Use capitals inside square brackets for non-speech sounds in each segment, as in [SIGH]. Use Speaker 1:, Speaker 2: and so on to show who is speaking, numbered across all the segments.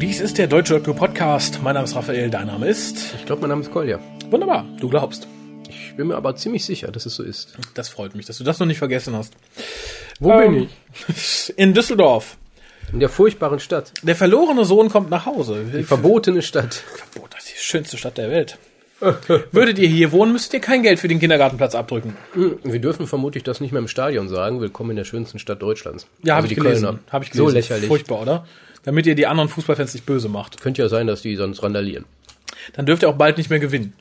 Speaker 1: Dies ist der Deutsche Öko Podcast. Mein Name ist Raphael, dein Name ist.
Speaker 2: Ich glaube, mein Name ist Kolja.
Speaker 1: Wunderbar, du glaubst.
Speaker 2: Ich bin mir aber ziemlich sicher, dass es so ist.
Speaker 1: Das freut mich, dass du das noch nicht vergessen hast.
Speaker 2: Wo
Speaker 1: Ähm,
Speaker 2: bin ich? [LAUGHS]
Speaker 1: In Düsseldorf.
Speaker 2: In der furchtbaren Stadt.
Speaker 1: Der verlorene Sohn kommt nach Hause.
Speaker 2: Die verbotene Stadt.
Speaker 1: Verbot, das ist die schönste Stadt der Welt. [LAUGHS] Würdet ihr hier wohnen, müsstet ihr kein Geld für den Kindergartenplatz abdrücken.
Speaker 2: Hm, Wir dürfen vermutlich das nicht mehr im Stadion sagen. Willkommen in der schönsten Stadt Deutschlands.
Speaker 1: Ja, habe
Speaker 2: Also
Speaker 1: ich
Speaker 2: die
Speaker 1: gelesen.
Speaker 2: Kölner.
Speaker 1: Hab ich gelesen.
Speaker 2: So lächerlich.
Speaker 1: Furchtbar, oder? Damit ihr die anderen Fußballfans nicht böse macht.
Speaker 2: Könnte ja sein, dass die sonst randalieren.
Speaker 1: Dann dürft ihr auch bald nicht mehr gewinnen.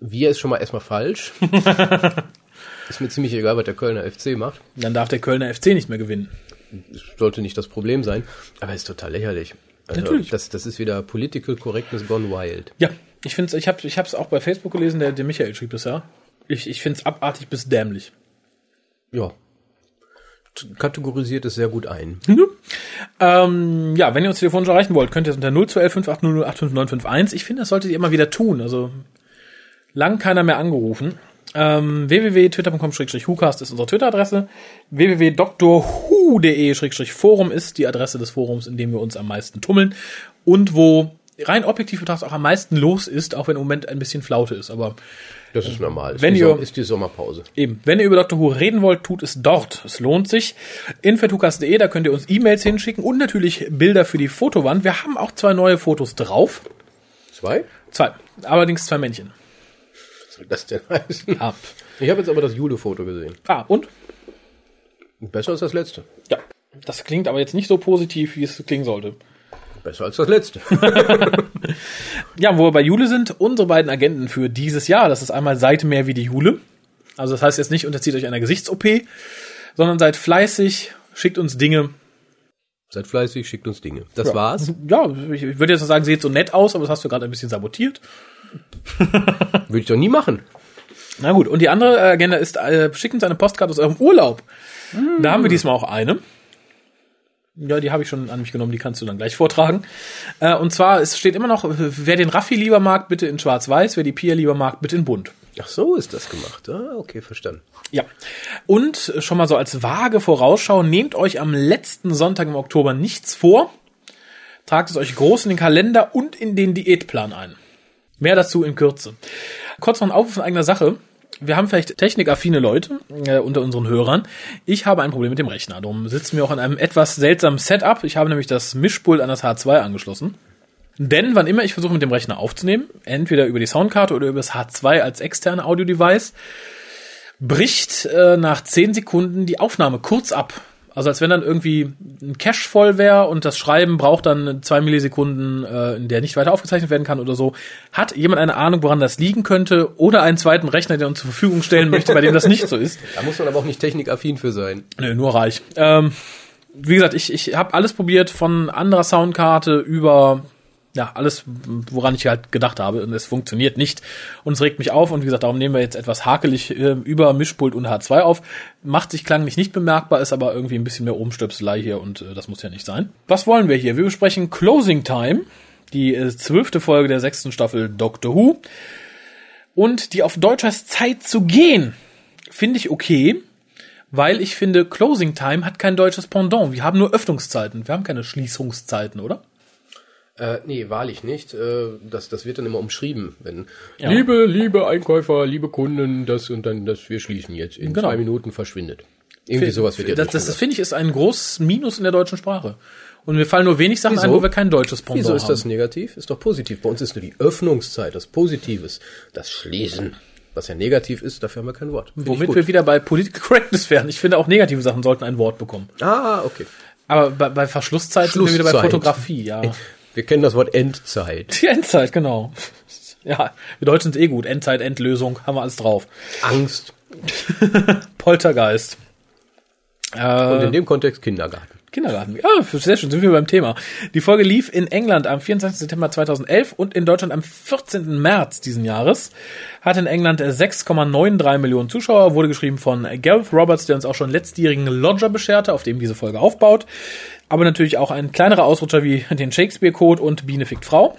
Speaker 2: Wir ist schon mal erstmal falsch. [LAUGHS] ist mir ziemlich egal, was der Kölner FC macht.
Speaker 1: Dann darf der Kölner FC nicht mehr gewinnen.
Speaker 2: Sollte nicht das Problem sein. Aber ist total lächerlich. Also,
Speaker 1: Natürlich.
Speaker 2: Das, das ist wieder Political Correctness gone wild.
Speaker 1: Ja, ich finde ich habe ich hab's auch bei Facebook gelesen, der, der Michael schrieb das ja. Ich, ich finde es abartig bis dämlich.
Speaker 2: Ja. Kategorisiert es sehr gut ein.
Speaker 1: Ähm, ja, wenn ihr uns telefonisch erreichen wollt, könnt ihr es unter 0211 580 Ich finde, das solltet ihr immer wieder tun. Also lang keiner mehr angerufen. Ähm, www.twitter.com-hucast ist unsere Twitter-Adresse. www.drhu.de-forum ist die Adresse des Forums, in dem wir uns am meisten tummeln. Und wo rein objektiv betrachtet auch am meisten los ist, auch wenn im Moment ein bisschen Flaute ist. Aber
Speaker 2: Das ist normal. Ist
Speaker 1: Wenn
Speaker 2: die
Speaker 1: ihr-
Speaker 2: ist die Sommerpause.
Speaker 1: Eben, wenn ihr über Dr. Who reden wollt, tut es dort. Es lohnt sich. Infetukas.de, da könnt ihr uns E-Mails hinschicken und natürlich Bilder für die Fotowand. Wir haben auch zwei neue Fotos drauf.
Speaker 2: Zwei?
Speaker 1: Zwei. Allerdings zwei Männchen.
Speaker 2: Was soll das denn heißen?
Speaker 1: Ab.
Speaker 2: Ich habe jetzt aber das Jule-Foto gesehen.
Speaker 1: Ah, und?
Speaker 2: Besser als das letzte.
Speaker 1: Ja. Das klingt aber jetzt nicht so positiv, wie es klingen sollte.
Speaker 2: Besser als das letzte. [LAUGHS]
Speaker 1: Ja, wo wir bei Jule sind, unsere beiden Agenten für dieses Jahr. Das ist einmal seid mehr wie die Jule. Also das heißt jetzt nicht, unterzieht euch einer Gesichts-OP, sondern seid fleißig, schickt uns Dinge.
Speaker 2: Seid fleißig, schickt uns Dinge. Das war's.
Speaker 1: Ja, ich, ich würde jetzt sagen, seht so nett aus, aber das hast du gerade ein bisschen sabotiert. [LAUGHS]
Speaker 2: Würde ich doch nie machen.
Speaker 1: Na gut, und die andere Agenda ist, äh, schickt uns eine Postkarte aus eurem Urlaub. Da haben wir diesmal auch eine. Ja, die habe ich schon an mich genommen, die kannst du dann gleich vortragen. Äh, und zwar, es steht immer noch, wer den Raffi lieber mag, bitte in schwarz-weiß, wer die Pia lieber mag, bitte in bunt.
Speaker 2: Ach so ist das gemacht. Ah, okay, verstanden.
Speaker 1: Ja. Und schon mal so als vage Vorausschau, nehmt euch am letzten Sonntag im Oktober nichts vor, tragt es euch groß in den Kalender und in den Diätplan ein. Mehr dazu in Kürze. Kurz noch ein Aufruf in eigener Sache. Wir haben vielleicht technikaffine Leute äh, unter unseren Hörern. Ich habe ein Problem mit dem Rechner. Darum sitzen wir auch in einem etwas seltsamen Setup. Ich habe nämlich das Mischpult an das H2 angeschlossen. Denn wann immer ich versuche mit dem Rechner aufzunehmen, entweder über die Soundkarte oder über das H2 als externe Audio-Device, bricht äh, nach 10 Sekunden die Aufnahme kurz ab. Also als wenn dann irgendwie ein Cache voll wäre und das Schreiben braucht dann zwei Millisekunden, äh, in der nicht weiter aufgezeichnet werden kann oder so. Hat jemand eine Ahnung, woran das liegen könnte? Oder einen zweiten Rechner, der uns zur Verfügung stellen möchte, bei dem das nicht so ist? [LAUGHS]
Speaker 2: Da muss man aber auch nicht technikaffin für sein.
Speaker 1: Nö, nur reich. Ähm, wie gesagt, ich, ich habe alles probiert, von anderer Soundkarte über ja, alles, woran ich halt gedacht habe. Und es funktioniert nicht. Und es regt mich auf. Und wie gesagt, darum nehmen wir jetzt etwas hakelig äh, über Mischpult und H2 auf. Macht sich klanglich nicht bemerkbar, ist aber irgendwie ein bisschen mehr Umstöpselei hier und äh, das muss ja nicht sein. Was wollen wir hier? Wir besprechen Closing Time, die äh, zwölfte Folge der sechsten Staffel Doctor Who. Und die auf Deutsch heißt Zeit zu gehen. Finde ich okay. Weil ich finde, Closing Time hat kein deutsches Pendant. Wir haben nur Öffnungszeiten. Wir haben keine Schließungszeiten, oder?
Speaker 2: Äh, nee, wahrlich nicht. Äh, das, das wird dann immer umschrieben. Wenn,
Speaker 1: Ja.
Speaker 2: Liebe, liebe Einkäufer, liebe Kunden, das und dann, das wir schließen jetzt. In
Speaker 1: Genau.
Speaker 2: zwei Minuten verschwindet. Irgendwie sowas wird ja
Speaker 1: Das, das, das finde ich ist ein großes Minus in der deutschen Sprache. Und mir fallen nur wenig Sachen
Speaker 2: Wieso?
Speaker 1: ein, wo wir kein deutsches Pendant
Speaker 2: Wieso ist
Speaker 1: haben.
Speaker 2: das negativ? Ist doch positiv. Bei uns ist nur die Öffnungszeit, das Positives, das Schließen. Was ja negativ ist, dafür haben wir kein Wort. Find
Speaker 1: Womit wir wieder bei Political Correctness wären. Ich finde auch negative Sachen sollten ein Wort bekommen.
Speaker 2: Ah, okay.
Speaker 1: Aber bei, bei Verschlusszeit sind wir wieder bei. Fotografie, ja.
Speaker 2: Wir kennen das Wort Endzeit.
Speaker 1: Die Endzeit, genau. Ja, wir Deutschen sind eh gut. Endzeit, Endlösung, haben wir alles drauf.
Speaker 2: Angst. [LAUGHS]
Speaker 1: Poltergeist. Äh,
Speaker 2: Und in dem Kontext Kindergarten.
Speaker 1: Kindergarten. Ja, sehr schön, sind wir beim Thema. Die Folge lief in England am 24. September 2011 und in Deutschland am 14. März diesen Jahres. Hat in England 6,93 Millionen Zuschauer, wurde geschrieben von Gareth Roberts, der uns auch schon letztjährigen Lodger bescherte, auf dem diese Folge aufbaut. Aber natürlich auch ein kleinerer Ausrutscher wie den Shakespeare-Code und Biene fickt Frau.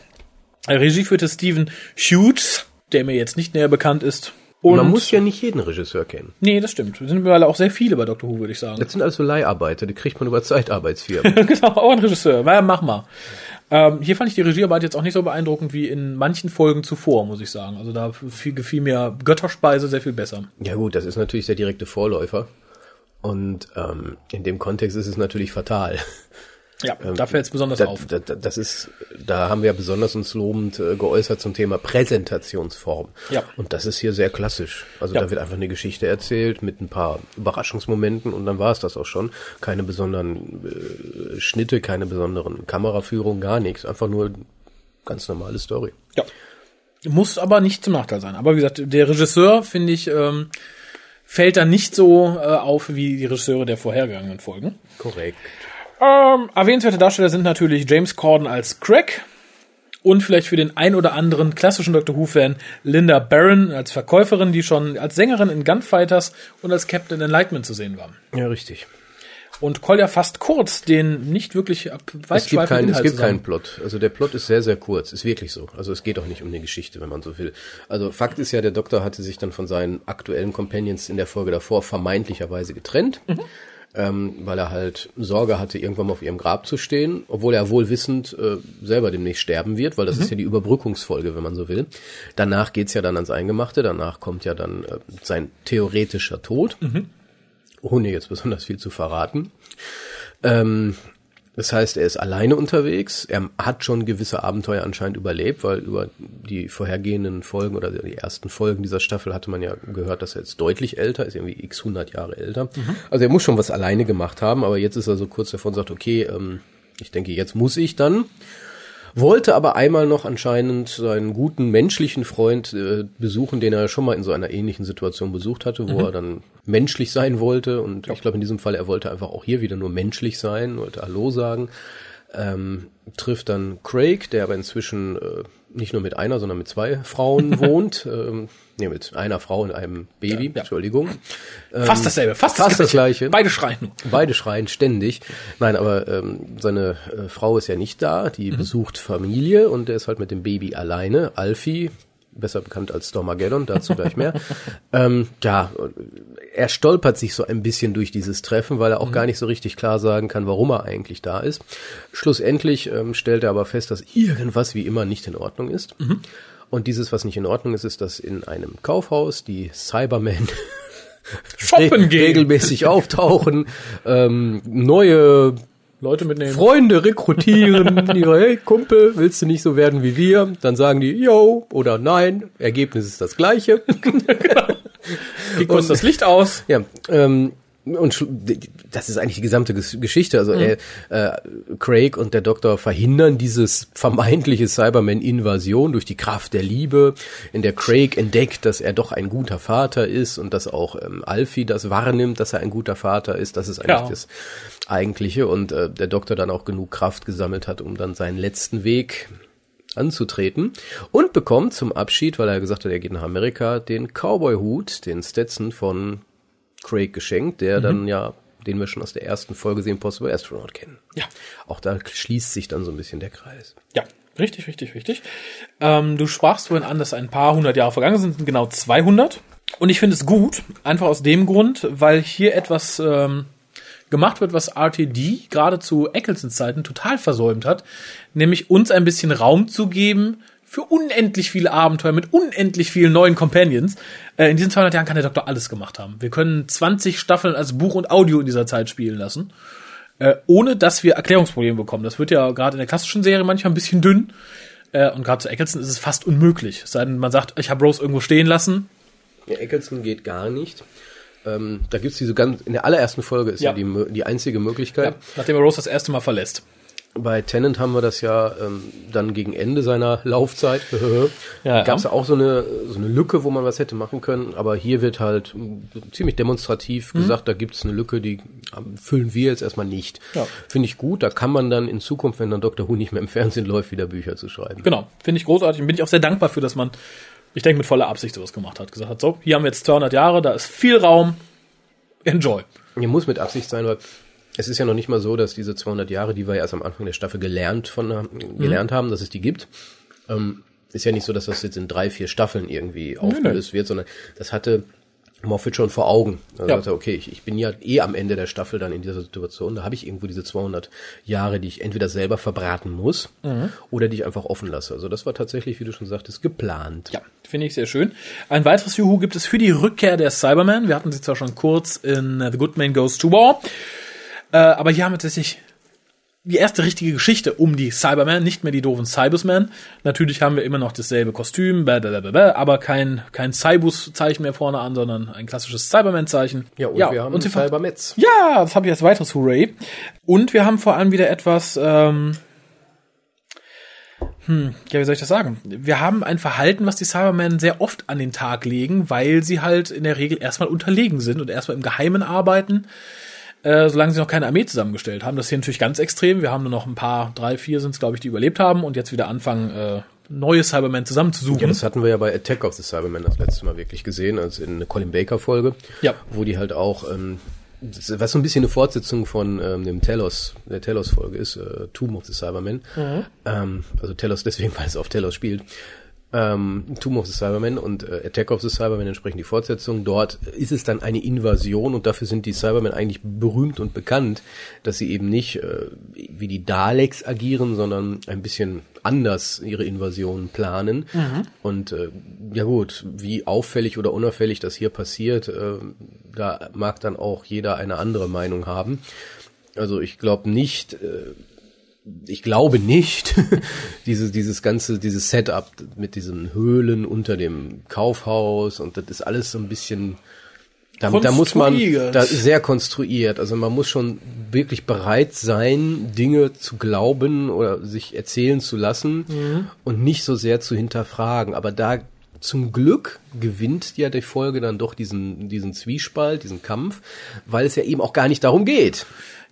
Speaker 1: Regie führte Stephen Hughes, der mir jetzt nicht näher bekannt ist. Und
Speaker 2: Man muss ja nicht jeden Regisseur kennen.
Speaker 1: nee, das stimmt. Es sind mittlerweile auch sehr viele bei Doctor Who, würde ich sagen.
Speaker 2: Das sind also Leiharbeiter, die kriegt man über Zeitarbeitsfirmen. [LAUGHS]
Speaker 1: genau, auch ein Regisseur. Na ja, mach mal. Ähm, hier fand ich die Regiearbeit jetzt auch nicht so beeindruckend wie in manchen Folgen zuvor, muss ich sagen. Also da gefiel mir Götterspeise sehr viel besser.
Speaker 2: ja gut, das ist natürlich der direkte Vorläufer. Und ähm, in dem Kontext ist es natürlich fatal.
Speaker 1: Ja, [LAUGHS] da fällt es besonders
Speaker 2: Da,
Speaker 1: auf.
Speaker 2: da, da- das ist, da haben wir besonders uns lobend äh, geäußert zum Thema Präsentationsform.
Speaker 1: Ja.
Speaker 2: Und das ist hier sehr klassisch. Also
Speaker 1: Ja.
Speaker 2: da wird einfach eine Geschichte erzählt mit ein paar Überraschungsmomenten und dann war es das auch schon. Keine besonderen äh, Schnitte, keine besonderen Kameraführungen, gar nichts. Einfach nur ganz normale Story.
Speaker 1: Ja. Muss aber nicht zum Nachteil sein. Aber wie gesagt, der Regisseur, finde ich, ähm, fällt da nicht so äh, auf wie die Regisseure der vorhergegangenen Folgen.
Speaker 2: Korrekt.
Speaker 1: Ähm, erwähnenswerte Darsteller sind natürlich James Corden als Craig und vielleicht für den ein oder anderen klassischen Doctor Who-Fan Linda Barron als Verkäuferin, die schon als Sängerin in Gunfighters und als Captain Enlightenment zu sehen war.
Speaker 2: Ja, richtig.
Speaker 1: Und Kolja fast kurz, den nicht wirklich ab-
Speaker 2: Es gibt,
Speaker 1: weitschweifenden
Speaker 2: kein, es gibt keinen Plot. Also der Plot ist sehr, sehr kurz. Ist wirklich so. Also es geht auch nicht um eine Geschichte, wenn man so will. Also Fakt ist ja, der Doktor hatte sich dann von seinen aktuellen Companions in der Folge davor vermeintlicherweise getrennt. Ähm, weil er halt Sorge hatte, irgendwann mal auf ihrem Grab zu stehen, obwohl er wohl wissend äh, selber demnächst sterben wird, weil das ist ja die Überbrückungsfolge, wenn man so will. Danach geht's ja dann ans Eingemachte, danach kommt ja dann äh, sein theoretischer Tod, ohne jetzt besonders viel zu verraten. Ähm, das heißt, er ist alleine unterwegs. Er hat schon gewisse Abenteuer anscheinend überlebt, weil über die vorhergehenden Folgen oder die ersten Folgen dieser Staffel hatte man ja gehört, dass er jetzt deutlich älter ist, irgendwie x 100 Jahre älter. Also er muss schon was alleine gemacht haben, aber jetzt ist er so kurz davor und sagt, okay, ähm, ich denke, jetzt muss ich dann. Wollte aber einmal noch anscheinend seinen guten menschlichen Freund äh, besuchen, den er schon mal in so einer ähnlichen Situation besucht hatte, wo er dann menschlich sein wollte. Und ich glaube, in diesem Fall, er wollte einfach auch hier wieder nur menschlich sein, wollte Hallo sagen. Ähm, trifft dann Craig, der aber inzwischen äh, nicht nur mit einer, sondern mit zwei Frauen [LAUGHS] wohnt. Ähm, nee, mit einer Frau und einem Baby,
Speaker 1: Ja, ja.
Speaker 2: Entschuldigung.
Speaker 1: Fast dasselbe, fast,
Speaker 2: fast das Gleiche.
Speaker 1: Beide schreien.
Speaker 2: Beide schreien ständig. Nein, aber ähm, seine äh, Frau ist ja nicht da, die besucht Familie und der ist halt mit dem Baby alleine. Alfie, besser bekannt als Stormageddon, dazu gleich mehr. [LAUGHS] ähm, ja, er stolpert sich so ein bisschen durch dieses Treffen, weil er auch gar nicht so richtig klar sagen kann, warum er eigentlich da ist. Schlussendlich ähm, stellt er aber fest, dass irgendwas wie immer nicht in Ordnung ist. Und dieses, was nicht in Ordnung ist, ist, dass in einem Kaufhaus die Cybermen [LAUGHS]
Speaker 1: Shoppen [LAUGHS] gehen.
Speaker 2: regelmäßig auftauchen, ähm, neue
Speaker 1: Leute mitnehmen.
Speaker 2: Freunde rekrutieren, [LAUGHS] die sagen, hey Kumpel, willst du nicht so werden wie wir? Dann sagen die, yo oder nein, Ergebnis ist das gleiche. [LAUGHS]
Speaker 1: Wie kurz das Licht aus.
Speaker 2: Ja, ähm, und das ist eigentlich die gesamte Ges- Geschichte. Also er, äh, Craig und der Doktor verhindern dieses vermeintliche Cyberman-Invasion durch die Kraft der Liebe, in der Craig entdeckt, dass er doch ein guter Vater ist und dass auch ähm, Alfie das wahrnimmt, dass er ein guter Vater ist. Das ist eigentlich
Speaker 1: Ja.
Speaker 2: das Eigentliche und äh, der Doktor dann auch genug Kraft gesammelt hat, um dann seinen letzten Weg anzutreten und bekommt zum Abschied, weil er gesagt hat, er geht nach Amerika, den Cowboy-Hut, den Stetson von Craig geschenkt, der dann ja, den wir schon aus der ersten Folge sehen, Possible Astronaut kennen.
Speaker 1: Ja.
Speaker 2: Auch da schließt sich dann so ein bisschen der Kreis.
Speaker 1: Ja, richtig, richtig, richtig. Ähm, du sprachst vorhin an, dass ein paar hundert Jahre vergangen sind, genau 200. Und ich finde es gut, einfach aus dem Grund, weil hier etwas ähm, gemacht wird, was RTD gerade zu Ecclesons Zeiten total versäumt hat, nämlich uns ein bisschen Raum zu geben für unendlich viele Abenteuer mit unendlich vielen neuen Companions. Äh, in diesen 200 Jahren kann der Doktor alles gemacht haben. Wir können 20 Staffeln als Buch und Audio in dieser Zeit spielen lassen äh, ohne dass wir Erklärungsprobleme bekommen. Das wird ja gerade in der klassischen Serie manchmal ein bisschen dünn. Äh, und gerade zu Eccleston ist es fast unmöglich. Es sei denn, man sagt, ich habe Rose irgendwo stehen lassen.
Speaker 2: Ja, Eccleston geht gar nicht. Ähm, da gibt's diese ganz, in der allerersten Folge ist ja,
Speaker 1: Ja.
Speaker 2: die, die einzige Möglichkeit.
Speaker 1: Nachdem er Rose das erste Mal verlässt.
Speaker 2: Bei Tennant haben wir das ja ähm, dann gegen Ende seiner [LAUGHS] Laufzeit. [LAUGHS]
Speaker 1: Ja,
Speaker 2: Gab es
Speaker 1: ja.
Speaker 2: auch so eine, so eine Lücke, wo man was hätte machen können. Aber hier wird halt ziemlich demonstrativ
Speaker 1: Mhm.
Speaker 2: gesagt, da gibt es eine Lücke, die ähm, füllen wir jetzt erstmal nicht.
Speaker 1: Ja.
Speaker 2: Finde ich gut. Da kann man dann in Zukunft, wenn dann Dr. Who nicht mehr im Fernsehen läuft, wieder Bücher zu schreiben.
Speaker 1: Genau, finde ich großartig. Und bin ich auch sehr dankbar für, dass man, ich denke, mit voller Absicht sowas gemacht hat. Gesagt hat, so, hier haben wir jetzt 200 Jahre, da ist viel Raum. Enjoy.
Speaker 2: Hier muss mit Absicht sein, weil es ist ja noch nicht mal so, dass diese 200 Jahre, die wir ja erst am Anfang der Staffel gelernt von
Speaker 1: Mhm.
Speaker 2: gelernt haben, dass es die gibt, ähm, ist ja nicht so, dass das jetzt in drei, vier Staffeln irgendwie aufgelöst wird, sondern das hatte Moffat schon vor Augen. Also
Speaker 1: Ja.
Speaker 2: sagte, okay, ich, ich bin ja eh am Ende der Staffel dann in dieser Situation. Da habe ich irgendwo diese 200 Jahre, die ich entweder selber verbraten muss oder die ich einfach offen lasse. Also das war tatsächlich, wie du schon sagtest, geplant.
Speaker 1: Ja, finde ich sehr schön. Ein weiteres Juhu gibt es für die Rückkehr der Cybermen. Wir hatten sie zwar schon kurz in äh, The Good Man Goes to War, äh, aber hier haben wir tatsächlich die erste richtige Geschichte um die Cybermen, nicht mehr die doofen Cybersmen. Natürlich haben wir immer noch dasselbe Kostüm, bäh, aber kein, kein Cybus-Zeichen mehr vorne an, sondern ein klassisches Cyberman-Zeichen.
Speaker 2: Ja, und wir haben
Speaker 1: und
Speaker 2: Cybermets.
Speaker 1: ja, das habe ich als weiteres Hooray. Und wir haben vor allem wieder etwas, ähm, hm, ja, wie soll ich das sagen? Wir haben ein Verhalten, was die Cybermen sehr oft an den Tag legen, weil sie halt in der Regel erstmal unterlegen sind und erstmal im Geheimen arbeiten, äh, solange sie noch keine Armee zusammengestellt haben. Das ist hier natürlich ganz extrem. Wir haben nur noch ein paar, drei, vier sind es, glaube ich, die überlebt haben und jetzt wieder anfangen, äh, neue Cybermen zusammenzusuchen.
Speaker 2: Ja, das hatten wir ja bei Attack of the Cybermen das letzte Mal wirklich gesehen, also in der Colin Baker Folge,
Speaker 1: Ja.
Speaker 2: wo die halt auch, ähm, was so ein bisschen eine Fortsetzung von ähm, dem Telos, der Telos Folge ist, äh, Tomb of the Cybermen. Ähm, also Telos deswegen, [LAUGHS] weil es auf Telos spielt. Ähm, Tomb of the Cybermen und äh, Attack of the Cybermen entsprechend die Fortsetzung. Dort ist es dann eine Invasion und dafür sind die Cybermen eigentlich berühmt und bekannt, dass sie eben nicht äh, wie die Daleks agieren, sondern ein bisschen anders ihre Invasionen planen. Und äh, ja gut, wie auffällig oder unauffällig das hier passiert, äh, da mag dann auch jeder eine andere Meinung haben. Also ich glaube nicht, äh, ich glaube nicht, [LAUGHS] diese, dieses ganze, dieses Setup mit diesen Höhlen unter dem Kaufhaus und das ist alles so ein bisschen, da, da muss man, da sehr konstruiert. Also man muss schon wirklich bereit sein, Dinge zu glauben oder sich erzählen zu lassen und nicht so sehr zu hinterfragen. Aber da zum Glück gewinnt ja die Folge dann doch diesen, diesen Zwiespalt, diesen Kampf, weil es ja eben auch gar nicht darum geht.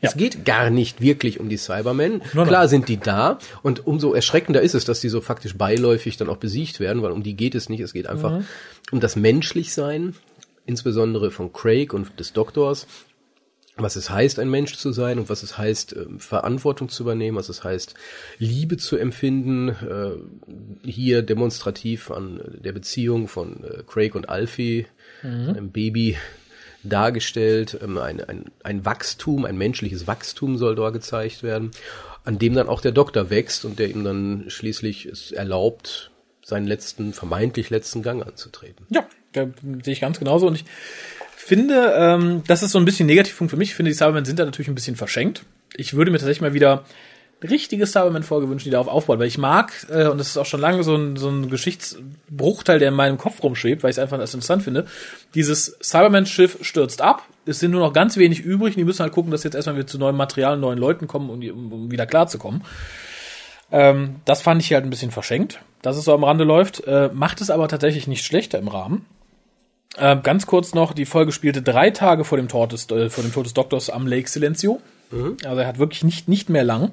Speaker 1: Ja.
Speaker 2: Es geht gar nicht wirklich um die Cybermen.
Speaker 1: Nein,
Speaker 2: Klar sind die da und umso erschreckender ist es, dass die so faktisch beiläufig dann auch besiegt werden, weil um die geht es nicht. Es geht einfach um das Menschlichsein, insbesondere von Craig und des Doktors, was es heißt, ein Mensch zu sein und was es heißt, ähm, Verantwortung zu übernehmen, was es heißt, Liebe zu empfinden, äh, hier demonstrativ an der Beziehung von äh, Craig und Alfie, einem Baby, dargestellt. Ähm, ein, ein, ein Wachstum, ein menschliches Wachstum soll dort gezeigt werden, an dem dann auch der Doktor wächst und der ihm dann schließlich es erlaubt, seinen letzten, vermeintlich letzten Gang anzutreten.
Speaker 1: Ja, da sehe ich ganz genauso. Und ich finde, ähm, das ist so ein bisschen Negativpunkt für mich. Ich finde, die Cybermen sind da natürlich ein bisschen verschenkt. Ich würde mir tatsächlich mal wieder richtige Cyberman-Folge wünschen, die darauf aufbaut, weil ich mag, äh, und das ist auch schon lange so ein, so ein Geschichtsbruchteil, der in meinem Kopf rumschwebt, weil ich es einfach erst interessant finde. Dieses Cyberman-Schiff stürzt ab, es sind nur noch ganz wenig übrig und die müssen halt gucken, dass jetzt erstmal wieder zu neuem Material, neuen Leuten kommen, um, um, wieder klarzukommen. Ähm, das fand ich halt ein bisschen verschenkt, dass es so am Rande läuft. Äh, macht es aber tatsächlich nicht schlechter im Rahmen. Äh, ganz kurz noch, die Folge spielte drei Tage vor dem Tod äh, vor dem Tod des Doktors am Lake Silencio. Also er hat wirklich nicht, nicht mehr lang.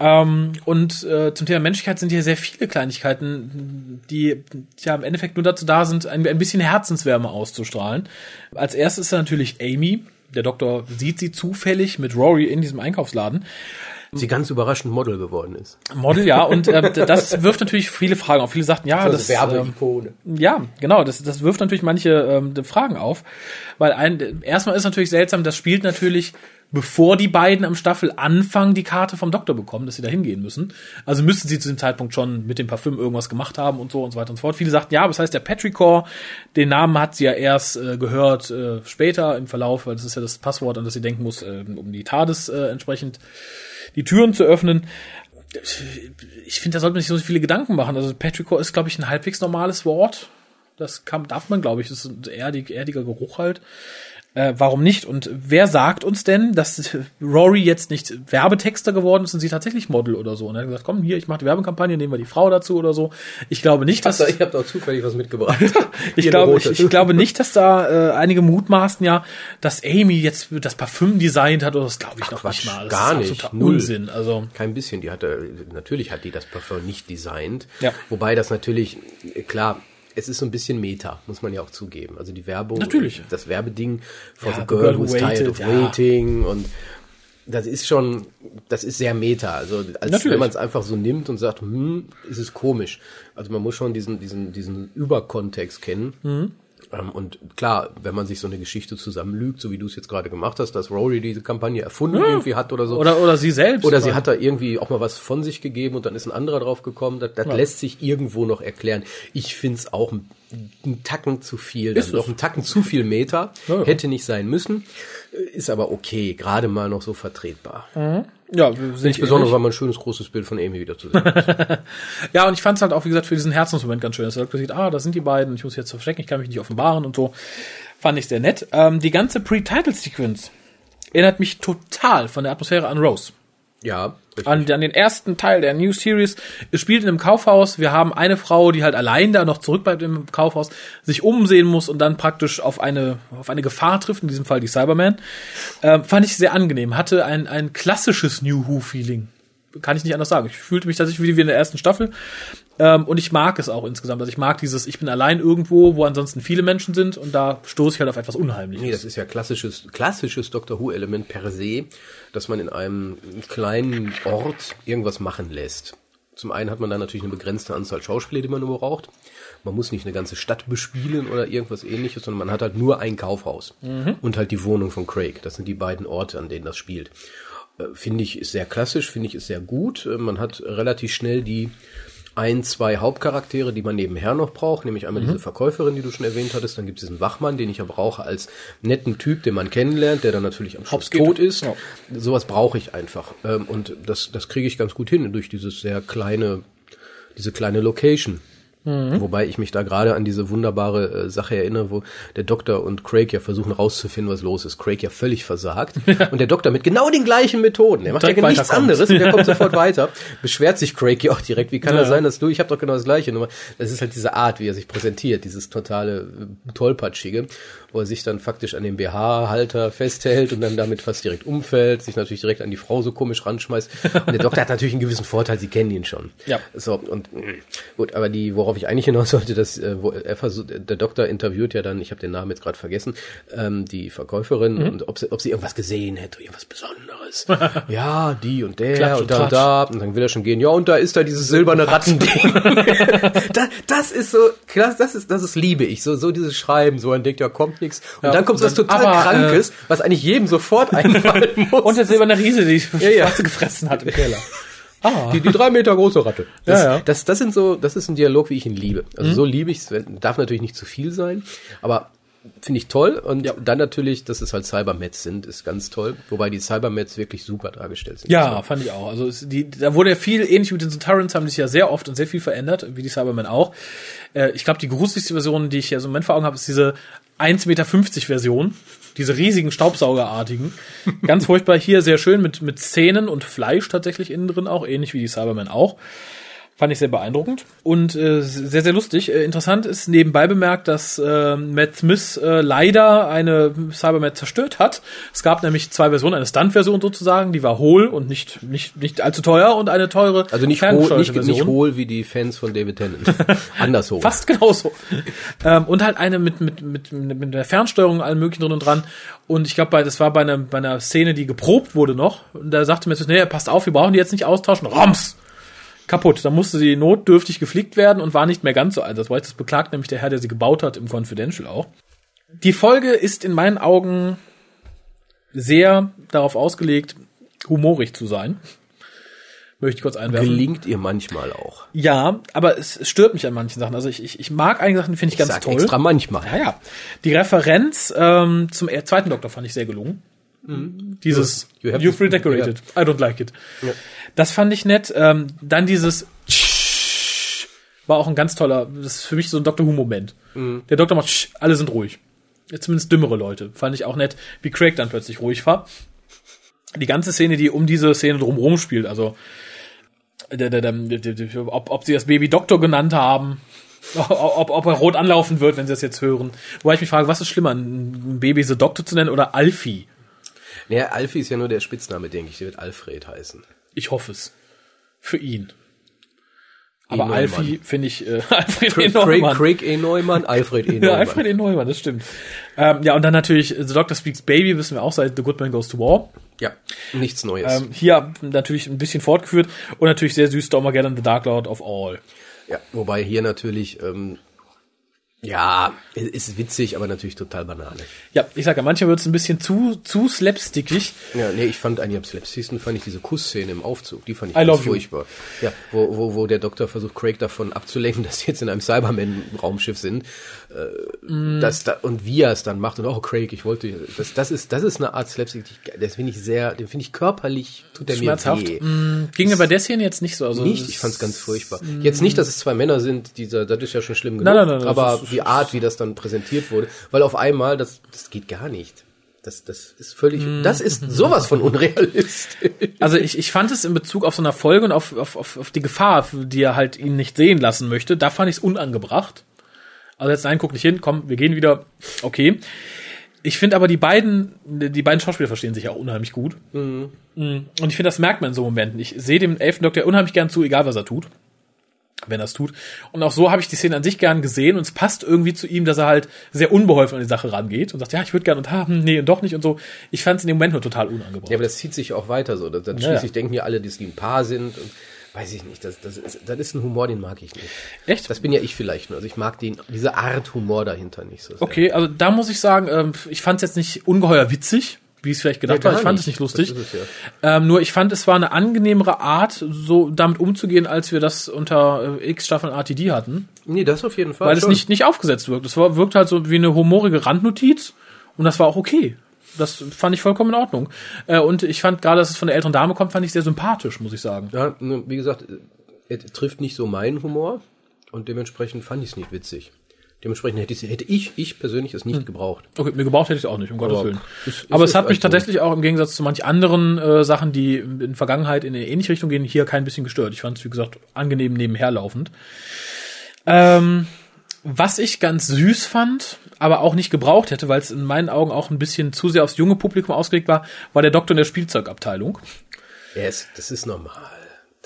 Speaker 1: Ähm, und äh, zum Thema Menschlichkeit sind hier sehr viele Kleinigkeiten, die ja im Endeffekt nur dazu da sind, ein, ein bisschen Herzenswärme auszustrahlen. Als erstes ist natürlich Amy. Der Doktor sieht sie zufällig mit Rory in diesem Einkaufsladen.
Speaker 2: Sie ganz überraschend Model geworden ist.
Speaker 1: Model, ja, und äh, das wirft natürlich viele Fragen auf. Viele sagten, ja, das, ähm, ja, genau, das, das wirft natürlich manche ähm, Fragen auf, weil ein, erstmal ist natürlich seltsam, das spielt natürlich, bevor die beiden am Staffelanfang die Karte vom Doktor bekommen, dass sie da hingehen müssen. Also müssten sie zu dem Zeitpunkt schon mit dem Parfüm irgendwas gemacht haben und so und so weiter und so fort. Viele sagten, ja, aber das heißt der Petrichor, den Namen hat sie ja erst äh, gehört äh, später im Verlauf, weil das ist ja das Passwort, an das sie denken muss, äh, um die TARDIS äh, entsprechend die Türen zu öffnen ich finde, da sollte man sich so viele Gedanken machen. Also Petrichor ist, glaube ich, ein halbwegs normales Wort. Das kann, darf man, glaube ich, das ist ein erdig, erdiger Geruch halt. Äh, warum nicht? Und wer sagt uns denn, dass [LAUGHS] Rory jetzt nicht Werbetexter geworden ist und sie tatsächlich Model oder so? Und er hat gesagt, komm hier, ich mache die Werbekampagne, nehmen wir die Frau dazu oder so. Ich glaube nicht, dass
Speaker 2: Ich habe doch zufällig was mitgebracht. [LAUGHS]
Speaker 1: ich glaube, ich, ich glaube nicht, dass da äh, einige mutmaßen ja, dass Amy jetzt das Parfüm designt hat oder das glaube ich noch
Speaker 2: Quatsch,
Speaker 1: nicht mal. Das
Speaker 2: gar
Speaker 1: ist
Speaker 2: nicht, null.
Speaker 1: Unsinn. Also
Speaker 2: Kein bisschen. Die hatte, natürlich hat die das Parfum nicht designt.
Speaker 1: Ja.
Speaker 2: Wobei das natürlich, klar, es ist so ein bisschen Meta, muss man ja auch zugeben. Also die Werbung,
Speaker 1: Natürlich.
Speaker 2: das Werbeding von
Speaker 1: Ja,
Speaker 2: The Girl Who's Tired
Speaker 1: Waited,
Speaker 2: of
Speaker 1: ja.
Speaker 2: Waiting und das ist schon, das ist sehr meta. Also als
Speaker 1: Natürlich.
Speaker 2: wenn man es einfach so nimmt und sagt, hm, ist es komisch. Also man muss schon diesen, diesen, diesen Überkontext kennen.
Speaker 1: Mhm.
Speaker 2: Ähm, Und klar, wenn man sich so eine Geschichte zusammenlügt, so wie du es jetzt gerade gemacht hast, dass Rory diese Kampagne erfunden irgendwie hat oder so.
Speaker 1: Oder, oder sie selbst.
Speaker 2: Oder sie hat da irgendwie auch mal was von sich gegeben und dann ist ein anderer drauf gekommen. Das, das lässt sich irgendwo noch erklären. Ich find's auch ein, ein Tacken zu viel.
Speaker 1: Ist
Speaker 2: noch ein Tacken zu viel Meter.
Speaker 1: Ja, ja.
Speaker 2: Hätte nicht sein müssen. Ist aber okay. Gerade mal noch so vertretbar.
Speaker 1: Ja,
Speaker 2: Insbesondere, weil man ein schönes großes Bild von Amy wieder zu sehen hat. [LAUGHS]
Speaker 1: Ja, und ich fand es halt auch, wie gesagt, für diesen Herzensmoment ganz schön. Dass er halt sieht, ah, da sind die beiden, ich muss jetzt verstecken, ich kann mich nicht offenbaren und so. Fand ich sehr nett. Ähm, die ganze Pre-Title-Sequence erinnert mich total von der Atmosphäre an Rose.
Speaker 2: Ja.
Speaker 1: An, an den ersten Teil der New Series. Es spielt in einem Kaufhaus. Wir haben eine Frau, die halt allein da noch zurückbleibt im Kaufhaus, sich umsehen muss und dann praktisch auf eine, auf eine Gefahr trifft, in diesem Fall die Cyberman. Ähm, fand ich sehr angenehm. Hatte ein, ein klassisches New Who-Feeling. Kann ich nicht anders sagen. Ich fühlte mich tatsächlich wie in der ersten Staffel. Ähm, und ich mag es auch insgesamt. Also ich mag dieses, ich bin allein irgendwo, wo ansonsten viele Menschen sind und da stoße ich halt auf etwas Unheimliches.
Speaker 2: Nee, das ist ja klassisches, klassisches Doctor Who-Element per se, dass man in einem kleinen Ort irgendwas machen lässt. Zum einen hat man da natürlich eine begrenzte Anzahl Schauspieler, die man nur braucht. Man muss nicht eine ganze Stadt bespielen oder irgendwas ähnliches, sondern man hat halt nur ein Kaufhaus und halt die Wohnung von Craig. Das sind die beiden Orte, an denen das spielt. Äh, Finde ich ist sehr klassisch, finde ich ist sehr gut. Äh, Man hat relativ schnell die ein, zwei Hauptcharaktere, die man nebenher noch braucht, nämlich einmal diese Verkäuferin, die du schon erwähnt hattest, dann gibt es diesen Wachmann, den ich ja brauche als netten Typ, den man kennenlernt, der dann natürlich am Schluss tot ist.
Speaker 1: Ja.
Speaker 2: Sowas brauche ich einfach. Ähm, Und das, das kriege ich ganz gut hin durch dieses sehr kleine, diese kleine Location. Wobei ich mich da gerade an diese wunderbare äh, Sache erinnere, wo der Doktor und Craig ja versuchen rauszufinden, was los ist. Craig ja völlig versagt [LAUGHS] und der Doktor mit genau den gleichen Methoden. Er macht ja
Speaker 1: Direkt
Speaker 2: nichts
Speaker 1: weiterkommt.
Speaker 2: anderes und der kommt [LAUGHS] sofort weiter. Beschwert sich Craig ja auch direkt. Wie kann
Speaker 1: Ja.
Speaker 2: das sein, dass du, ich habe doch genau das gleiche. Nur das ist halt diese Art, wie er sich präsentiert, dieses totale äh, tollpatschige, wo er sich dann faktisch an dem BH-Halter festhält und dann damit fast direkt umfällt, sich natürlich direkt an die Frau so komisch ranschmeißt. Und der Doktor hat natürlich einen gewissen Vorteil, sie kennen ihn schon.
Speaker 1: Ja.
Speaker 2: So, und gut, aber die, worauf ich eigentlich hinaus sollte, dass äh, wo er versucht, der Doktor interviewt ja dann, ich habe den Namen jetzt gerade vergessen, ähm, die Verkäuferin
Speaker 1: Mhm.
Speaker 2: und ob sie, ob sie irgendwas gesehen hätte, irgendwas Besonderes. [LAUGHS] ja, die und der
Speaker 1: Klatsch
Speaker 2: und
Speaker 1: und
Speaker 2: da und da. Und dann will er schon gehen, ja, und da ist da dieses silberne Rattending. [LAUGHS] das, das ist so, krass, das ist, das ist liebe ich. So, so dieses Schreiben, so man denkt, ja, kommt nichts. Und
Speaker 1: Ja,
Speaker 2: dann kommt so was total
Speaker 1: aber, äh,
Speaker 2: Krankes, was eigentlich jedem sofort [LAUGHS] einfallen muss.
Speaker 1: Und der silberne Riese, die
Speaker 2: ja.
Speaker 1: Schwarze gefressen hat im Keller. [LAUGHS] Ah.
Speaker 2: Die, die drei Meter große Ratte. Das,
Speaker 1: Ja, ja.
Speaker 2: Das, das sind so, das ist ein Dialog, wie ich ihn liebe. Also so liebe ich es, darf natürlich nicht zu viel sein, aber finde ich toll. Und dann natürlich, dass es halt Cybermets sind, ist ganz toll. Wobei die Cybermets wirklich super dargestellt sind.
Speaker 1: Ja, fand ich auch. Also es, die, da wurde ja viel, ähnlich mit den Sontarans, haben sich ja sehr oft und sehr viel verändert, wie die Cybermen auch. Äh, ich glaube, die gruseligste Version, die ich ja so im Moment vor Augen habe, ist diese 1,50 Meter Version. Diese riesigen Staubsaugerartigen. [LAUGHS] Ganz furchtbar hier, sehr schön mit, mit Zähnen und Fleisch tatsächlich innen drin auch, ähnlich wie die Cybermen auch. Fand ich sehr beeindruckend und äh, sehr, sehr lustig. Äh, interessant ist nebenbei bemerkt, dass äh, Matt Smith äh, leider eine Cyberman zerstört hat. Es gab nämlich zwei Versionen, eine Stunt-Version sozusagen, die war hohl und nicht, nicht, nicht allzu teuer und eine teure
Speaker 2: Also nicht hohl, nicht, nicht hohl wie die Fans von David Tennant. [LAUGHS] Anders hohl.
Speaker 1: Fast genauso. ähm, und halt eine mit, mit, mit, mit, der Fernsteuerung und allem möglichen drin und dran. Und ich glaube, das war bei einer, bei einer Szene, die geprobt wurde noch. Und da sagte mir, nee, passt auf, wir brauchen die jetzt nicht austauschen. Roms! Kaputt. Da musste sie notdürftig geflickt werden und war nicht mehr ganz so einsatzreich. Das beklagt nämlich der Herr, der sie gebaut hat, im Confidential auch. Die Folge ist in meinen Augen sehr darauf ausgelegt, humorig zu sein. Möchte ich kurz einwerfen.
Speaker 2: Gelingt ihr manchmal auch.
Speaker 1: Ja, aber es stört mich an manchen Sachen. Also ich, ich, ich mag einige Sachen, die finde ich, ganz
Speaker 2: Sag
Speaker 1: toll.
Speaker 2: extra manchmal.
Speaker 1: Ja, ja. Die Referenz ähm, zum zweiten Doktor fand ich sehr gelungen. Dieses
Speaker 2: You have
Speaker 1: You've redecorated. I don't like it. Das fand ich nett. Ähm, dann dieses war auch ein ganz toller, das ist für mich so ein Doctor Who-Moment. Der Doktor macht alle sind ruhig. Zumindest dümmere Leute. Fand ich auch nett, wie Craig dann plötzlich ruhig war. Die ganze Szene, die um diese Szene drumherum spielt, also der, ob, ob sie das Baby Doktor genannt haben, [LAUGHS] ob, ob er rot anlaufen wird, wenn sie das jetzt hören. Wobei ich mich frage, was ist schlimmer, ein Baby The Doctor zu nennen oder Alfie?
Speaker 2: Naja, Alfie ist ja nur der Spitzname, denke ich. Der wird Alfred heißen.
Speaker 1: Ich hoffe es. Für ihn. Aber
Speaker 2: Neumann.
Speaker 1: Alfie finde ich, äh, [LAUGHS] Alfred E.
Speaker 2: Craig,
Speaker 1: Neumann.
Speaker 2: Craig E. Neumann, Alfred E. [LAUGHS] Neumann.
Speaker 1: Ja, Alfred E. Neumann, das stimmt. Ähm, ja, und dann natürlich The Doctor Speaks Baby, wissen wir auch seit The Good Man Goes to War.
Speaker 2: Ja, nichts Neues.
Speaker 1: Ähm, hier natürlich ein bisschen fortgeführt und natürlich sehr süß Stormageddon, The Dark Lord of All.
Speaker 2: ja, wobei hier natürlich, ähm, ja, es ist witzig, aber natürlich total Banane.
Speaker 1: Ja, ich sag ja, manchmal wird es ein bisschen zu, zu slapstickig.
Speaker 2: Ja, nee, ich fand eigentlich am slapsticksten fand ich diese Kussszene im Aufzug, die fand ich
Speaker 1: I
Speaker 2: ganz
Speaker 1: love you.
Speaker 2: furchtbar. Ja, wo, wo, wo der Doktor versucht, Craig davon abzulenken, [LAUGHS] dass sie jetzt in einem Cyberman-Raumschiff sind. Äh,
Speaker 1: Mm.
Speaker 2: das da, und wie er es dann macht und oh Craig, ich wollte, das, das ist, das ist eine Art Slapstick, die das finde ich sehr, den finde ich körperlich, tut der
Speaker 1: Schmerzhaft.
Speaker 2: mir weh.
Speaker 1: Mm, Ging mir bei der Szene jetzt nicht so. Also
Speaker 2: Nicht,
Speaker 1: es-
Speaker 2: ich fand's ganz furchtbar. Jetzt nicht, dass es zwei Männer sind, dieser, das ist ja schon schlimm genug,
Speaker 1: Nein, nein, nein,
Speaker 2: aber die Art, wie das dann präsentiert wurde, weil auf einmal, das, das geht gar nicht. Das, das ist völlig, das ist sowas von unrealistisch.
Speaker 1: Also ich, ich fand es in Bezug auf so einer Folge und auf, auf, auf, auf die Gefahr, die er halt ihn nicht sehen lassen möchte, da fand ich es unangebracht. Also jetzt nein, guck nicht hin, komm, wir gehen wieder. Okay. Ich finde aber die beiden, die beiden Schauspieler verstehen sich auch unheimlich gut. Mm. Und ich finde, das merkt man in so Momenten. Ich sehe dem elften Doktor unheimlich gern zu, egal was er tut. Wenn er es tut. Und auch so habe ich die Szene an sich gern gesehen und es passt irgendwie zu ihm, dass er halt sehr unbeholfen an die Sache rangeht und sagt, ja, ich würde gern und ha, hm, nee, und doch nicht und so. Ich fand es in dem Moment nur total unangebracht.
Speaker 2: Ja, aber das zieht sich auch weiter so. Dann
Speaker 1: Ja,
Speaker 2: schließlich
Speaker 1: ja.
Speaker 2: denken ja alle, dass die ein Paar sind und weiß ich nicht. Das, das, ist, das ist ein Humor, den mag ich nicht.
Speaker 1: Echt?
Speaker 2: Das bin ja ich vielleicht nur. Also ich mag den, diese Art Humor dahinter nicht so sehr.
Speaker 1: Okay, also da muss ich sagen, ähm, ich fand es jetzt nicht ungeheuer witzig, wie ich es vielleicht gedacht
Speaker 2: Ja,
Speaker 1: habe. Ich fand
Speaker 2: nicht.
Speaker 1: es nicht lustig.
Speaker 2: Es ja.
Speaker 1: Ähm, nur ich fand, es war eine angenehmere Art, so damit umzugehen, als wir das unter äh, X Staffeln RTD hatten.
Speaker 2: Nee, das auf jeden Fall.
Speaker 1: Weil es
Speaker 2: schon.
Speaker 1: nicht, nicht aufgesetzt wirkt. Es war, wirkt halt so wie eine humorige Randnotiz und das war auch okay. Das fand ich vollkommen in Ordnung. Äh, und ich fand gerade, dass es von der älteren Dame kommt, fand ich sehr sympathisch, muss ich sagen.
Speaker 2: Ja, nur, wie gesagt, er trifft nicht so meinen Humor und dementsprechend fand ich es nicht witzig. Dementsprechend hätte, ich, hätte ich, ich persönlich es nicht gebraucht.
Speaker 1: Okay, mir gebraucht hätte ich es auch nicht, um Gottes
Speaker 2: Aber
Speaker 1: Willen.
Speaker 2: es- es
Speaker 1: Aber es
Speaker 2: ist
Speaker 1: hat mich tatsächlich auch im Gegensatz zu manch anderen äh, Sachen, die in Vergangenheit in eine ähnliche Richtung gehen, hier kein bisschen gestört. Ich fand es, wie gesagt, angenehm nebenherlaufend. Ähm, was ich ganz süß fand, aber auch nicht gebraucht hätte, weil es in meinen Augen auch ein bisschen zu sehr aufs junge Publikum ausgelegt war, war der Doktor in der Spielzeugabteilung.
Speaker 2: Ja, es, das ist normal.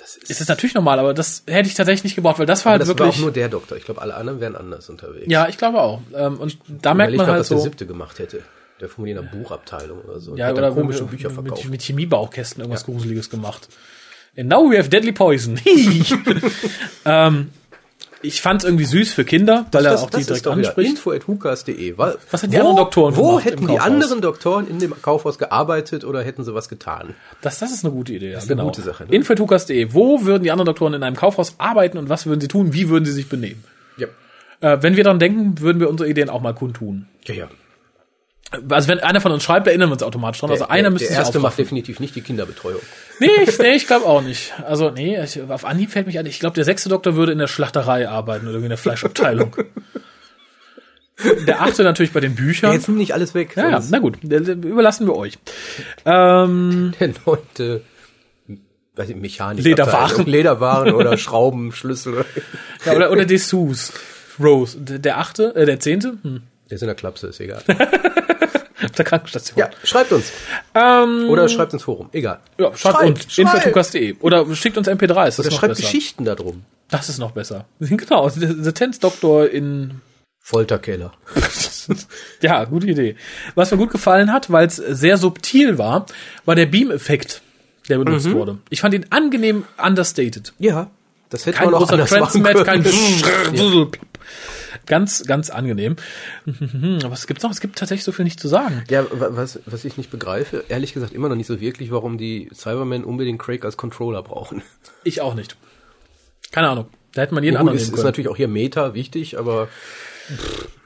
Speaker 2: Das ist,
Speaker 1: Es ist natürlich normal, aber das hätte ich tatsächlich nicht gebraucht, weil das war
Speaker 2: aber
Speaker 1: halt
Speaker 2: das war
Speaker 1: wirklich.
Speaker 2: auch nur der Doktor. Ich glaube, alle anderen wären anders unterwegs.
Speaker 1: ja, ich glaube auch. Ähm, und da merkt man
Speaker 2: grad,
Speaker 1: halt
Speaker 2: der
Speaker 1: so.
Speaker 2: siebte gemacht hätte. Der formuliert in einer Buchabteilung oder so.
Speaker 1: Ja,
Speaker 2: Hat
Speaker 1: oder
Speaker 2: komische
Speaker 1: mit,
Speaker 2: Bücher verkauft.
Speaker 1: Mit, mit Chemiebaukästen irgendwas Gruseliges gemacht. And now we have deadly poison. [LAUGHS] [LAUGHS] ähm, ich fand es irgendwie süß für Kinder, weil er auch die direkt
Speaker 2: doch wieder
Speaker 1: anspricht.
Speaker 2: info.hukas.de. Was
Speaker 1: haben die anderen Doktoren
Speaker 2: Wo
Speaker 1: gemacht
Speaker 2: hätten die anderen Doktoren in dem Kaufhaus gearbeitet oder hätten sie was getan?
Speaker 1: Das, das ist eine gute Idee, ja,
Speaker 2: ist eine
Speaker 1: genau.
Speaker 2: gute Sache, ne?
Speaker 1: Info.tukas.de. Wo würden die anderen Doktoren in einem Kaufhaus arbeiten und was würden sie tun? Wie würden sie sich benehmen?
Speaker 2: Ja.
Speaker 1: Äh, wenn wir daran denken, würden wir unsere Ideen auch mal kundtun.
Speaker 2: Ja, ja.
Speaker 1: Also wenn einer von uns schreibt, erinnern wir uns automatisch dran. Also einer
Speaker 2: der,
Speaker 1: müsste
Speaker 2: der erste macht definitiv nicht die Kinderbetreuung.
Speaker 1: Nee, ich, [LAUGHS] nee, ich glaube auch nicht. Also, nee, ich, auf Anhieb fällt mich an, ich glaube, der sechste Doktor würde in der Schlachterei arbeiten oder in der Fleischabteilung. [LAUGHS] der achte natürlich bei den Büchern.
Speaker 2: Jetzt nimm nicht alles weg.
Speaker 1: ja, ja, na gut, der- der überlassen wir euch. Ähm,
Speaker 2: Der neunte weiß ich, Mechanik.
Speaker 1: Lederwaren.
Speaker 2: Lederwaren oder Schrauben, Schlüssel.
Speaker 1: ja, oder, oder Dessous. Rose. Der, der achte, äh, der zehnte? Hm,
Speaker 2: Der ist in der Klapse, ist egal. [LAUGHS]
Speaker 1: auf der Krankenstation.
Speaker 2: Ja, schreibt uns.
Speaker 1: ähm,
Speaker 2: Oder schreibt ins Forum. Egal.
Speaker 1: ja schreibt,
Speaker 2: schreibt,
Speaker 1: uns.
Speaker 2: schreibt.
Speaker 1: Oder schickt uns MP3s. Das
Speaker 2: Oder
Speaker 1: ist noch
Speaker 2: schreibt
Speaker 1: besser.
Speaker 2: Geschichten darum.
Speaker 1: Das ist noch besser. [LAUGHS] Genau. The, Tenth Doctor in
Speaker 2: Folterkeller. [LAUGHS]
Speaker 1: Ja, gute Idee. Was mir gut gefallen hat, weil es sehr subtil war, war der Beam-Effekt, der benutzt wurde. Ich fand ihn angenehm understated.
Speaker 2: Ja, das hätte
Speaker 1: Kein
Speaker 2: man auch anders machen
Speaker 1: Transmat, kein
Speaker 2: können.
Speaker 1: Ganz, ganz angenehm. [LAUGHS] Was gibt's noch? Es gibt tatsächlich so viel nicht zu sagen.
Speaker 2: Ja, wa- was, was ich nicht begreife, ehrlich gesagt immer noch nicht so wirklich, warum die Cybermen unbedingt Craig als Controller brauchen.
Speaker 1: Ich auch nicht. Keine Ahnung. Da hätte man jeden
Speaker 2: Gut,
Speaker 1: anderen
Speaker 2: ist,
Speaker 1: nehmen
Speaker 2: ist
Speaker 1: können.
Speaker 2: natürlich auch hier Meta wichtig, aber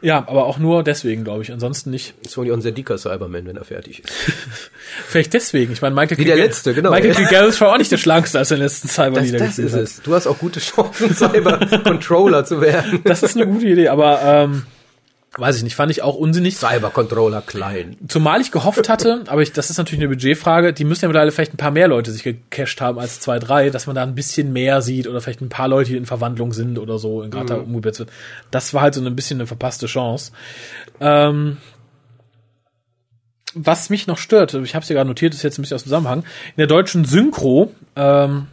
Speaker 1: Ja, aber auch nur deswegen, glaube ich. Ansonsten nicht.
Speaker 2: ist wohl auch ein sehr dicker Cyberman, wenn er fertig ist. [LAUGHS]
Speaker 1: Vielleicht deswegen. Ich meine, Michael
Speaker 2: Wie der
Speaker 1: Kidd-
Speaker 2: letzte, genau.
Speaker 1: Michael Kidd Garrett war auch nicht der schlankste, als er den letzten Cyber
Speaker 2: Das, das ist
Speaker 1: hat.
Speaker 2: es. Du hast auch gute Chancen, [LAUGHS] Cyber-Controller zu werden.
Speaker 1: Das ist eine gute Idee, aber ähm, weiß ich nicht, fand ich auch unsinnig.
Speaker 2: Cyber-Controller klein.
Speaker 1: Zumal ich gehofft hatte, aber ich, das ist natürlich eine Budgetfrage, die müssen ja mittlerweile vielleicht ein paar mehr Leute sich gecached haben als zwei, drei, dass man da ein bisschen mehr sieht oder vielleicht ein paar Leute, die in Verwandlung sind oder so, in gerade da umgesetzt wird. Das war halt so ein bisschen eine verpasste Chance. Ähm, was mich noch stört, ich habe es ja gerade notiert, ist jetzt ein bisschen aus dem Zusammenhang, in der deutschen Synchro, ähm,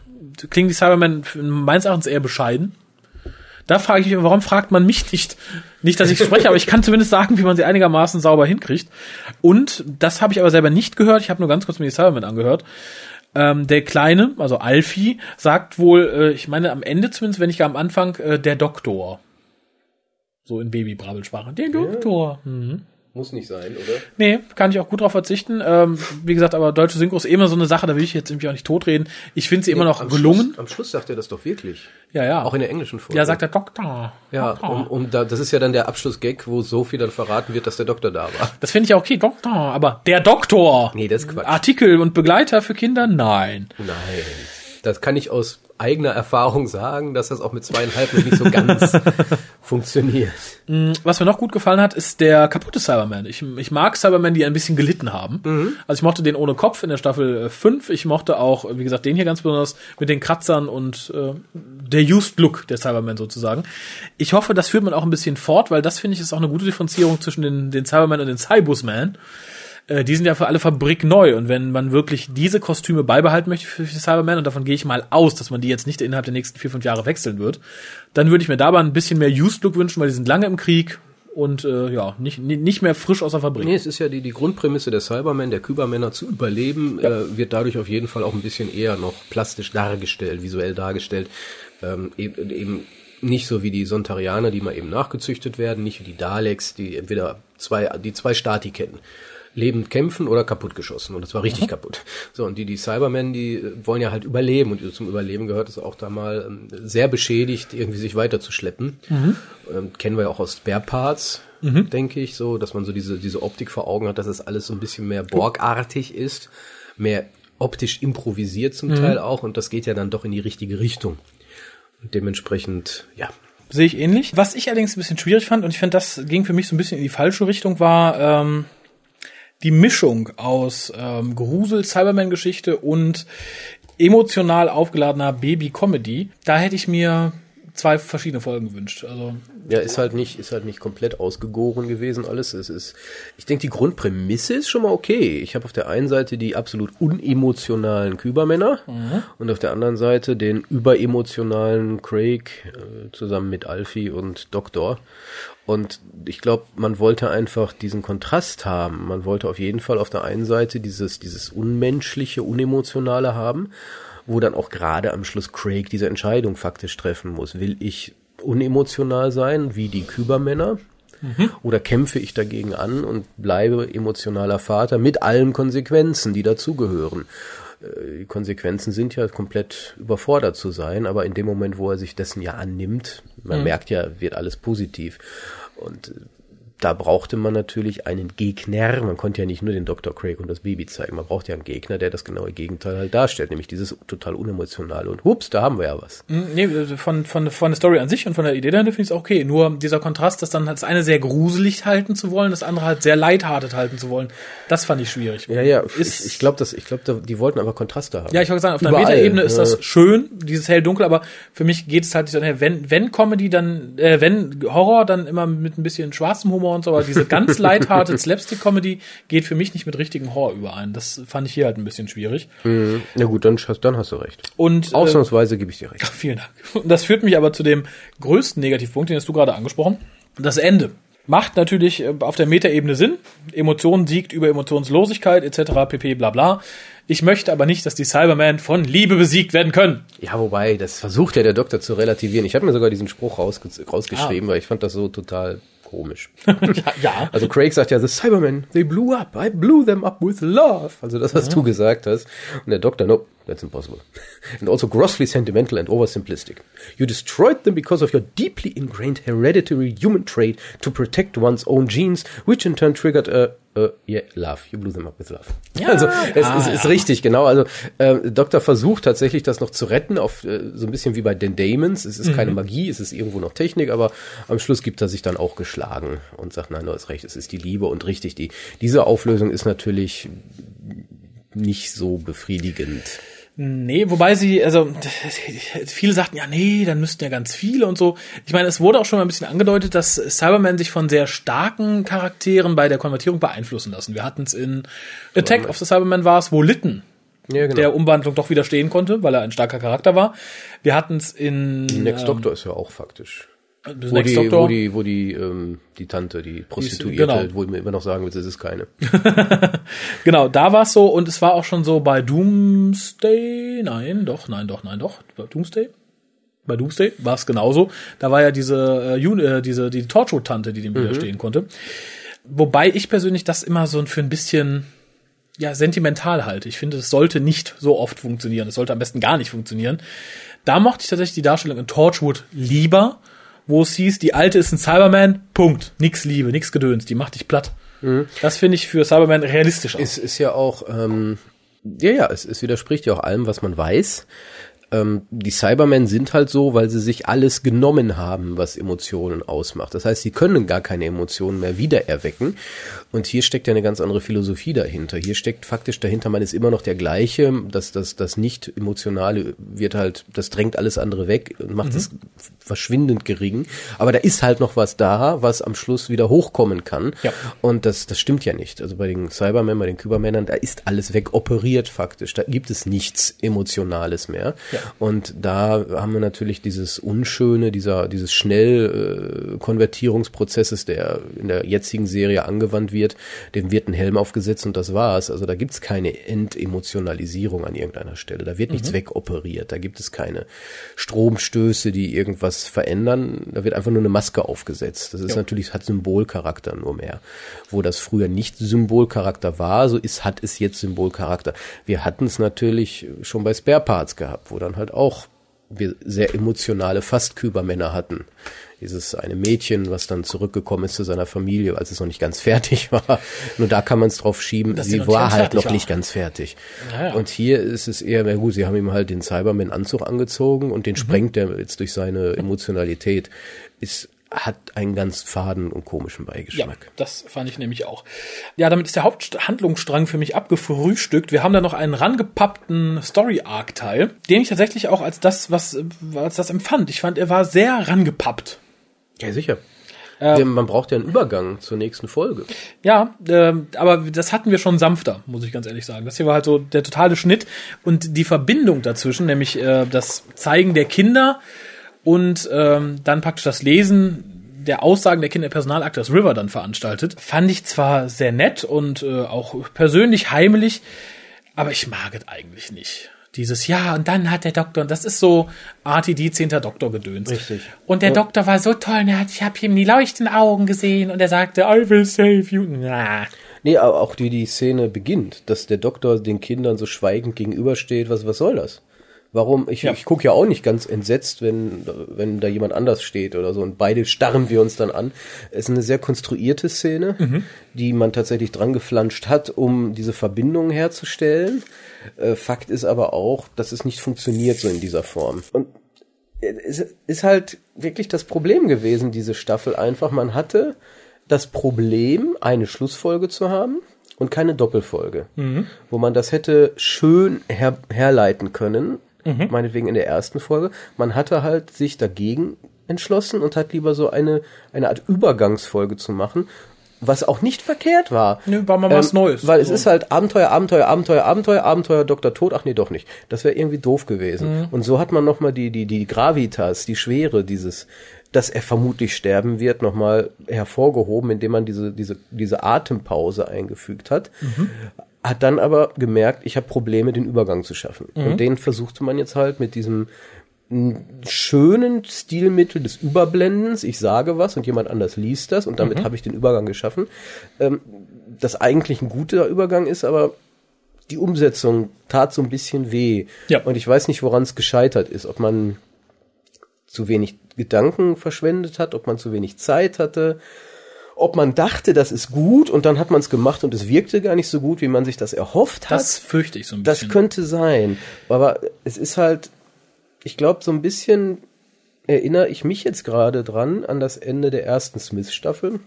Speaker 1: klingen die Cybermen meines Erachtens eher bescheiden. Da frage ich mich, warum fragt man mich nicht? Nicht, dass ich spreche, aber ich kann zumindest sagen, wie man sie einigermaßen sauber hinkriegt. Und das habe ich aber selber nicht gehört. Ich habe nur ganz kurz mir die Cybermen angehört. Ähm, der Kleine, also Alfie, sagt wohl, äh, ich meine am Ende zumindest, wenn gar am Anfang, äh, der Doktor. So in Babybrabbelsprache. Der Doktor. Mhm.
Speaker 2: Muss nicht sein, oder?
Speaker 1: Nee, kann ich auch gut drauf verzichten. Ähm, wie gesagt, aber deutsche Synchro ist immer so eine Sache, da will ich jetzt irgendwie auch nicht totreden. Ich finde sie immer noch
Speaker 2: am
Speaker 1: gelungen.
Speaker 2: Schluss, am Schluss sagt er das doch wirklich.
Speaker 1: Ja, ja.
Speaker 2: Auch in der englischen Folge.
Speaker 1: ja, sagt der Doktor.
Speaker 2: Ja,
Speaker 1: Doktor.
Speaker 2: um, um da, das ist ja dann der Abschlussgag, wo Sophie dann verraten wird, dass der Doktor da war.
Speaker 1: Das finde ich ja okay, Doktor, aber der Doktor.
Speaker 2: Nee, das ist Quatsch.
Speaker 1: Artikel und Begleiter für Kinder? Nein.
Speaker 2: Nein. Das kann ich aus eigener Erfahrung sagen, dass das auch mit zweieinhalb nicht so ganz [LAUGHS] funktioniert.
Speaker 1: Was mir noch gut gefallen hat, ist der kaputte Cyberman. Ich, ich mag Cybermen, die ein bisschen gelitten haben. Also ich mochte den ohne Kopf in der Staffel 5. Ich mochte auch, wie gesagt, den hier ganz besonders mit den Kratzern und äh, der Used Look der Cybermen sozusagen. Ich hoffe, das führt man auch ein bisschen fort, weil das finde ich ist auch eine gute Differenzierung zwischen den, den Cybermen und den Cybusman. Äh, die sind ja für alle Fabrik neu und wenn man wirklich diese Kostüme beibehalten möchte für die Cybermen und davon gehe ich mal aus, dass man die jetzt nicht innerhalb der nächsten vier, fünf Jahre wechseln wird, dann würde ich mir dabei ein bisschen mehr Used Look wünschen, weil die sind lange im Krieg und äh, ja, nicht, ni- nicht mehr frisch aus der Fabrik.
Speaker 2: Nee, es ist ja die, die Grundprämisse der Cybermen, der Kybermänner zu überleben, äh, wird dadurch auf jeden Fall auch ein bisschen eher noch plastisch dargestellt, visuell dargestellt. Ähm, eben, eben nicht so wie die Sontarianer, die mal eben nachgezüchtet werden, nicht wie die Daleks, die entweder zwei, die zwei Stati kennen. Lebend kämpfen oder kaputtgeschossen. Und das war richtig kaputt. So, und die, die Cybermen, die äh, wollen ja halt überleben. Und zum Überleben gehört es auch da mal ähm, sehr beschädigt, irgendwie sich weiterzuschleppen. Ähm, kennen wir ja auch aus Spare Parts, denke ich, so, dass man so diese, diese Optik vor Augen hat, dass es alles so ein bisschen mehr Borgartig ist, mehr optisch improvisiert zum Teil auch. Und das geht ja dann doch in die richtige Richtung. Und dementsprechend, ja,
Speaker 1: Sehe ich ähnlich. Was ich allerdings ein bisschen schwierig fand, und ich finde, das ging für mich so ein bisschen in die falsche Richtung, war ähm, die Mischung aus ähm, Grusel, Cyberman-Geschichte und emotional aufgeladener Baby-Comedy. Da hätte ich mir zwei verschiedene Folgen gewünscht. Also
Speaker 2: Ja, ist halt nicht, ist halt nicht komplett ausgegoren gewesen alles. Es ist, ich denke, die Grundprämisse ist schon mal okay. Ich habe auf der einen Seite die absolut unemotionalen Kübermänner und auf der anderen Seite den überemotionalen Craig äh, zusammen mit Alfie und Doktor. Und ich glaube, man wollte einfach diesen Kontrast haben. Man wollte auf jeden Fall auf der einen Seite dieses, dieses unmenschliche, unemotionale haben, wo dann auch gerade am Schluss Craig diese Entscheidung faktisch treffen muss. Will ich unemotional sein, wie die Kübermänner? Oder kämpfe ich dagegen an und bleibe emotionaler Vater mit allen Konsequenzen, die dazugehören? Äh, Die Konsequenzen sind ja komplett überfordert zu sein, aber in dem Moment, wo er sich dessen ja annimmt, man merkt ja, wird alles positiv. Und äh, da brauchte man natürlich einen Gegner. Man konnte ja nicht nur den Dr. Craig und das Baby zeigen. Man braucht ja einen Gegner, der das genaue Gegenteil halt darstellt, nämlich dieses total unemotionale. Und hups, da haben wir ja was.
Speaker 1: Mm, Nee, von, von, von der Story an sich und von der Idee dahinter finde ich es okay. Nur dieser Kontrast, das dann das eine sehr gruselig halten zu wollen, das andere halt sehr lighthearted halten zu wollen, das fand ich schwierig.
Speaker 2: Ja, ja,
Speaker 1: Ist-
Speaker 2: ich, ich glaube, ich glaub, die wollten aber Kontraste haben.
Speaker 1: Ja, ich wollte sagen, auf einer
Speaker 2: Überall,
Speaker 1: Metaebene ist das schön, dieses hell-dunkel, aber für mich geht es halt nicht so, wenn, wenn Comedy, dann, äh, wenn Horror, dann immer mit ein bisschen schwarzem Humor und so, aber diese ganz [LAUGHS] lighthearted Slapstick-Comedy geht für mich nicht mit richtigem Horror überein. Das fand ich hier halt ein bisschen schwierig.
Speaker 2: Mhm. Na gut, dann, hast- dann hast du recht.
Speaker 1: Und, äh,
Speaker 2: Ausnahmsweise gebe ich dir recht. [LAUGHS]
Speaker 1: Vielen Dank. Und das führt mich aber zu dem größten Negativpunkt, den hast du gerade angesprochen. Das Ende. Macht natürlich äh, auf der Metaebene Sinn. Emotion siegt über Emotionslosigkeit etc. pp. bla bla. Ich möchte aber nicht, dass die Cybermen von Liebe besiegt werden können.
Speaker 2: Ja, wobei, das versucht ja der Doktor zu relativieren. Ich habe mir sogar diesen Spruch rausge rausgeschrieben, weil ich fand das so total komisch. [LAUGHS]
Speaker 1: ja, ja.
Speaker 2: Also Craig sagt ja, the Cybermen, they blew up. I blew them up with love. Also das, was du gesagt hast. Und der Doktor, no, that's impossible. [LAUGHS] And also grossly sentimental and oversimplistic. You destroyed them because of your deeply ingrained hereditary human trait to protect one's own genes, which in turn triggered a, a yeah, love. You blew them up with love.
Speaker 1: Ja,
Speaker 2: also es
Speaker 1: ja,
Speaker 2: ist, ist
Speaker 1: ja.
Speaker 2: richtig, genau. Also äh, Doktor versucht tatsächlich das noch zu retten, auf äh, so ein bisschen wie bei den Damons. Es ist keine Magie, es ist irgendwo noch Technik, aber am Schluss gibt er sich dann auch geschlagen und sagt, nein, du hast recht, es ist die Liebe und richtig, die diese Auflösung ist natürlich nicht so befriedigend.
Speaker 1: Nee, wobei sie, also [LAUGHS] viele sagten, ja, nee, dann müssten ja ganz viele und so. Ich meine, es wurde auch schon mal ein bisschen angedeutet, dass Cybermen sich von sehr starken Charakteren bei der Konvertierung beeinflussen lassen. Wir hatten es in Attack of the Cybermen war es, wo Litten
Speaker 2: Ja, genau.
Speaker 1: der Umwandlung doch widerstehen konnte, weil er ein starker Charakter war. Wir hatten es in
Speaker 2: Next
Speaker 1: ähm,
Speaker 2: Doctor ist ja auch faktisch.
Speaker 1: Das
Speaker 2: Wo die,
Speaker 1: Doctor.
Speaker 2: wo die, wo die, ähm, die Tante, die Prostituierte,
Speaker 1: genau.
Speaker 2: wo ich mir immer noch sagen will, es ist keine. [LAUGHS]
Speaker 1: Genau, da war es so und es war auch schon so bei Doomsday. Nein, doch, nein, doch, nein, doch. Bei Doomsday? Bei Doomsday war es genauso. Da war ja diese, äh, äh, diese die Torchwood-Tante, die dem widerstehen konnte. Wobei ich persönlich das immer so für ein bisschen ja sentimental halte. Ich finde, es sollte nicht so oft funktionieren. Es sollte am besten gar nicht funktionieren. Da mochte ich tatsächlich die Darstellung in Torchwood lieber, wo es hieß, die alte ist ein Cyberman, Punkt. Nix Liebe, nix Gedöns, die macht dich platt. Das finde ich für Cyberman realistisch aus.
Speaker 2: Es ist ja auch, ähm, ja, ja, es, es widerspricht ja auch allem, was man weiß. Ähm, die Cybermen sind halt so, weil sie sich alles genommen haben, was Emotionen ausmacht. Das heißt, sie können gar keine Emotionen mehr wiedererwecken. Und hier steckt ja eine ganz andere Philosophie dahinter. Hier steckt faktisch dahinter, man ist immer noch der gleiche. Das, das, das nicht emotionale wird halt, das drängt alles andere weg und macht es verschwindend gering. Aber da ist halt noch was da, was am Schluss wieder hochkommen kann.
Speaker 1: Ja.
Speaker 2: Und das, das stimmt ja nicht. Also bei den Cybermen, bei den Kybermännern, da ist alles wegoperiert faktisch. Da gibt es nichts Emotionales mehr.
Speaker 1: Ja.
Speaker 2: Und da haben wir natürlich dieses Unschöne, dieser, dieses schnell äh, der in der jetzigen Serie angewandt wird. Dem wird ein Helm aufgesetzt und das war's. Also da gibt's keine Entemotionalisierung an irgendeiner Stelle. Da wird nichts wegoperiert. Da gibt es keine Stromstöße, die irgendwas verändern. Da wird einfach nur eine Maske aufgesetzt. Das ist
Speaker 1: Ja.
Speaker 2: natürlich, hat Symbolcharakter nur mehr. Wo das früher nicht Symbolcharakter war, so ist, hat es jetzt Symbolcharakter. Wir hatten es natürlich schon bei Spare Parts gehabt, wo dann halt auch wir sehr emotionale Fast-Kübermänner hatten. Dieses eine Mädchen, was dann zurückgekommen ist zu seiner Familie, als es noch nicht ganz [LAUGHS] fertig war. Nur da kann man es drauf schieben,
Speaker 1: Dass sie
Speaker 2: war halt noch
Speaker 1: war.
Speaker 2: nicht ganz fertig.
Speaker 1: Ja, ja.
Speaker 2: Und hier ist es eher, na gut, sie haben ihm halt den Cyberman-Anzug angezogen und den
Speaker 1: Mhm.
Speaker 2: sprengt er jetzt durch seine Emotionalität. Ist, hat einen ganz faden und komischen
Speaker 1: Ja,
Speaker 2: Beigeschmack.
Speaker 1: das fand ich nämlich auch. Ja, damit ist der Haupthandlungsstrang für mich abgefrühstückt. Wir haben da noch einen rangepappten Story-Arc-Teil, den ich tatsächlich auch als das, was, als das empfand. Ich fand, er war sehr rangepappt.
Speaker 2: Ja, sicher.
Speaker 1: Ähm.
Speaker 2: Man braucht ja einen Übergang zur nächsten Folge.
Speaker 1: Ja, ähm, aber das hatten wir schon sanfter, muss ich ganz ehrlich sagen. Das hier war halt so der totale Schnitt und die Verbindung dazwischen, nämlich äh, das Zeigen der Kinder und ähm, dann praktisch das Lesen der Aussagen der Kinder im Personalakt, das River dann veranstaltet, fand ich zwar sehr nett und äh, auch persönlich heimelig, aber ich mag es eigentlich nicht. Dieses Ja, und dann hat der Doktor, und das ist so RTD 10. Doktor gedöns.
Speaker 2: Richtig.
Speaker 1: Und der Doktor war so toll, und er hat, ich habe ihm die leuchtenden Augen gesehen und er sagte, I will save you. Na.
Speaker 2: Nee, aber auch wie die Szene beginnt, dass der Doktor den Kindern so schweigend gegenübersteht, was, was soll das? Warum? Ich,
Speaker 1: Ja.
Speaker 2: ich gucke ja auch nicht ganz entsetzt, wenn, wenn da jemand anders steht oder so und beide starren wir uns dann an. Es ist eine sehr konstruierte Szene,
Speaker 1: Mhm.
Speaker 2: die man tatsächlich dran geflanscht hat, um diese Verbindungen herzustellen. Äh, Fakt ist aber auch, dass es nicht funktioniert so in dieser Form. Und es ist halt wirklich das Problem gewesen, diese Staffel einfach. Man hatte das Problem, eine Schlussfolge zu haben und keine Doppelfolge, wo man das hätte schön her herleiten können, meinetwegen in der ersten Folge. Man hatte halt sich dagegen entschlossen und hat lieber so eine, eine Art Übergangsfolge zu machen, was auch nicht verkehrt war.
Speaker 1: Nö, war mal was Neues.
Speaker 2: Weil es
Speaker 1: So.
Speaker 2: ist halt Abenteuer, Abenteuer, Abenteuer, Abenteuer, Abenteuer, Doktor Tod. Ach nee, doch nicht. Das wäre irgendwie doof gewesen.
Speaker 1: Mhm.
Speaker 2: Und so hat man nochmal die, die, die Gravitas, die Schwere dieses, dass er vermutlich sterben wird, nochmal hervorgehoben, indem man diese, diese, diese Atempause eingefügt hat.
Speaker 1: Mhm.
Speaker 2: Hat dann aber gemerkt, ich habe Probleme, den Übergang zu schaffen.
Speaker 1: Mhm.
Speaker 2: Und den versuchte man jetzt halt mit diesem schönen Stilmittel des Überblendens. Ich sage was und jemand anders liest das und
Speaker 1: Mhm.
Speaker 2: damit habe ich den Übergang geschaffen. Ähm, das eigentlich ein guter Übergang ist, aber die Umsetzung tat so ein bisschen weh.
Speaker 1: Ja.
Speaker 2: Und ich weiß nicht, woran es gescheitert ist. Ob man zu wenig Gedanken verschwendet hat, ob man zu wenig Zeit hatte, ob man dachte, das ist gut und dann hat man es gemacht und es wirkte gar nicht so gut, wie man sich das erhofft hat.
Speaker 1: Das fürchte ich so ein
Speaker 2: Das
Speaker 1: bisschen.
Speaker 2: könnte sein. Aber es ist halt, ich glaube, so ein bisschen erinnere ich mich jetzt gerade dran an das Ende der ersten Smith-Staffel.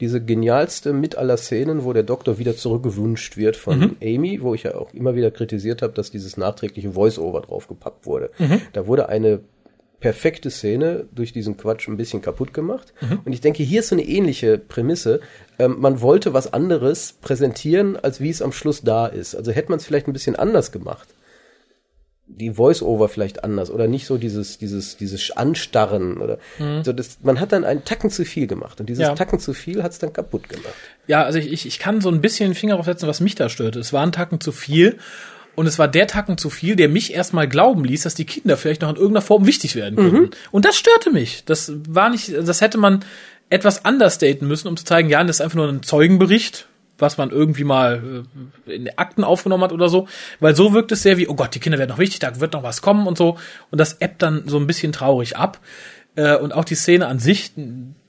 Speaker 2: Diese genialste mit aller Szenen, wo der Doktor wieder zurückgewünscht wird von Amy, wo ich ja auch immer wieder kritisiert habe, dass dieses nachträgliche Voice-Over draufgepackt wurde. Da wurde eine perfekte Szene durch diesen Quatsch ein bisschen kaputt gemacht. Mhm. Und ich denke, hier ist so eine ähnliche Prämisse. Ähm, man wollte was anderes präsentieren, als wie es am Schluss da ist. Also hätte man es vielleicht ein bisschen anders gemacht. Die Voice-Over vielleicht anders oder nicht so dieses, dieses, dieses Anstarren oder mhm. so das, man hat dann einen Tacken zu viel gemacht und dieses ja. Tacken zu viel hat es dann kaputt gemacht.
Speaker 1: Ja, also ich, ich kann so ein bisschen den Finger draufsetzen, was mich da stört. Es war ein Tacken zu viel und es war der Tacken zu viel, der mich erstmal glauben ließ, dass die Kinder vielleicht noch in irgendeiner Form wichtig werden. Mhm. Und das störte mich. Das war nicht, das hätte man etwas anders daten müssen, um zu zeigen, ja, das ist einfach nur ein Zeugenbericht, was man irgendwie mal äh, in Akten aufgenommen hat oder so. Weil so wirkt es sehr wie, oh Gott, die Kinder werden noch wichtig, da wird noch was kommen und so. Und das ebbt dann so ein bisschen traurig ab. Äh, und auch die Szene an sich,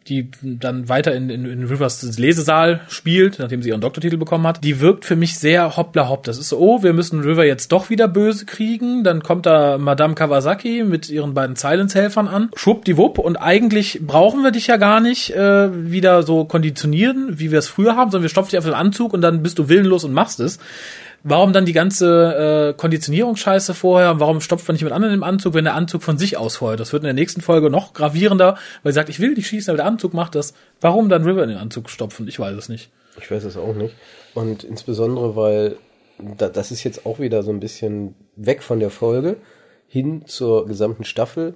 Speaker 1: die dann weiter in, in, in Rivers Lesesaal spielt, nachdem sie ihren Doktortitel bekommen hat, die wirkt für mich sehr hoppla hopp. Das ist so, oh, wir müssen River jetzt doch wieder böse kriegen. Dann kommt da Madame Kawasaki mit ihren beiden Silence-Helfern an. Schwuppdiwupp. Und eigentlich brauchen wir dich ja gar nicht äh, wieder so konditionieren, wie wir es früher haben, sondern wir stopfen dich einfach den Anzug und dann bist du willenlos und machst es. Warum dann die ganze äh, Konditionierungsscheiße vorher? Warum stopft man nicht mit anderen im Anzug, wenn der Anzug von sich ausfeuert? Das wird in der nächsten Folge noch gravierender, weil er sagt, ich will dich schießen, aber der Anzug macht das. Warum dann River in den Anzug stopfen? Ich weiß es nicht.
Speaker 2: Ich weiß es auch nicht. Und insbesondere, weil da, das ist jetzt auch wieder so ein bisschen weg von der Folge hin zur gesamten Staffel.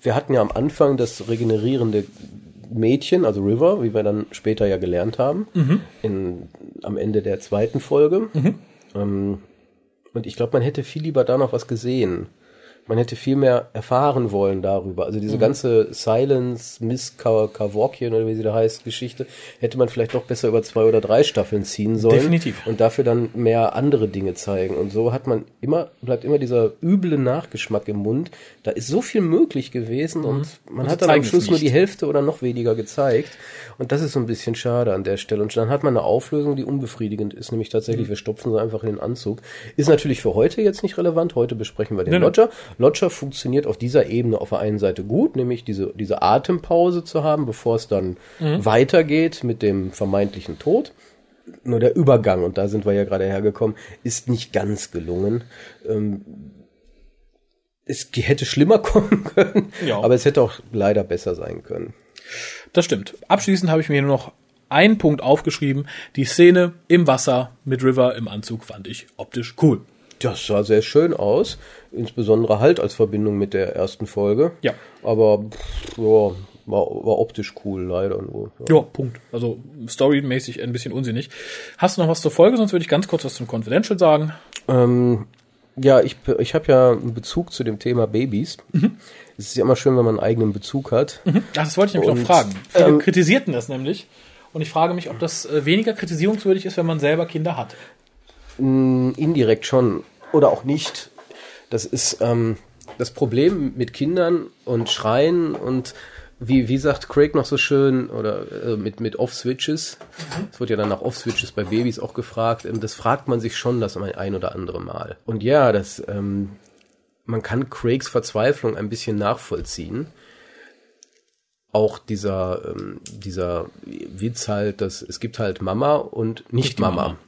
Speaker 2: Wir hatten ja am Anfang das regenerierende Mädchen, also River, wie wir dann später ja gelernt haben, mhm. in, am Ende der zweiten Folge. Mhm. Ähm, und ich glaube, man hätte viel lieber da noch was gesehen man hätte viel mehr erfahren wollen darüber. Also diese mhm. ganze Silence, Miss Kavorkian oder wie sie da heißt, Geschichte, hätte man vielleicht doch besser über zwei oder drei Staffeln ziehen sollen.
Speaker 1: Definitiv.
Speaker 2: Und dafür dann mehr andere Dinge zeigen. Und so hat man immer, bleibt immer dieser üble Nachgeschmack im Mund. Da ist so viel möglich gewesen mhm. und man und hat dann am Schluss nur die Hälfte oder noch weniger gezeigt. Und das ist so ein bisschen schade an der Stelle. Und dann hat man eine Auflösung, die unbefriedigend ist, nämlich tatsächlich, mhm. wir stopfen sie einfach in den Anzug. Ist natürlich für heute jetzt nicht relevant. Heute besprechen wir den nee, Lodger. Lodger funktioniert auf dieser Ebene auf der einen Seite gut, nämlich diese, diese Atempause zu haben, bevor es dann mhm. weitergeht mit dem vermeintlichen Tod. Nur der Übergang, und da sind wir ja gerade hergekommen, ist nicht ganz gelungen. Ähm, es hätte schlimmer [LAUGHS] kommen können, ja. aber es hätte auch leider besser sein können.
Speaker 1: Das stimmt. Abschließend habe ich mir nur noch einen Punkt aufgeschrieben. Die Szene im Wasser mit River im Anzug fand ich optisch cool.
Speaker 2: Das sah sehr schön aus, insbesondere halt als Verbindung mit der ersten Folge.
Speaker 1: Ja.
Speaker 2: Aber pff, ja, war, war optisch cool, leider nur.
Speaker 1: Ja. ja, Punkt. Also storymäßig ein bisschen unsinnig. Hast du noch was zur Folge? Sonst würde ich ganz kurz was zum Confidential sagen.
Speaker 2: Ähm, ja, ich, ich habe ja einen Bezug zu dem Thema Babys. Mhm. Es ist ja immer schön, wenn man einen eigenen Bezug hat.
Speaker 1: Mhm. Ach, das wollte ich nämlich Und, noch fragen. Viele ähm, kritisierten das nämlich. Und ich frage mich, ob das äh, weniger kritisierungswürdig ist, wenn man selber Kinder hat.
Speaker 2: Indirekt schon oder auch nicht. Das ist ähm, das Problem mit Kindern und Schreien und wie, wie sagt Craig noch so schön, oder äh, mit, mit Off-Switches, mhm. es wird ja dann nach Off-Switches bei Babys auch gefragt, ähm, das fragt man sich schon das ein oder andere Mal. Und ja, das, ähm, man kann Craigs Verzweiflung ein bisschen nachvollziehen. Auch dieser, ähm, dieser Witz halt, dass es gibt halt Mama und nicht, nicht Mama. Mama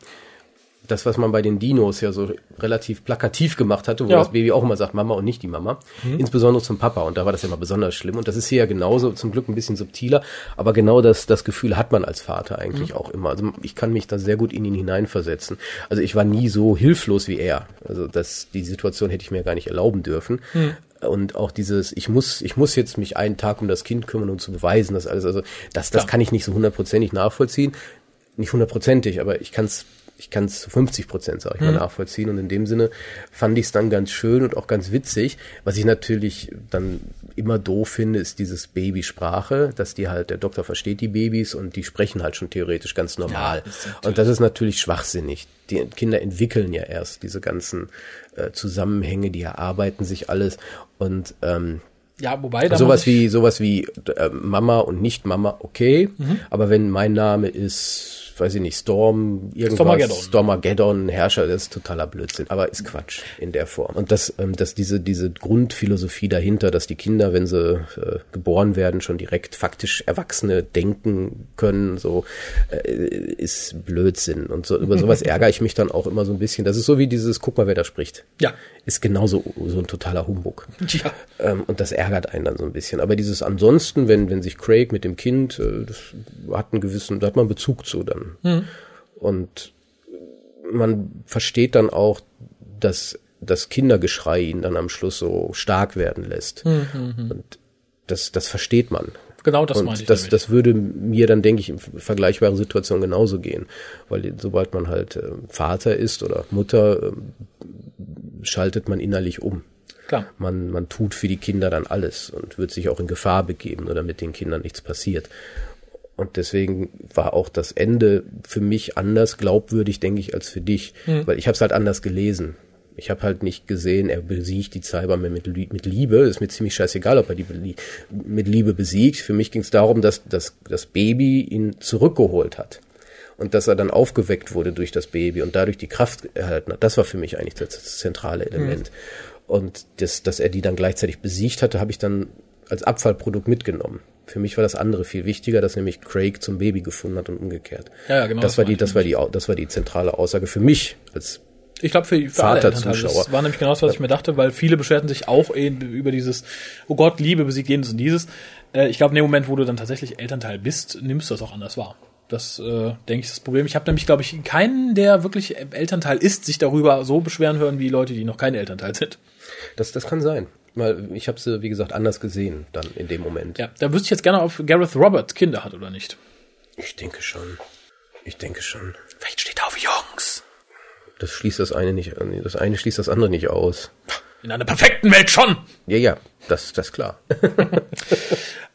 Speaker 2: das, was man bei den Dinos ja so relativ plakativ gemacht hatte, wo ja. das Baby auch immer sagt, Mama und nicht die Mama. Mhm. Insbesondere zum Papa. Und da war das ja immer besonders schlimm. Und das ist hier ja genauso, zum Glück ein bisschen subtiler. Aber genau das, das Gefühl hat man als Vater eigentlich mhm. auch immer. Also ich kann mich da sehr gut in ihn hineinversetzen. Also ich war nie so hilflos wie er. Also das, die Situation hätte ich mir gar nicht erlauben dürfen. Mhm und auch dieses, ich muss, ich muss jetzt mich einen Tag um das Kind kümmern, um zu beweisen, dass alles, also das, das kann ich nicht so hundertprozentig nachvollziehen. Nicht hundertprozentig, aber ich kann es ich kann es zu 50 Prozent, sag ich mal, mhm. nachvollziehen. Und in dem Sinne fand ich es dann ganz schön und auch ganz witzig. Was ich natürlich dann immer doof finde, ist dieses Babysprache, dass die halt, der Doktor versteht die Babys und die sprechen halt schon theoretisch ganz normal. Ja, und das ist natürlich schwachsinnig. Die Kinder entwickeln ja erst diese ganzen äh, Zusammenhänge, die erarbeiten sich alles. Und ähm,
Speaker 1: ja, wobei
Speaker 2: da sowas wie sowas wie äh, Mama und nicht Mama, okay. Mhm. Aber wenn mein Name ist weiß ich nicht, Storm, irgendwas,
Speaker 1: Stormageddon.
Speaker 2: Stormageddon, Herrscher, das ist totaler Blödsinn. Aber ist Quatsch in der Form. Und das, ähm, dass diese, diese Grundphilosophie dahinter, dass die Kinder, wenn sie äh, geboren werden, schon direkt faktisch Erwachsene denken können, so, äh, ist Blödsinn. Und so, über sowas [LAUGHS] ärgere ich mich dann auch immer so ein bisschen. Das ist so wie dieses, guck mal, wer da spricht.
Speaker 1: Ja.
Speaker 2: Ist genauso so ein totaler Humbug.
Speaker 1: Ja.
Speaker 2: Ähm, und das ärgert einen dann so ein bisschen. Aber dieses ansonsten, wenn, wenn sich Craig mit dem Kind, äh, das hat einen gewissen, da hat man Bezug zu dann. Und man versteht dann auch, dass das Kindergeschrei ihn dann am Schluss so stark werden lässt. Und das, das versteht man.
Speaker 1: Genau das
Speaker 2: und
Speaker 1: meine ich
Speaker 2: das,
Speaker 1: damit.
Speaker 2: das würde mir dann, denke ich, in vergleichbaren Situationen genauso gehen. Weil sobald man halt äh, Vater ist oder Mutter, ähm, schaltet man innerlich um.
Speaker 1: Klar.
Speaker 2: Man, man tut für die Kinder dann alles und wird sich auch in Gefahr begeben, nur damit den Kindern nichts passiert. Und deswegen war auch das Ende für mich anders glaubwürdig, denke ich, als für dich, weil ich habe es halt anders gelesen. Ich habe halt nicht gesehen, er besiegt die Cybermen mit, mit Liebe. Ist mir ziemlich scheißegal, ob er die mit Liebe besiegt. Für mich ging es darum, dass, dass das Baby ihn zurückgeholt hat. Und dass er dann aufgeweckt wurde durch das Baby und dadurch die Kraft erhalten hat. Das war für mich eigentlich das, das zentrale Element. Und das, dass er die dann gleichzeitig besiegt hatte, habe ich dann als Abfallprodukt mitgenommen. Für mich war das andere viel wichtiger, dass nämlich Craig zum Baby gefunden hat und umgekehrt.
Speaker 1: Ja, genau,
Speaker 2: Das
Speaker 1: das
Speaker 2: war die, das war die, das war die zentrale Aussage für mich als
Speaker 1: Ich glaube, für, für alle
Speaker 2: Vater,
Speaker 1: Elternteile.
Speaker 2: Zuschauer.
Speaker 1: Das war nämlich genau das, was ich mir dachte, weil viele beschwerten sich auch eben über dieses, oh Gott, Liebe besiegt jenes und dieses. Äh, ich glaube, in dem Moment, wo du dann tatsächlich Elternteil bist, nimmst du das auch anders wahr. Das äh, denke ich ist das Problem. Ich habe nämlich, glaube ich, keinen, der wirklich Elternteil ist, sich darüber so beschweren hören wie Leute, die noch kein Elternteil sind.
Speaker 2: Das, das kann sein. Weil ich habe sie, wie gesagt, anders gesehen dann in dem Moment.
Speaker 1: Ja, da wüsste ich jetzt gerne, ob Gareth Roberts Kinder hat oder nicht.
Speaker 2: Ich denke schon. Ich denke schon.
Speaker 1: Vielleicht steht auf Jungs.
Speaker 2: Das schließt das eine nicht an. Das eine schließt das andere nicht aus.
Speaker 1: In einer perfekten Welt schon.
Speaker 2: Ja, ja, das, das ist klar. [LAUGHS]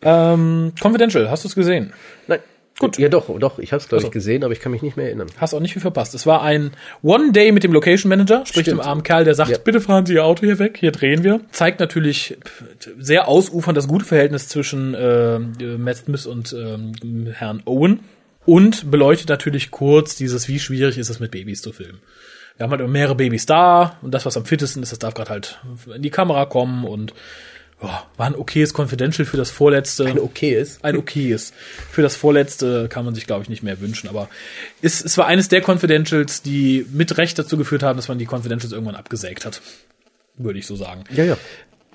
Speaker 1: Ähm, Confidential, hast du es gesehen?
Speaker 2: Nein. Gut. Ja, doch, doch. Ich habe es, glaube ich, gesehen, aber ich kann mich nicht mehr erinnern.
Speaker 1: Hast auch nicht viel verpasst. Es war ein One Day mit dem Location Manager, sprich dem armen Kerl, der sagt,
Speaker 2: Ja.
Speaker 1: bitte fahren Sie Ihr Auto hier weg, hier drehen wir. Zeigt natürlich sehr ausufernd das gute Verhältnis zwischen äh, Matt Smith und ähm, Herrn Owen und beleuchtet natürlich kurz dieses, wie schwierig ist es mit Babys zu filmen. Wir haben halt mehrere Babys da und das, was am fittesten ist, das darf gerade halt in die Kamera kommen und ja, war ein okayes Confidential für das vorletzte
Speaker 2: Ein okay ist.
Speaker 1: ein okayes. Für das vorletzte kann man sich, glaube ich, nicht mehr wünschen. Aber es, es war eines der Confidentials, die mit Recht dazu geführt haben, dass man die Confidentials irgendwann abgesägt hat. Würde ich so sagen.
Speaker 2: Ja, ja.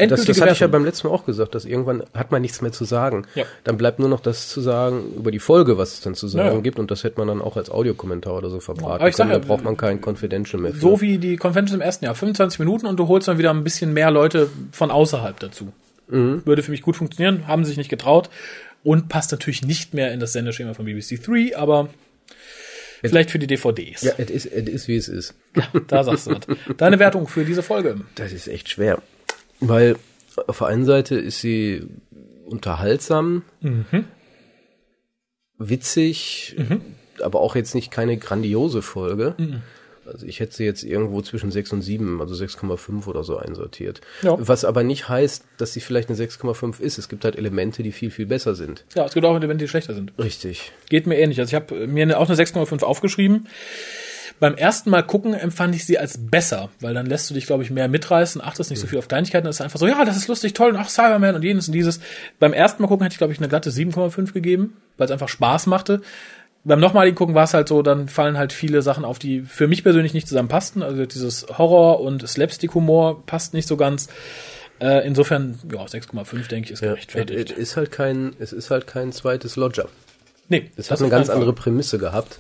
Speaker 2: Das, das hatte ich ja beim letzten Mal auch gesagt, dass irgendwann hat man nichts mehr zu sagen.
Speaker 1: Ja.
Speaker 2: Dann bleibt nur noch das zu sagen über die Folge, was es dann zu sagen
Speaker 1: Ja, ja.
Speaker 2: gibt. Und das hätte man dann auch als Audiokommentar oder so verbraten
Speaker 1: sag
Speaker 2: können. Da
Speaker 1: ja,
Speaker 2: braucht man kein Confidential mehr. für.
Speaker 1: So wie die Convention im ersten Jahr. 25 Minuten und du holst dann wieder ein bisschen mehr Leute von außerhalb dazu.
Speaker 2: Mhm.
Speaker 1: Würde für mich gut funktionieren, haben sich nicht getraut und passt natürlich nicht mehr in das Sendeschema von BBC 3, aber vielleicht für die DVDs.
Speaker 2: ja, es ist, es ist, wie es ist.
Speaker 1: Da sagst du was. Deine Wertung für diese Folge.
Speaker 2: Das ist echt schwer. Weil auf der einen Seite ist sie unterhaltsam, witzig, aber auch jetzt nicht keine grandiose Folge. Also ich hätte sie jetzt irgendwo zwischen 6 und 7, also 6,5 oder so einsortiert.
Speaker 1: Ja.
Speaker 2: Was aber nicht heißt, dass sie vielleicht eine 6,5 ist. Es gibt halt Elemente, die viel, viel besser sind.
Speaker 1: Ja, es gibt auch Elemente, die schlechter sind.
Speaker 2: Richtig.
Speaker 1: Geht mir ähnlich. Also ich habe mir auch eine 6,5 aufgeschrieben. Beim ersten Mal gucken empfand ich sie als besser, weil dann lässt du dich, glaube ich, mehr mitreißen, achtest nicht so viel auf Kleinigkeiten, das ist einfach so, ja, das ist lustig, toll, und ach, Cyberman und jenes und dieses. Beim ersten Mal gucken hätte ich, glaube ich, eine glatte 7,5 gegeben, weil es einfach Spaß machte. Beim nochmaligen Gucken war es halt so, dann fallen halt viele Sachen auf, die für mich persönlich nicht zusammenpassten. Also dieses Horror und Slapstick-Humor passt nicht so ganz. Äh, insofern, ja, 6,5 denke ich, ist
Speaker 2: Ja.
Speaker 1: Gerechtfertigt.
Speaker 2: es ist halt kein, es ist halt kein zweites Lodger.
Speaker 1: nee,
Speaker 2: Es hat eine ganz
Speaker 1: Fall.
Speaker 2: andere Prämisse gehabt.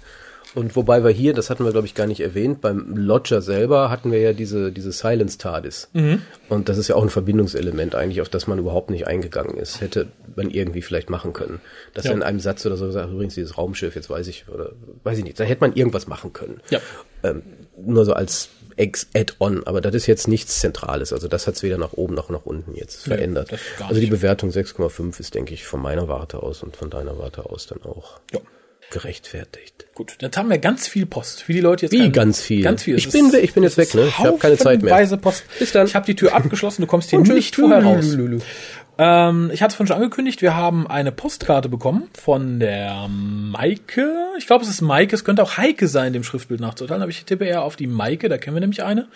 Speaker 2: Und wobei wir hier, das hatten wir glaube ich gar nicht erwähnt, beim Lodger selber hatten wir ja diese, diese Silence TARDIS.
Speaker 1: Mhm.
Speaker 2: Und das ist ja auch ein Verbindungselement eigentlich, auf das man überhaupt nicht eingegangen ist. Hätte man irgendwie vielleicht machen können. Dass
Speaker 1: Ja.
Speaker 2: er in einem Satz oder so sagt, übrigens dieses Raumschiff, jetzt weiß ich, oder weiß ich nicht, da hätte man irgendwas machen können.
Speaker 1: Ja.
Speaker 2: Ähm, nur so als Add-on, aber das ist jetzt nichts Zentrales. Also das hat es weder nach oben noch nach unten jetzt
Speaker 1: Nee,
Speaker 2: verändert.
Speaker 1: gar
Speaker 2: Also die. Bewertung 6,5 ist, denke ich, von meiner Warte aus und von deiner Warte aus dann auch
Speaker 1: Ja.
Speaker 2: Gerechtfertigt.
Speaker 1: Gut, jetzt haben wir ganz viel Post. Wie die Leute jetzt
Speaker 2: Wie ganz viel?
Speaker 1: Ganz viel.
Speaker 2: Ich bin ich bin jetzt weg, ne? Ich hab keine Zeit mehr.
Speaker 1: Post.
Speaker 2: Bis dann.
Speaker 1: Ich habe die Tür [LAUGHS] abgeschlossen, du kommst hier
Speaker 2: Und tschüss.
Speaker 1: nicht vorher raus. Ähm, ich hatte es vorhin schon angekündigt, wir haben eine Postkarte bekommen von der Maike. Ich glaube, es ist Maike, es könnte auch Heike sein, dem Schriftbild nachzuurteilen, aber ich tippe eher auf die Maike, da kennen wir nämlich eine.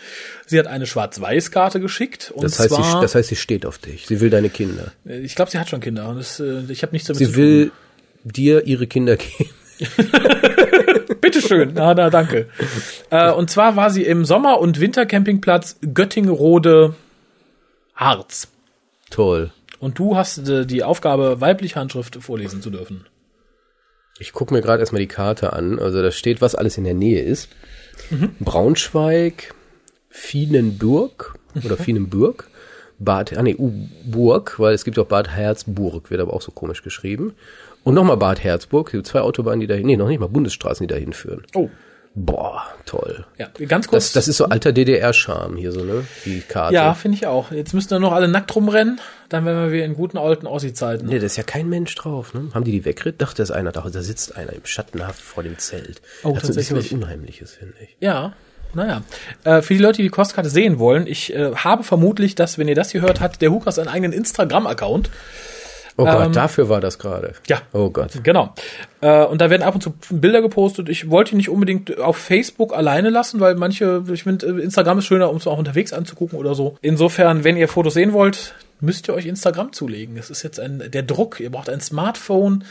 Speaker 1: Sie hat eine Schwarz-Weiß-Karte geschickt. Und
Speaker 2: Das heißt,
Speaker 1: zwar,
Speaker 2: sie, das heißt, sie steht auf dich. Sie will deine Kinder.
Speaker 1: ich glaube, sie hat schon Kinder. Das, äh, ich habe nichts damit
Speaker 2: Sie
Speaker 1: zu
Speaker 2: will dir ihre Kinder [LAUGHS] geben. [LAUGHS]
Speaker 1: Bitteschön. Na, na, danke. äh, und zwar war sie im Sommer- und Wintercampingplatz Göttingerode Harz.
Speaker 2: Toll.
Speaker 1: Und du hast äh, die Aufgabe, weibliche Handschrift vorlesen zu dürfen.
Speaker 2: Ich gucke mir gerade erstmal die Karte an. Also da steht, was alles in der Nähe ist. Braunschweig, Fienenburg oder [LAUGHS] Fienenburg, Bad, ah nee, Burg, weil es gibt auch Bad Herzburg, wird aber auch so komisch geschrieben. Und nochmal Bad Herzburg, gibt zwei Autobahnen, die dahin, nee, noch nicht mal Bundesstraßen, die dahin führen.
Speaker 1: Oh.
Speaker 2: Boah, toll.
Speaker 1: Ja, ganz kurz.
Speaker 2: Das, das ist so alter DDR-Charme hier so, ne? Die Karte.
Speaker 1: ja, finde ich auch. Jetzt müssten dann noch alle nackt rumrennen. Dann wären wir wieder in guten alten Ossi-Zeiten.
Speaker 2: Nee, da ist ja kein Mensch drauf, ne? Haben die die weggeritten? Dachte, da ist einer da. Da sitzt einer im Schattenhaft vor dem Zelt.
Speaker 1: Oh,
Speaker 2: das ist ein bisschen was
Speaker 1: tatsächlich.
Speaker 2: Unheimliches, finde ich.
Speaker 1: Ja, naja. Äh, für die Leute, die die Postkarte sehen wollen, ich äh, habe vermutlich, dass, wenn ihr das hier hört, hat der Hukas einen eigenen Instagram-Account.
Speaker 2: Oh
Speaker 1: Ähm,
Speaker 2: Gott, dafür war das gerade.
Speaker 1: Ja.
Speaker 2: Oh Gott.
Speaker 1: Genau. Äh, und da werden ab und zu Bilder gepostet. Ich wollte ihn nicht unbedingt auf Facebook alleine lassen, weil manche, ich finde, äh, Instagram ist schöner, um es auch unterwegs anzugucken oder so. Insofern, wenn ihr Fotos sehen wollt, müsst ihr euch Instagram zulegen. Das ist jetzt ein, der Druck. Ihr braucht ein Smartphone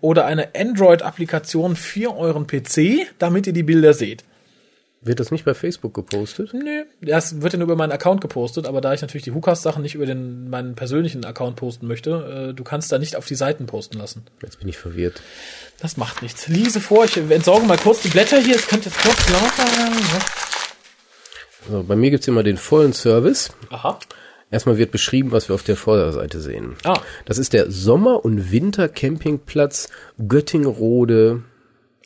Speaker 1: oder eine Android-Applikation für euren PC, damit ihr die Bilder seht.
Speaker 2: Wird das nicht bei Facebook gepostet?
Speaker 1: Nö, das wird ja nur über meinen Account gepostet, aber da ich natürlich die Hukas-Sachen nicht über den, meinen persönlichen Account posten möchte, äh, du kannst da nicht auf die Seiten posten lassen.
Speaker 2: Jetzt bin ich verwirrt.
Speaker 1: Das macht nichts. Liese vor, ich entsorge mal kurz die Blätter hier. Es könnte jetzt kurz lauter werden.
Speaker 2: Also bei mir gibt's immer den vollen Service.
Speaker 1: Aha.
Speaker 2: Erstmal wird beschrieben, was wir auf der Vorderseite sehen.
Speaker 1: Ah.
Speaker 2: Das ist der Sommer- und Wintercampingplatz Göttingrode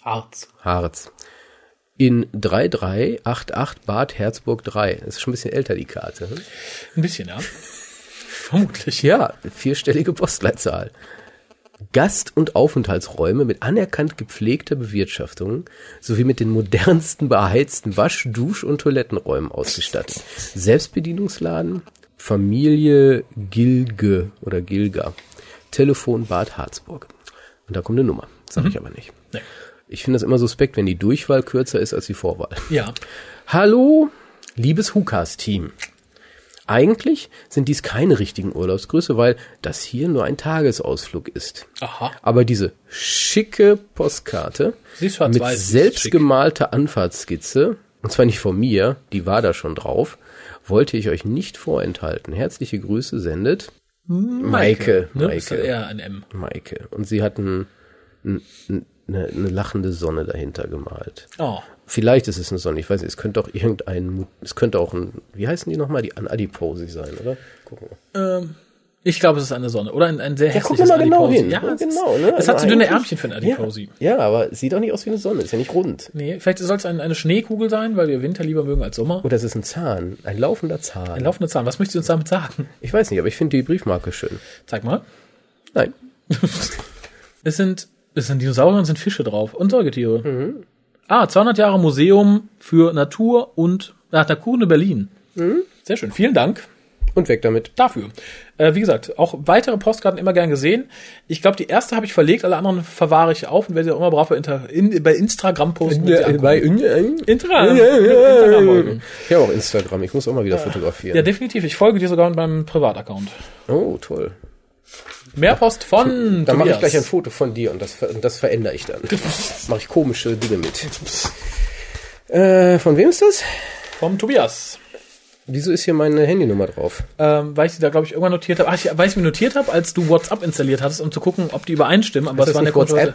Speaker 1: Arz.
Speaker 2: Harz. In 3388 Bad Herzburg 3. Das ist schon ein bisschen älter, die Karte. ne?
Speaker 1: Ein bisschen, ja. Vermutlich.
Speaker 2: Ja, vierstellige Postleitzahl. Gast- und Aufenthaltsräume mit anerkannt gepflegter Bewirtschaftung sowie mit den modernsten beheizten Wasch-, Dusch- und Toilettenräumen ausgestattet. Selbstbedienungsladen, Familie Gilge oder Gilga. Telefon Bad Harzburg. Und da kommt eine Nummer. Sag ich aber nicht.
Speaker 1: Nee.
Speaker 2: Ich finde das immer suspekt, wenn die Durchwahl kürzer ist als die Vorwahl.
Speaker 1: Ja.
Speaker 2: Hallo, liebes Hukas-Team. Eigentlich sind dies keine richtigen Urlaubsgrüße, weil das hier nur ein Tagesausflug ist.
Speaker 1: Aha.
Speaker 2: Aber diese schicke Postkarte mit selbstgemalter Anfahrtskizze, und zwar nicht von mir, die war da schon drauf, wollte ich euch nicht vorenthalten. Herzliche Grüße sendet Maike.
Speaker 1: Ne? Ist
Speaker 2: Maike.
Speaker 1: eher ein M.
Speaker 2: Maike. Und sie hat ein, ein, ein, eine, eine lachende Sonne dahinter gemalt.
Speaker 1: Oh.
Speaker 2: Vielleicht ist es eine Sonne, ich weiß nicht, es könnte auch irgendein, es könnte auch ein, wie heißen die nochmal, die Adiposi sein, oder? Gucken wir.
Speaker 1: Ähm, ich glaube, es ist eine Sonne. Oder ein, ein sehr
Speaker 2: guck
Speaker 1: hässliches
Speaker 2: mal genau
Speaker 1: Adiposi.
Speaker 2: hin.
Speaker 1: Ja,
Speaker 2: Ja, genau, ne?
Speaker 1: es
Speaker 2: Also
Speaker 1: hat so dünne Ärmchen für ein Adiposi.
Speaker 2: Ja, aber es sieht auch nicht aus wie eine Sonne, ist ja nicht rund.
Speaker 1: Nee, vielleicht soll es ein, eine Schneekugel sein, weil wir Winter lieber mögen als Sommer.
Speaker 2: Oder es ist ein Zahn, ein laufender Zahn.
Speaker 1: Ein laufender Zahn. Was möchtest du uns damit sagen?
Speaker 2: ich weiß nicht, aber ich finde die Briefmarke schön.
Speaker 1: Zeig mal.
Speaker 2: Nein. [LAUGHS]
Speaker 1: Es sind, es sind Dinosaurier und es sind Fische drauf und Säugetiere.
Speaker 2: Mhm.
Speaker 1: Ah, 200 Jahre Museum für Natur und ach, Nakurne Berlin.
Speaker 2: Mhm.
Speaker 1: Sehr schön. Vielen Dank
Speaker 2: Und weg damit.
Speaker 1: dafür. Äh, wie gesagt, auch weitere Postkarten immer gern gesehen. Ich glaube, die erste habe ich verlegt, alle anderen verwahre ich auf und werde sie auch immer brav bei, Inter, in, bei Instagram posten. und sie angucken. Instagram. Instagram folgen.
Speaker 2: Ich habe auch Instagram, ich muss auch mal wieder fotografieren.
Speaker 1: Ja, definitiv. Ich folge dir sogar mit meinem Privataccount.
Speaker 2: oh, toll.
Speaker 1: Mehr Post von
Speaker 2: Dann mache ich gleich ein Foto von dir und das, und das verändere ich dann. [LAUGHS] mache ich komische Dinge mit. Äh, von wem ist das?
Speaker 1: Vom Tobias.
Speaker 2: Wieso ist hier meine Handynummer drauf?
Speaker 1: Ähm, weil ich sie da, glaube ich, irgendwann notiert habe. Ach, ich, weil ich mir notiert habe, als du WhatsApp installiert hattest, um zu gucken, ob die übereinstimmen. Aber es
Speaker 2: das
Speaker 1: war eine
Speaker 2: WhatsApp?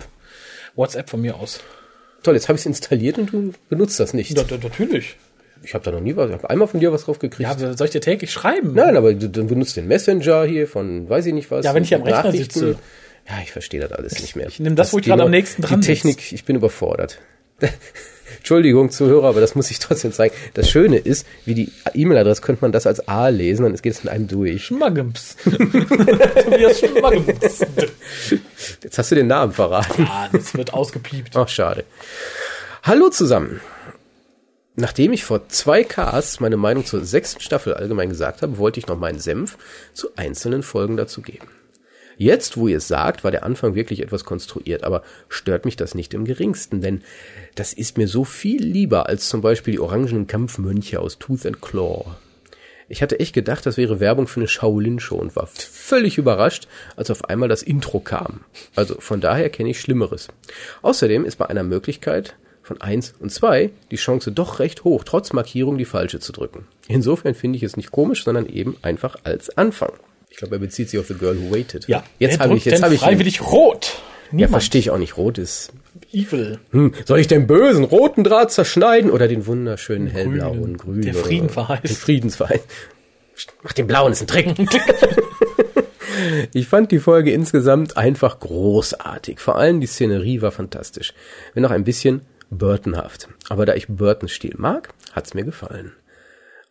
Speaker 1: WhatsApp. Von mir aus.
Speaker 2: Toll, jetzt habe ich es installiert und du benutzt das nicht.
Speaker 1: Ja, natürlich.
Speaker 2: Ich habe da noch nie was, ich habe einmal von dir was drauf gekriegt.
Speaker 1: Ja, soll ich dir täglich schreiben?
Speaker 2: Nein, aber du, du benutzt den Messenger hier von, weiß ich nicht was.
Speaker 1: Ja, wenn ich am Rechner sitze.
Speaker 2: Ja, ich verstehe das alles nicht mehr.
Speaker 1: Ich nehm das, wo ich gerade am nächsten dran
Speaker 2: Die Technik, ich bin überfordert. [LAUGHS] Entschuldigung, Zuhörer, aber das muss ich trotzdem zeigen. Das Schöne ist, wie die E-Mail-Adresse könnte man das als A lesen, dann geht es mit einem durch.
Speaker 1: Schmaggems. [LAUGHS] Tobias Schmaggems.
Speaker 2: Jetzt hast du den Namen verraten.
Speaker 1: Ah, das wird ausgepiept.
Speaker 2: Ach, schade. Hallo zusammen. Nachdem ich vor zwei Casts meine Meinung zur sechsten Staffel allgemein gesagt habe, wollte ich noch meinen Senf zu einzelnen Folgen dazu geben. Jetzt, wo ihr es sagt, war der Anfang wirklich etwas konstruiert, aber stört mich das nicht im geringsten, denn das ist mir so viel lieber als zum Beispiel die orangenen Kampfmönche aus Tooth and Claw. Ich hatte echt gedacht, das wäre Werbung für eine Shaolin-Show und war völlig überrascht, als auf einmal das Intro kam. Also von daher kenne ich Schlimmeres. Außerdem ist bei einer Möglichkeit von eins und zwei die Chance doch recht hoch, trotz Markierung die falsche zu drücken. Insofern finde ich es nicht komisch, sondern eben einfach als Anfang. Ich glaube, er bezieht sich auf The Girl Who Waited.
Speaker 1: Ja,
Speaker 2: jetzt habe ich, jetzt habe ich, ihn.
Speaker 1: freiwillig rot.
Speaker 2: ja,
Speaker 1: Niemand.
Speaker 2: verstehe ich auch nicht. Rot ist,
Speaker 1: Evil.
Speaker 2: hm, soll ich den bösen roten Draht zerschneiden oder den wunderschönen hellblauen grünen?
Speaker 1: Der Frieden verheißt.
Speaker 2: Den Friedensverheiß. Mach den blauen, ist ein Trick. [LAUGHS] Ich fand die Folge insgesamt einfach großartig. Vor allem die Szenerie war fantastisch. Wenn auch ein bisschen Burtonhaft. Aber da ich Burtons Stil mag, hat's mir gefallen.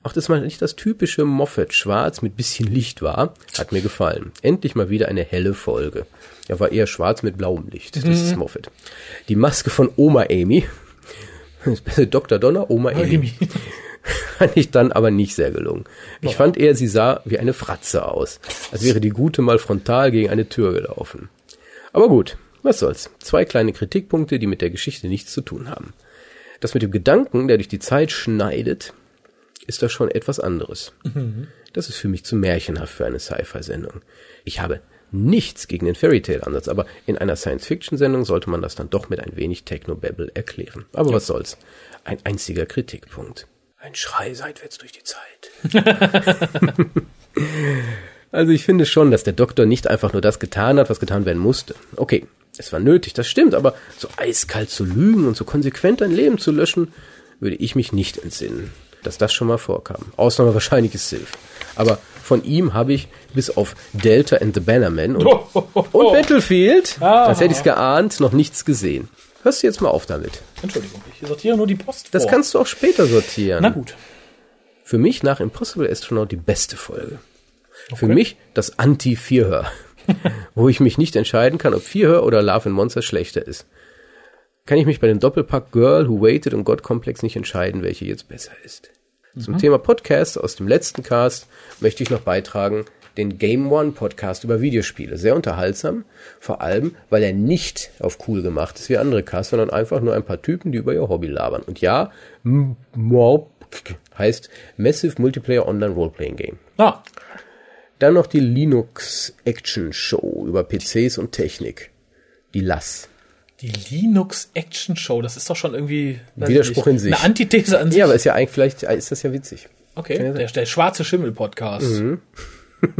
Speaker 2: Auch dass mal nicht das typische Moffat schwarz mit bisschen Licht war, hat mir gefallen. Endlich mal wieder eine helle Folge. Er war eher schwarz mit blauem Licht. Das ist Moffat. Die Maske von Oma Amy. Dr. Donner, Oma Amy.
Speaker 1: Amy. [LAUGHS]
Speaker 2: Fand ich dann aber nicht sehr gelungen. Ich fand eher, sie sah wie eine Fratze aus. Als wäre die Gute mal frontal gegen eine Tür gelaufen. Aber gut, was soll's. Zwei kleine Kritikpunkte, die mit der Geschichte nichts zu tun haben. Das mit dem Gedanken, der durch die Zeit schneidet, ist da schon etwas anderes. Das ist für mich zu märchenhaft für eine Sci-Fi-Sendung. Ich habe nichts gegen den Fairy Tale Ansatz, aber in einer Science-Fiction-Sendung sollte man das dann doch mit ein wenig Technobabble erklären. Aber was soll's. Ein einziger Kritikpunkt. Ein Schrei seitwärts durch die Zeit. [LAUGHS] also ich finde schon, dass der Doktor nicht einfach nur das getan hat, was getan werden musste. Okay, es war nötig, das stimmt, aber so eiskalt zu lügen und so konsequent ein Leben zu löschen, würde ich mich nicht entsinnen, dass das schon mal vorkam. Ausnahme wahrscheinlich ist Sylph. Aber von ihm habe ich bis auf Delta and the Bannerman und, [LAUGHS] und Battlefield,
Speaker 1: Ah.
Speaker 2: das hätte ich geahnt, noch nichts gesehen. Hörst du jetzt mal auf damit.
Speaker 1: Entschuldigung, ich sortiere nur die Post
Speaker 2: Das
Speaker 1: vor.
Speaker 2: kannst du auch später sortieren.
Speaker 1: Na gut.
Speaker 2: Für mich nach Impossible Astronaut die beste Folge. Für mich das Anti-Vierhör, wo ich mich nicht entscheiden kann, ob Vierhör oder Love and Monsters schlechter ist. Kann ich mich bei dem Doppelpack Girl Who Waited und God Complex nicht entscheiden, welche jetzt besser ist. Zum Thema Podcast aus dem letzten Cast möchte ich noch beitragen den Game One Podcast über Videospiele. Sehr unterhaltsam, vor allem, weil er nicht auf cool gemacht ist wie andere Casts, sondern einfach nur ein paar Typen, die über ihr Hobby labern. Und ja, M- MOP heißt Massive Multiplayer Online Roleplaying Game.
Speaker 1: Ah,
Speaker 2: Dann noch die Linux Action Show über PCs und Technik. Die LAS.
Speaker 1: die Linux Action Show, das ist doch schon irgendwie
Speaker 2: Widerspruch
Speaker 1: ich nicht,
Speaker 2: in sich.
Speaker 1: Eine Antithese an sich.
Speaker 2: Ja, aber ist ja eigentlich, vielleicht ist das ja witzig.
Speaker 1: okay, der, der schwarze Schimmel Podcast.
Speaker 2: Mhm. [LAUGHS]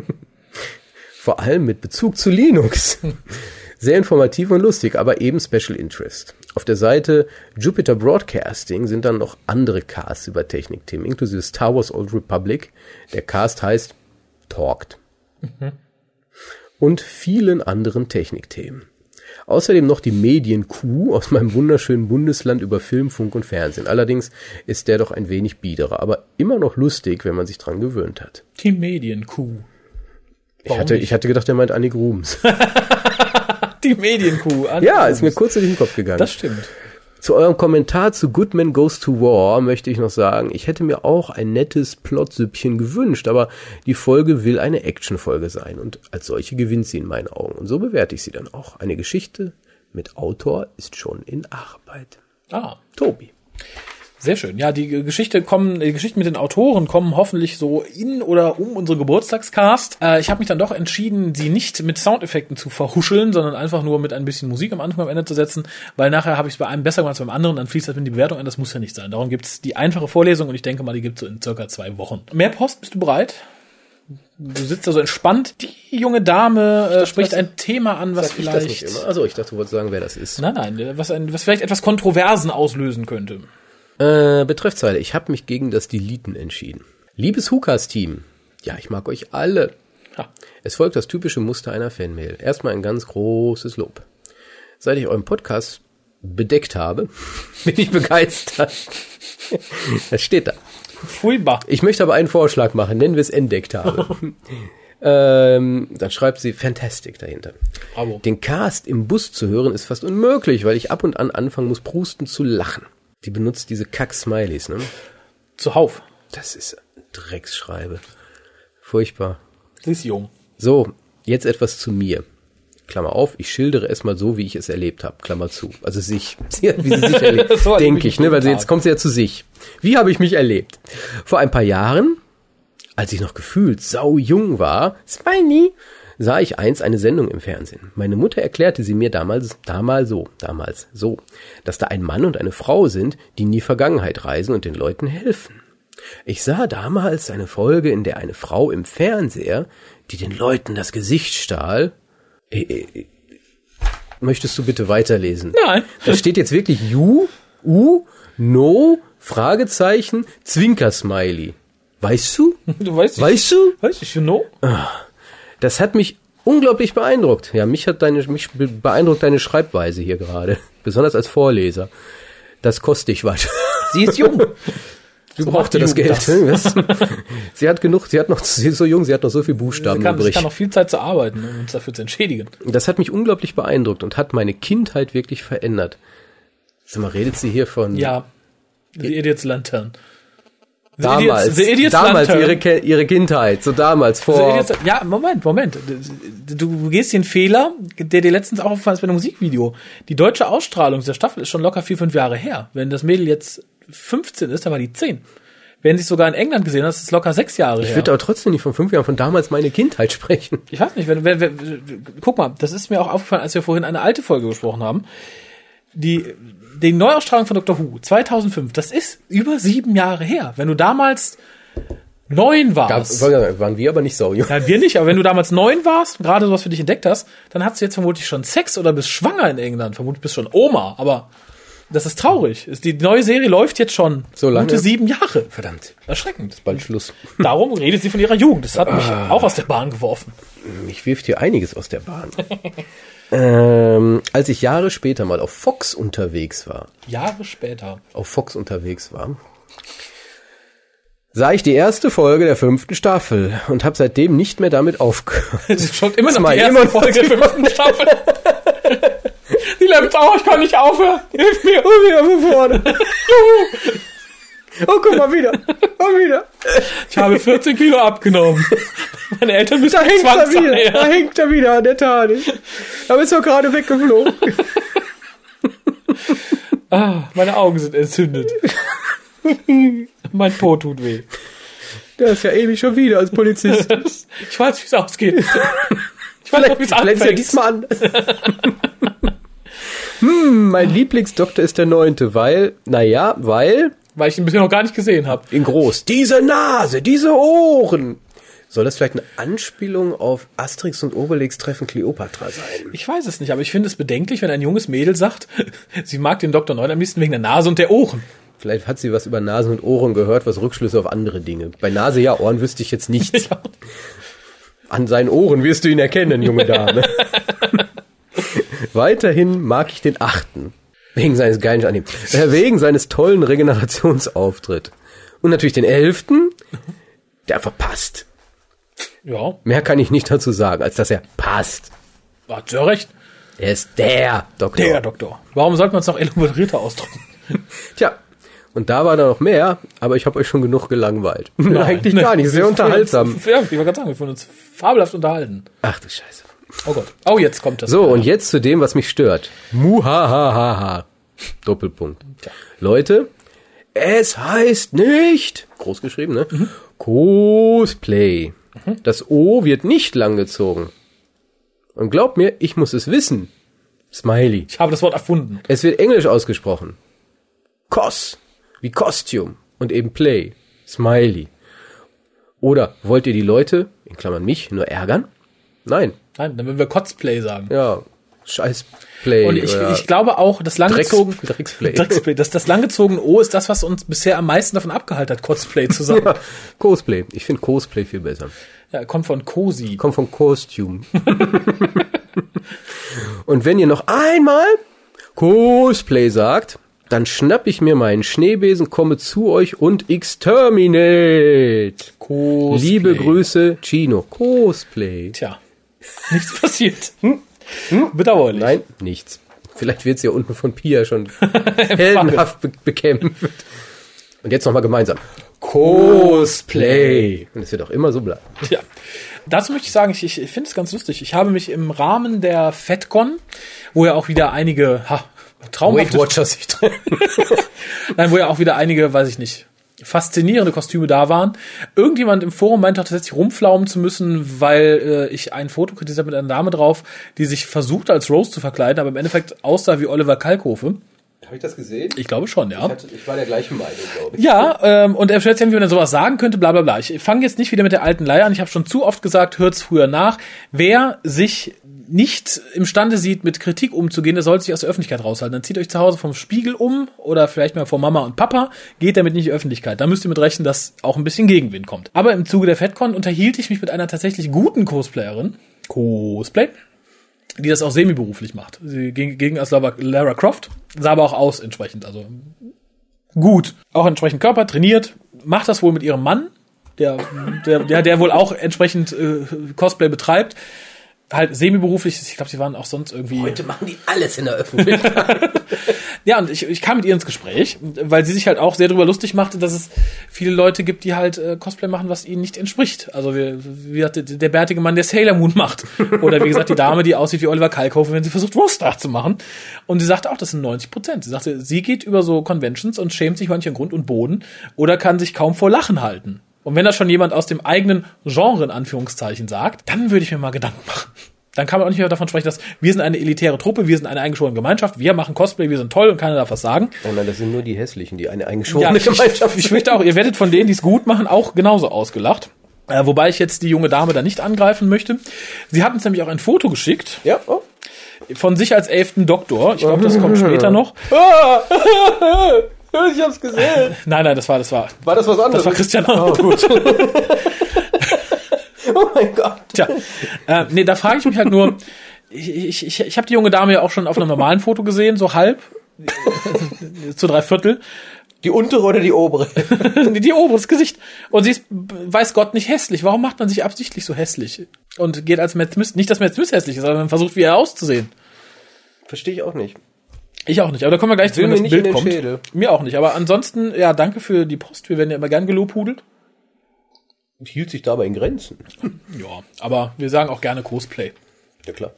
Speaker 2: Vor allem mit Bezug zu Linux. [LAUGHS] Sehr informativ und lustig, aber eben Special Interest. Auf der Seite Jupiter Broadcasting sind dann noch andere Casts über Technikthemen, inklusive Star Wars Old Republic. Der Cast heißt Talked. Und vielen anderen Technikthemen. Außerdem noch die Medien-Kuh aus meinem wunderschönen Bundesland über Film, Funk und Fernsehen. Allerdings ist der doch ein wenig biederer, aber immer noch lustig, wenn man sich dran gewöhnt hat.
Speaker 1: Die Medienkuh.
Speaker 2: Ich hatte,
Speaker 1: nicht?
Speaker 2: ich hatte gedacht, er meint Annie Grooms. [LAUGHS]
Speaker 1: Die Medienkuh. An-
Speaker 2: ja, ist mir kurz durch den Kopf gegangen.
Speaker 1: Das stimmt.
Speaker 2: Zu eurem Kommentar zu Goodman Goes to War möchte ich noch sagen, ich hätte mir auch ein nettes Plotsüppchen gewünscht, aber die Folge will eine Actionfolge sein und als solche gewinnt sie in meinen Augen. Und so bewerte ich sie dann auch. Eine Geschichte mit Autor ist schon in Arbeit.
Speaker 1: Ah,
Speaker 2: Tobi.
Speaker 1: Sehr schön. Ja, die Geschichte kommen, die Geschichten mit den Autoren kommen hoffentlich so in oder um unsere Geburtstagscast. Äh, ich habe mich dann doch entschieden, sie nicht mit Soundeffekten zu verhuscheln, sondern einfach nur mit ein bisschen Musik am Anfang und am Ende zu setzen, weil nachher habe ich es bei einem besser gemacht als beim anderen, dann fließt das in die Bewertung ein, das muss ja nicht sein. Darum gibt's die einfache Vorlesung und ich denke mal, die gibt's so in circa zwei Wochen. Mehr Post, bist du bereit? Du sitzt da so entspannt. Die junge Dame äh, spricht
Speaker 2: das-
Speaker 1: ein Thema an, was
Speaker 2: Sag ich das
Speaker 1: vielleicht.
Speaker 2: nicht immer? Also ich dachte, du wolltest sagen, wer das ist.
Speaker 1: Nein, nein, was, ein, was vielleicht etwas Kontroversen auslösen könnte.
Speaker 2: Äh, Betreffzeile, ich habe mich gegen das Deleten entschieden. Liebes Hukas-Team, ja, ich mag euch alle.
Speaker 1: Ja.
Speaker 2: Es folgt das typische Muster einer Fanmail. Erstmal ein ganz großes Lob. Seit ich euren Podcast bedeckt habe, [LAUGHS] bin ich begeistert. [LAUGHS] Das steht da.
Speaker 1: Furchtbar.
Speaker 2: Ich möchte aber einen Vorschlag machen, nennen wir es entdeckt habe. [LAUGHS] ähm, dann schreibt sie Fantastic dahinter.
Speaker 1: Bravo.
Speaker 2: Den Cast im Bus zu hören ist fast unmöglich, weil ich ab und an anfangen muss, prusten zu lachen. Die benutzt diese Kack-Smileys, ne?
Speaker 1: Zuhauf.
Speaker 2: Das ist Drecksschreibe. Furchtbar.
Speaker 1: Sie ist jung.
Speaker 2: So, jetzt etwas zu mir. Klammer auf, ich schildere es mal so, wie ich es erlebt habe. Klammer zu. Also sich, [LAUGHS] sie, wie sie sich [LAUGHS] erlebt,
Speaker 1: So
Speaker 2: denke ich, ne? Weil sie, jetzt kommt sie ja zu sich. Wie habe ich mich erlebt? Vor ein paar Jahren, als ich noch gefühlt sau jung war, Smiley, sah ich eins eine Sendung im Fernsehen. Meine Mutter erklärte sie mir damals, damals so, damals so, dass da ein Mann und eine Frau sind, die in die Vergangenheit reisen und den Leuten helfen. Ich sah damals eine Folge, in der eine Frau im Fernseher, die den Leuten das Gesicht stahl. Möchtest du bitte weiterlesen?
Speaker 1: Nein.
Speaker 2: Da steht jetzt wirklich you, u, no, Fragezeichen, Zwinker-Smiley. Weißt du?
Speaker 1: Du weißt,
Speaker 2: Weißt du?
Speaker 1: weißt du, you know?
Speaker 2: Das hat mich unglaublich beeindruckt. Ja, mich hat deine, mich be- beeindruckt deine Schreibweise hier gerade. [LAUGHS] Besonders als Vorleser. Das kostet dich was. [LAUGHS] Sie ist jung. Du
Speaker 1: So
Speaker 2: brauchte
Speaker 1: die
Speaker 2: das Geld. [LAUGHS] Was? sie hat genug, sie hat noch, sie ist so jung, sie hat noch so viel Buchstaben
Speaker 1: Sie kann, sie
Speaker 2: übrig.
Speaker 1: kann noch viel Zeit zu arbeiten, um uns dafür zu entschädigen.
Speaker 2: Das hat mich unglaublich beeindruckt und hat meine Kindheit wirklich verändert. Sag mal, redet sie hier von
Speaker 1: Ja. The Idiot's Lantern. The
Speaker 2: damals,
Speaker 1: Idiot's- The Idiot's
Speaker 2: damals ihre, ihre Kindheit, so damals vor.
Speaker 1: Idiot's- Ja, Moment, Moment. Du, du gehst den Fehler, der dir letztens auch aufgefallen ist bei einem Musikvideo. Die deutsche Ausstrahlung dieser Staffel ist schon locker vier, fünf Jahre her. Wenn das Mädel jetzt 15 ist, dann war die 10. Wenn sie es sogar in England gesehen hat, ist es locker sechs Jahre
Speaker 2: Ich
Speaker 1: her.
Speaker 2: würde aber trotzdem nicht von fünf Jahren von damals meine Kindheit sprechen.
Speaker 1: Ich weiß nicht, wenn, wenn, wenn, guck mal, das ist mir auch aufgefallen, als wir vorhin eine alte Folge besprochen haben. Die, die Neuausstrahlung von Dr. Who 2005, das ist über sieben Jahre her. Wenn du damals neun warst,
Speaker 2: waren wir aber nicht so jung.
Speaker 1: ja, wir nicht, aber wenn du damals neun warst, gerade sowas für dich entdeckt hast, dann hast du jetzt vermutlich schon Sex oder bist schwanger in England, vermutlich bist schon Oma, aber das ist traurig. Ist- Die neue Serie läuft jetzt schon
Speaker 2: So lange?
Speaker 1: gute sieben Jahre.
Speaker 2: Verdammt,
Speaker 1: Erschreckend.
Speaker 2: bald Schluss.
Speaker 1: Darum redet sie von ihrer Jugend. Das hat mich
Speaker 2: Ah.
Speaker 1: auch aus der Bahn geworfen.
Speaker 2: Mich wirft hier einiges aus der Bahn. [LAUGHS] ähm, als ich Jahre später mal auf Fox unterwegs war,
Speaker 1: Jahre später.
Speaker 2: auf Fox unterwegs war, sah ich die erste Folge der fünften Staffel und habe seitdem nicht mehr damit aufgehört.
Speaker 1: Sie schaut immer noch die erste Folge der fünften [LAUGHS] Staffel. Die läuft auch, ich kann nicht aufhören. Hilf mir.
Speaker 2: Und wieder von vorne. [LAUGHS] oh, guck mal wieder. Oh, wieder.
Speaker 1: Ich habe 14 Kilo abgenommen. Meine Eltern müssen
Speaker 2: Da hängt er
Speaker 1: 20
Speaker 2: wieder. Da hängt er wieder an der Tade. Aber ist doch gerade weggeflogen.
Speaker 1: Ah, meine Augen sind entzündet. mein Po tut weh.
Speaker 2: Der ist ja ewig schon wieder als Polizist.
Speaker 1: Ich weiß, wie es ausgeht. Ich weiß wie es
Speaker 2: ist ja
Speaker 1: anfängt.
Speaker 2: diesmal anders. hm, mein Lieblingsdoktor ist der neunte, weil, naja, weil,
Speaker 1: Weil ich ihn bisher noch gar nicht gesehen habe.
Speaker 2: in groß, diese Nase, diese Ohren. Soll das vielleicht eine Anspielung auf Asterix und Obelix treffen Kleopatra sein?
Speaker 1: Ich weiß es nicht, aber ich finde es bedenklich, wenn ein junges Mädel sagt, [LAUGHS] sie mag den Dr. Neun am liebsten wegen der Nase und der Ohren.
Speaker 2: Vielleicht hat sie was über Nasen und Ohren gehört, was Rückschlüsse auf andere Dinge. Bei Nase ja, Ohren wüsste ich jetzt nichts. [LAUGHS]
Speaker 1: Ja.
Speaker 2: An seinen Ohren wirst du ihn erkennen, junge Dame. [LAUGHS] Weiterhin mag ich den achten. Wegen seines geilen Anime. Äh, wegen seines tollen Regenerationsauftritt. Und natürlich den elften, der einfach passt.
Speaker 1: Ja,
Speaker 2: Mehr kann ich nicht dazu sagen, als dass er passt.
Speaker 1: hat ja recht.
Speaker 2: Er ist der Doktor.
Speaker 1: Der Doktor. Warum sollte man es noch elaborierter ausdrücken? [LAUGHS]
Speaker 2: Tja, und da war da noch mehr, aber ich habe euch schon genug gelangweilt. [LAUGHS] Eigentlich
Speaker 1: Nein.
Speaker 2: gar nicht, sehr [LAUGHS] unterhaltsam.
Speaker 1: Ja, ich wollte gerade sagen, wir fühlen uns fabelhaft unterhalten.
Speaker 2: Ach du Scheiße.
Speaker 1: Oh Gott. Oh, jetzt kommt das.
Speaker 2: So, und jetzt zu dem, was mich stört. Muhahaha. Doppelpunkt. Leute, es heißt nicht, groß geschrieben, ne? Cosplay. Das O wird nicht langgezogen. Und glaubt mir, ich muss es wissen. Smiley.
Speaker 1: Ich habe das Wort erfunden.
Speaker 2: Es wird englisch ausgesprochen. Cos, wie Costume und eben Play. Smiley. Oder wollt ihr die Leute, in Klammern mich, nur ärgern? Nein.
Speaker 1: Nein, dann würden wir Kotzplay sagen.
Speaker 2: Ja, scheiß Play.
Speaker 1: Und ich, ich glaube auch, das langgezogen,
Speaker 2: Drecksplay. [LAUGHS]
Speaker 1: Drecksplay, das, das langgezogene O ist das, was uns bisher am meisten davon abgehalten hat, Cosplay zu sagen. [LAUGHS]
Speaker 2: Cosplay. Ich finde Cosplay viel besser.
Speaker 1: ja, kommt von Cosi.
Speaker 2: Kommt von Costume. [LAUGHS] Und wenn ihr noch einmal Cosplay sagt, dann schnapp ich mir meinen Schneebesen, komme zu euch und exterminate.
Speaker 1: Cosplay.
Speaker 2: Liebe Grüße, Chino. Cosplay.
Speaker 1: Tja, [LAUGHS] nichts passiert. Bedauerlich.
Speaker 2: Nein, nichts. Vielleicht wird's ja unten von Pia schon [LAUGHS] heldenhaft be bekämpft. Und jetzt nochmal gemeinsam. Cosplay. Und es wird auch immer so bleiben.
Speaker 1: Ja. Dazu möchte ich sagen, ich, ich finde es ganz lustig. Ich habe mich im Rahmen der FedCon, wo ja auch wieder einige ha, traumhafte,
Speaker 2: Weight Watchers sich [LAUGHS]
Speaker 1: nein, wo ja auch wieder einige, weiß ich nicht, faszinierende Kostüme da waren. Irgendjemand im Forum meinte auch tatsächlich rumflaumen zu müssen, weil äh, ich ein Foto kritisiert mit einer Dame drauf, die sich versucht als Rose zu verkleiden, aber im Endeffekt aussah wie Oliver Kalkofe.
Speaker 2: Habe ich das gesehen?
Speaker 1: Ich glaube schon, ja.
Speaker 2: Ich, hatte, ich war der gleichen Meinung, glaube ich.
Speaker 1: Ja, ähm, und er stellt sich wie man sowas sagen könnte, bla bla bla. Ich fange jetzt nicht wieder mit der alten Leier an. Ich habe schon zu oft gesagt, hört's früher nach. Wer sich nicht imstande sieht, mit Kritik umzugehen, der sollte sich aus der Öffentlichkeit raushalten. Dann zieht euch zu Hause vom Spiegel um oder vielleicht mal vor Mama und Papa, geht damit nicht in die Öffentlichkeit. Da müsst ihr mit rechnen, dass auch ein bisschen Gegenwind kommt. Aber im Zuge der FedCon unterhielt ich mich mit einer tatsächlich guten Cosplayerin, Cosplay, die das auch semi-beruflich macht. Sie ging gegen als Lara, Croft, sah aber auch aus entsprechend, also gut. Auch entsprechend Körper, trainiert, macht das wohl mit ihrem Mann, der, der, der, der wohl auch entsprechend äh, Cosplay betreibt. Halt semi-beruflich, ich glaube, sie waren auch sonst irgendwie.
Speaker 2: Heute machen die alles in der Öffentlichkeit. [LAUGHS]
Speaker 1: Ja, und ich, ich kam mit ihr ins Gespräch, weil sie sich halt auch sehr darüber lustig machte, dass es viele Leute gibt, die halt äh, Cosplay machen, was ihnen nicht entspricht. Also wie, wie gesagt, der, der bärtige Mann, der Sailor Moon macht. Oder wie gesagt, die Dame, die aussieht wie Oliver Kalkofe, wenn sie versucht, Rockstar zu machen. Und sie sagte auch, das sind 90 Prozent. Sie sagte, sie geht über so Conventions und schämt sich manchmal Grund und Boden oder kann sich kaum vor Lachen halten. Und wenn das schon jemand aus dem eigenen Genre in Anführungszeichen sagt, dann würde ich mir mal Gedanken machen. Dann kann man auch nicht mehr davon sprechen, dass wir sind eine elitäre Truppe, wir sind eine eingeschworene Gemeinschaft, wir machen Cosplay, wir sind toll und keiner darf was sagen.
Speaker 2: oh nein, das sind nur die Hässlichen, die eine
Speaker 1: Ja,
Speaker 2: eingeschworene
Speaker 1: ich,
Speaker 2: Gemeinschaft
Speaker 1: ich, ich möchte auch, ihr werdet von denen, die es gut machen, auch genauso ausgelacht. Äh, wobei ich jetzt die junge Dame da nicht angreifen möchte. Sie hat uns nämlich auch ein Foto geschickt
Speaker 2: Ja, oh.
Speaker 1: von sich als elften Doktor. Ich glaube, das kommt später noch. [LAUGHS] [LAUGHS]
Speaker 2: ich hab's gesehen. [LAUGHS]
Speaker 1: Nein, nein, das war, das war,
Speaker 2: War das was anderes?
Speaker 1: das war Christian Arndt. [LAUGHS]
Speaker 2: Oh mein Gott.
Speaker 1: Tja, äh, nee, da frage ich mich halt nur, ich, ich, ich, ich habe die junge Dame ja auch schon auf einem normalen Foto gesehen, so halb, [LAUGHS] zu drei Viertel.
Speaker 2: Die untere oder die obere?
Speaker 1: die, die obere, das Gesicht. Und sie ist, weiß Gott, nicht hässlich. Warum macht man sich absichtlich so hässlich? Und geht als Matt Smith, nicht, dass Matt Smith hässlich ist, sondern man versucht, wie er auszusehen.
Speaker 2: Verstehe ich auch nicht.
Speaker 1: Ich auch nicht, aber da kommen wir gleich zu, wenn das
Speaker 2: nicht
Speaker 1: Bild kommt.
Speaker 2: Schädel.
Speaker 1: Mir auch nicht, aber ansonsten, ja, danke für die Post. Wir werden ja immer gern gelobhudelt.
Speaker 2: Hielt sich dabei in Grenzen. [LAUGHS]
Speaker 1: Ja, aber wir sagen auch gerne Cosplay.
Speaker 2: Ja klar.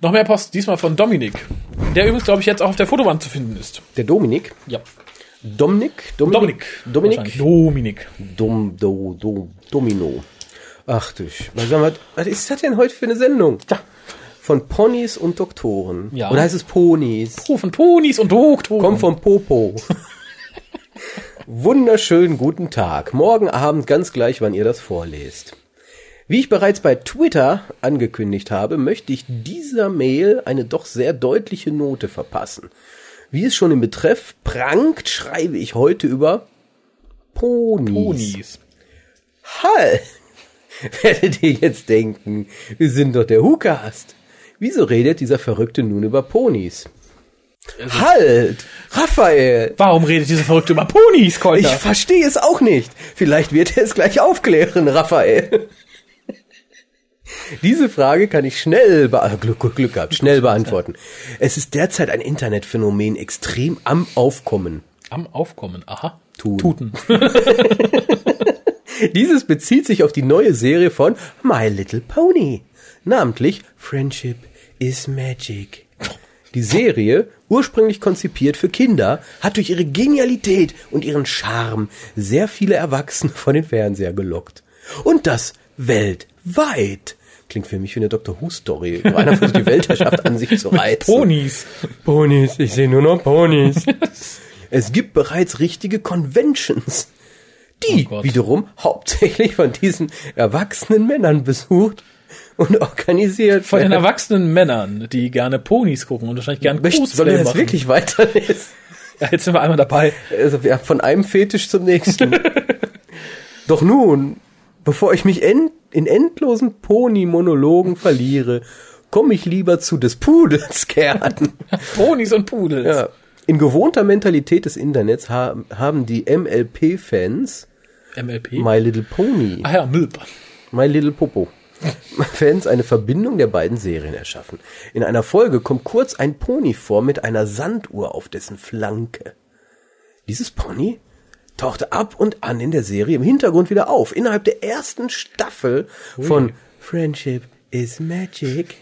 Speaker 1: Noch mehr Post, diesmal von Dominik. Der übrigens, glaube ich, jetzt auch auf der Fotowand zu finden ist.
Speaker 2: Der Dominik.
Speaker 1: Ja.
Speaker 2: Dominik?
Speaker 1: Dominik.
Speaker 2: Dominik?
Speaker 1: Dominik.
Speaker 2: Dom, do, do, Domino. Ach du, was, was ist das denn heute für eine Sendung?
Speaker 1: Ja.
Speaker 2: Von Ponys und Doktoren.
Speaker 1: Ja.
Speaker 2: Oder heißt es Ponys?
Speaker 1: Rufen Ponis und Doktoren.
Speaker 2: Kommt vom Popo. [LAUGHS] Wunderschönen guten Tag. Morgen Abend ganz gleich, wann ihr das vorlest. Wie ich bereits bei Twitter angekündigt habe, möchte ich dieser Mail eine doch sehr deutliche Note verpassen. Wie es schon im Betreff prangt, schreibe ich heute über Ponys.
Speaker 1: Ponis.
Speaker 2: Halt! [LAUGHS] Werdet ihr jetzt denken, wir sind doch der Hukast. Wieso redet dieser Verrückte nun über Ponys? Halt! Raphael!
Speaker 1: Warum redet dieser Verrückte über Ponis,
Speaker 2: Ich
Speaker 1: Kolter?
Speaker 2: verstehe es auch nicht. Vielleicht wird er es gleich aufklären, Raphael. Diese Frage kann ich schnell, be Glück, Glück, Glück gehabt, schnell beantworten. Es ist derzeit ein Internetphänomen extrem am Aufkommen.
Speaker 1: Am Aufkommen, aha.
Speaker 2: Tun.
Speaker 1: Tuten. [LAUGHS]
Speaker 2: Dieses bezieht sich auf die neue Serie von My Little Pony, namentlich Friendship is Magic. Die Serie, ursprünglich konzipiert für Kinder, hat durch ihre Genialität und ihren Charme sehr viele Erwachsene vor den Fernseher gelockt. Und das weltweit. Klingt für mich wie eine Dr. Who-Story, einer versucht, die Weltherrschaft an sich zu reizen.
Speaker 1: Ponis.
Speaker 2: Ponys, ich sehe nur noch Ponys. es gibt bereits richtige Conventions, die
Speaker 1: Oh
Speaker 2: wiederum hauptsächlich von diesen erwachsenen Männern besucht und organisiert
Speaker 1: Von den erwachsenen Männern, die gerne Ponis gucken und wahrscheinlich gerne
Speaker 2: Möchten- Soll
Speaker 1: Cosplay
Speaker 2: ich das
Speaker 1: machen.
Speaker 2: wirklich weiterlesen?
Speaker 1: Ja, jetzt sind wir einmal dabei.
Speaker 2: Also ja, von einem Fetisch zum nächsten. [LAUGHS] Doch nun, bevor ich mich end in endlosen Pony-Monologen verliere, komme ich lieber zu des Pudels Kern. [LAUGHS]
Speaker 1: Ponis und Pudels.
Speaker 2: Ja. In gewohnter Mentalität des Internets ha haben die MLP-Fans
Speaker 1: MLP.
Speaker 2: My Little Pony,
Speaker 1: ah ja, Milb.
Speaker 2: My Little Popo, [LAUGHS] Fans eine Verbindung der beiden Serien erschaffen. In einer Folge kommt kurz ein Pony vor mit einer Sanduhr auf dessen Flanke. Dieses Pony tauchte ab und an in der Serie im Hintergrund wieder auf. Innerhalb der ersten Staffel von Friendship is Magic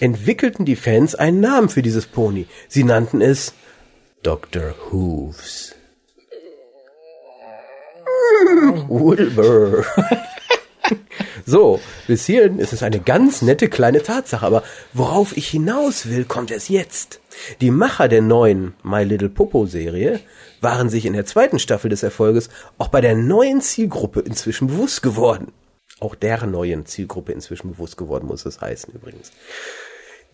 Speaker 2: entwickelten die Fans einen Namen für dieses Pony. Sie nannten es Dr. Hooves. [LAUGHS] Wilbur. [LAUGHS] [LAUGHS] So, bis hierhin ist es eine ganz nette kleine Tatsache, aber worauf ich hinaus will, kommt es jetzt. Die Macher der neuen My Little Popo Serie waren sich in der zweiten Staffel des Erfolges auch bei der neuen Zielgruppe inzwischen bewusst geworden. Auch der neuen Zielgruppe inzwischen bewusst geworden, muss es heißen übrigens.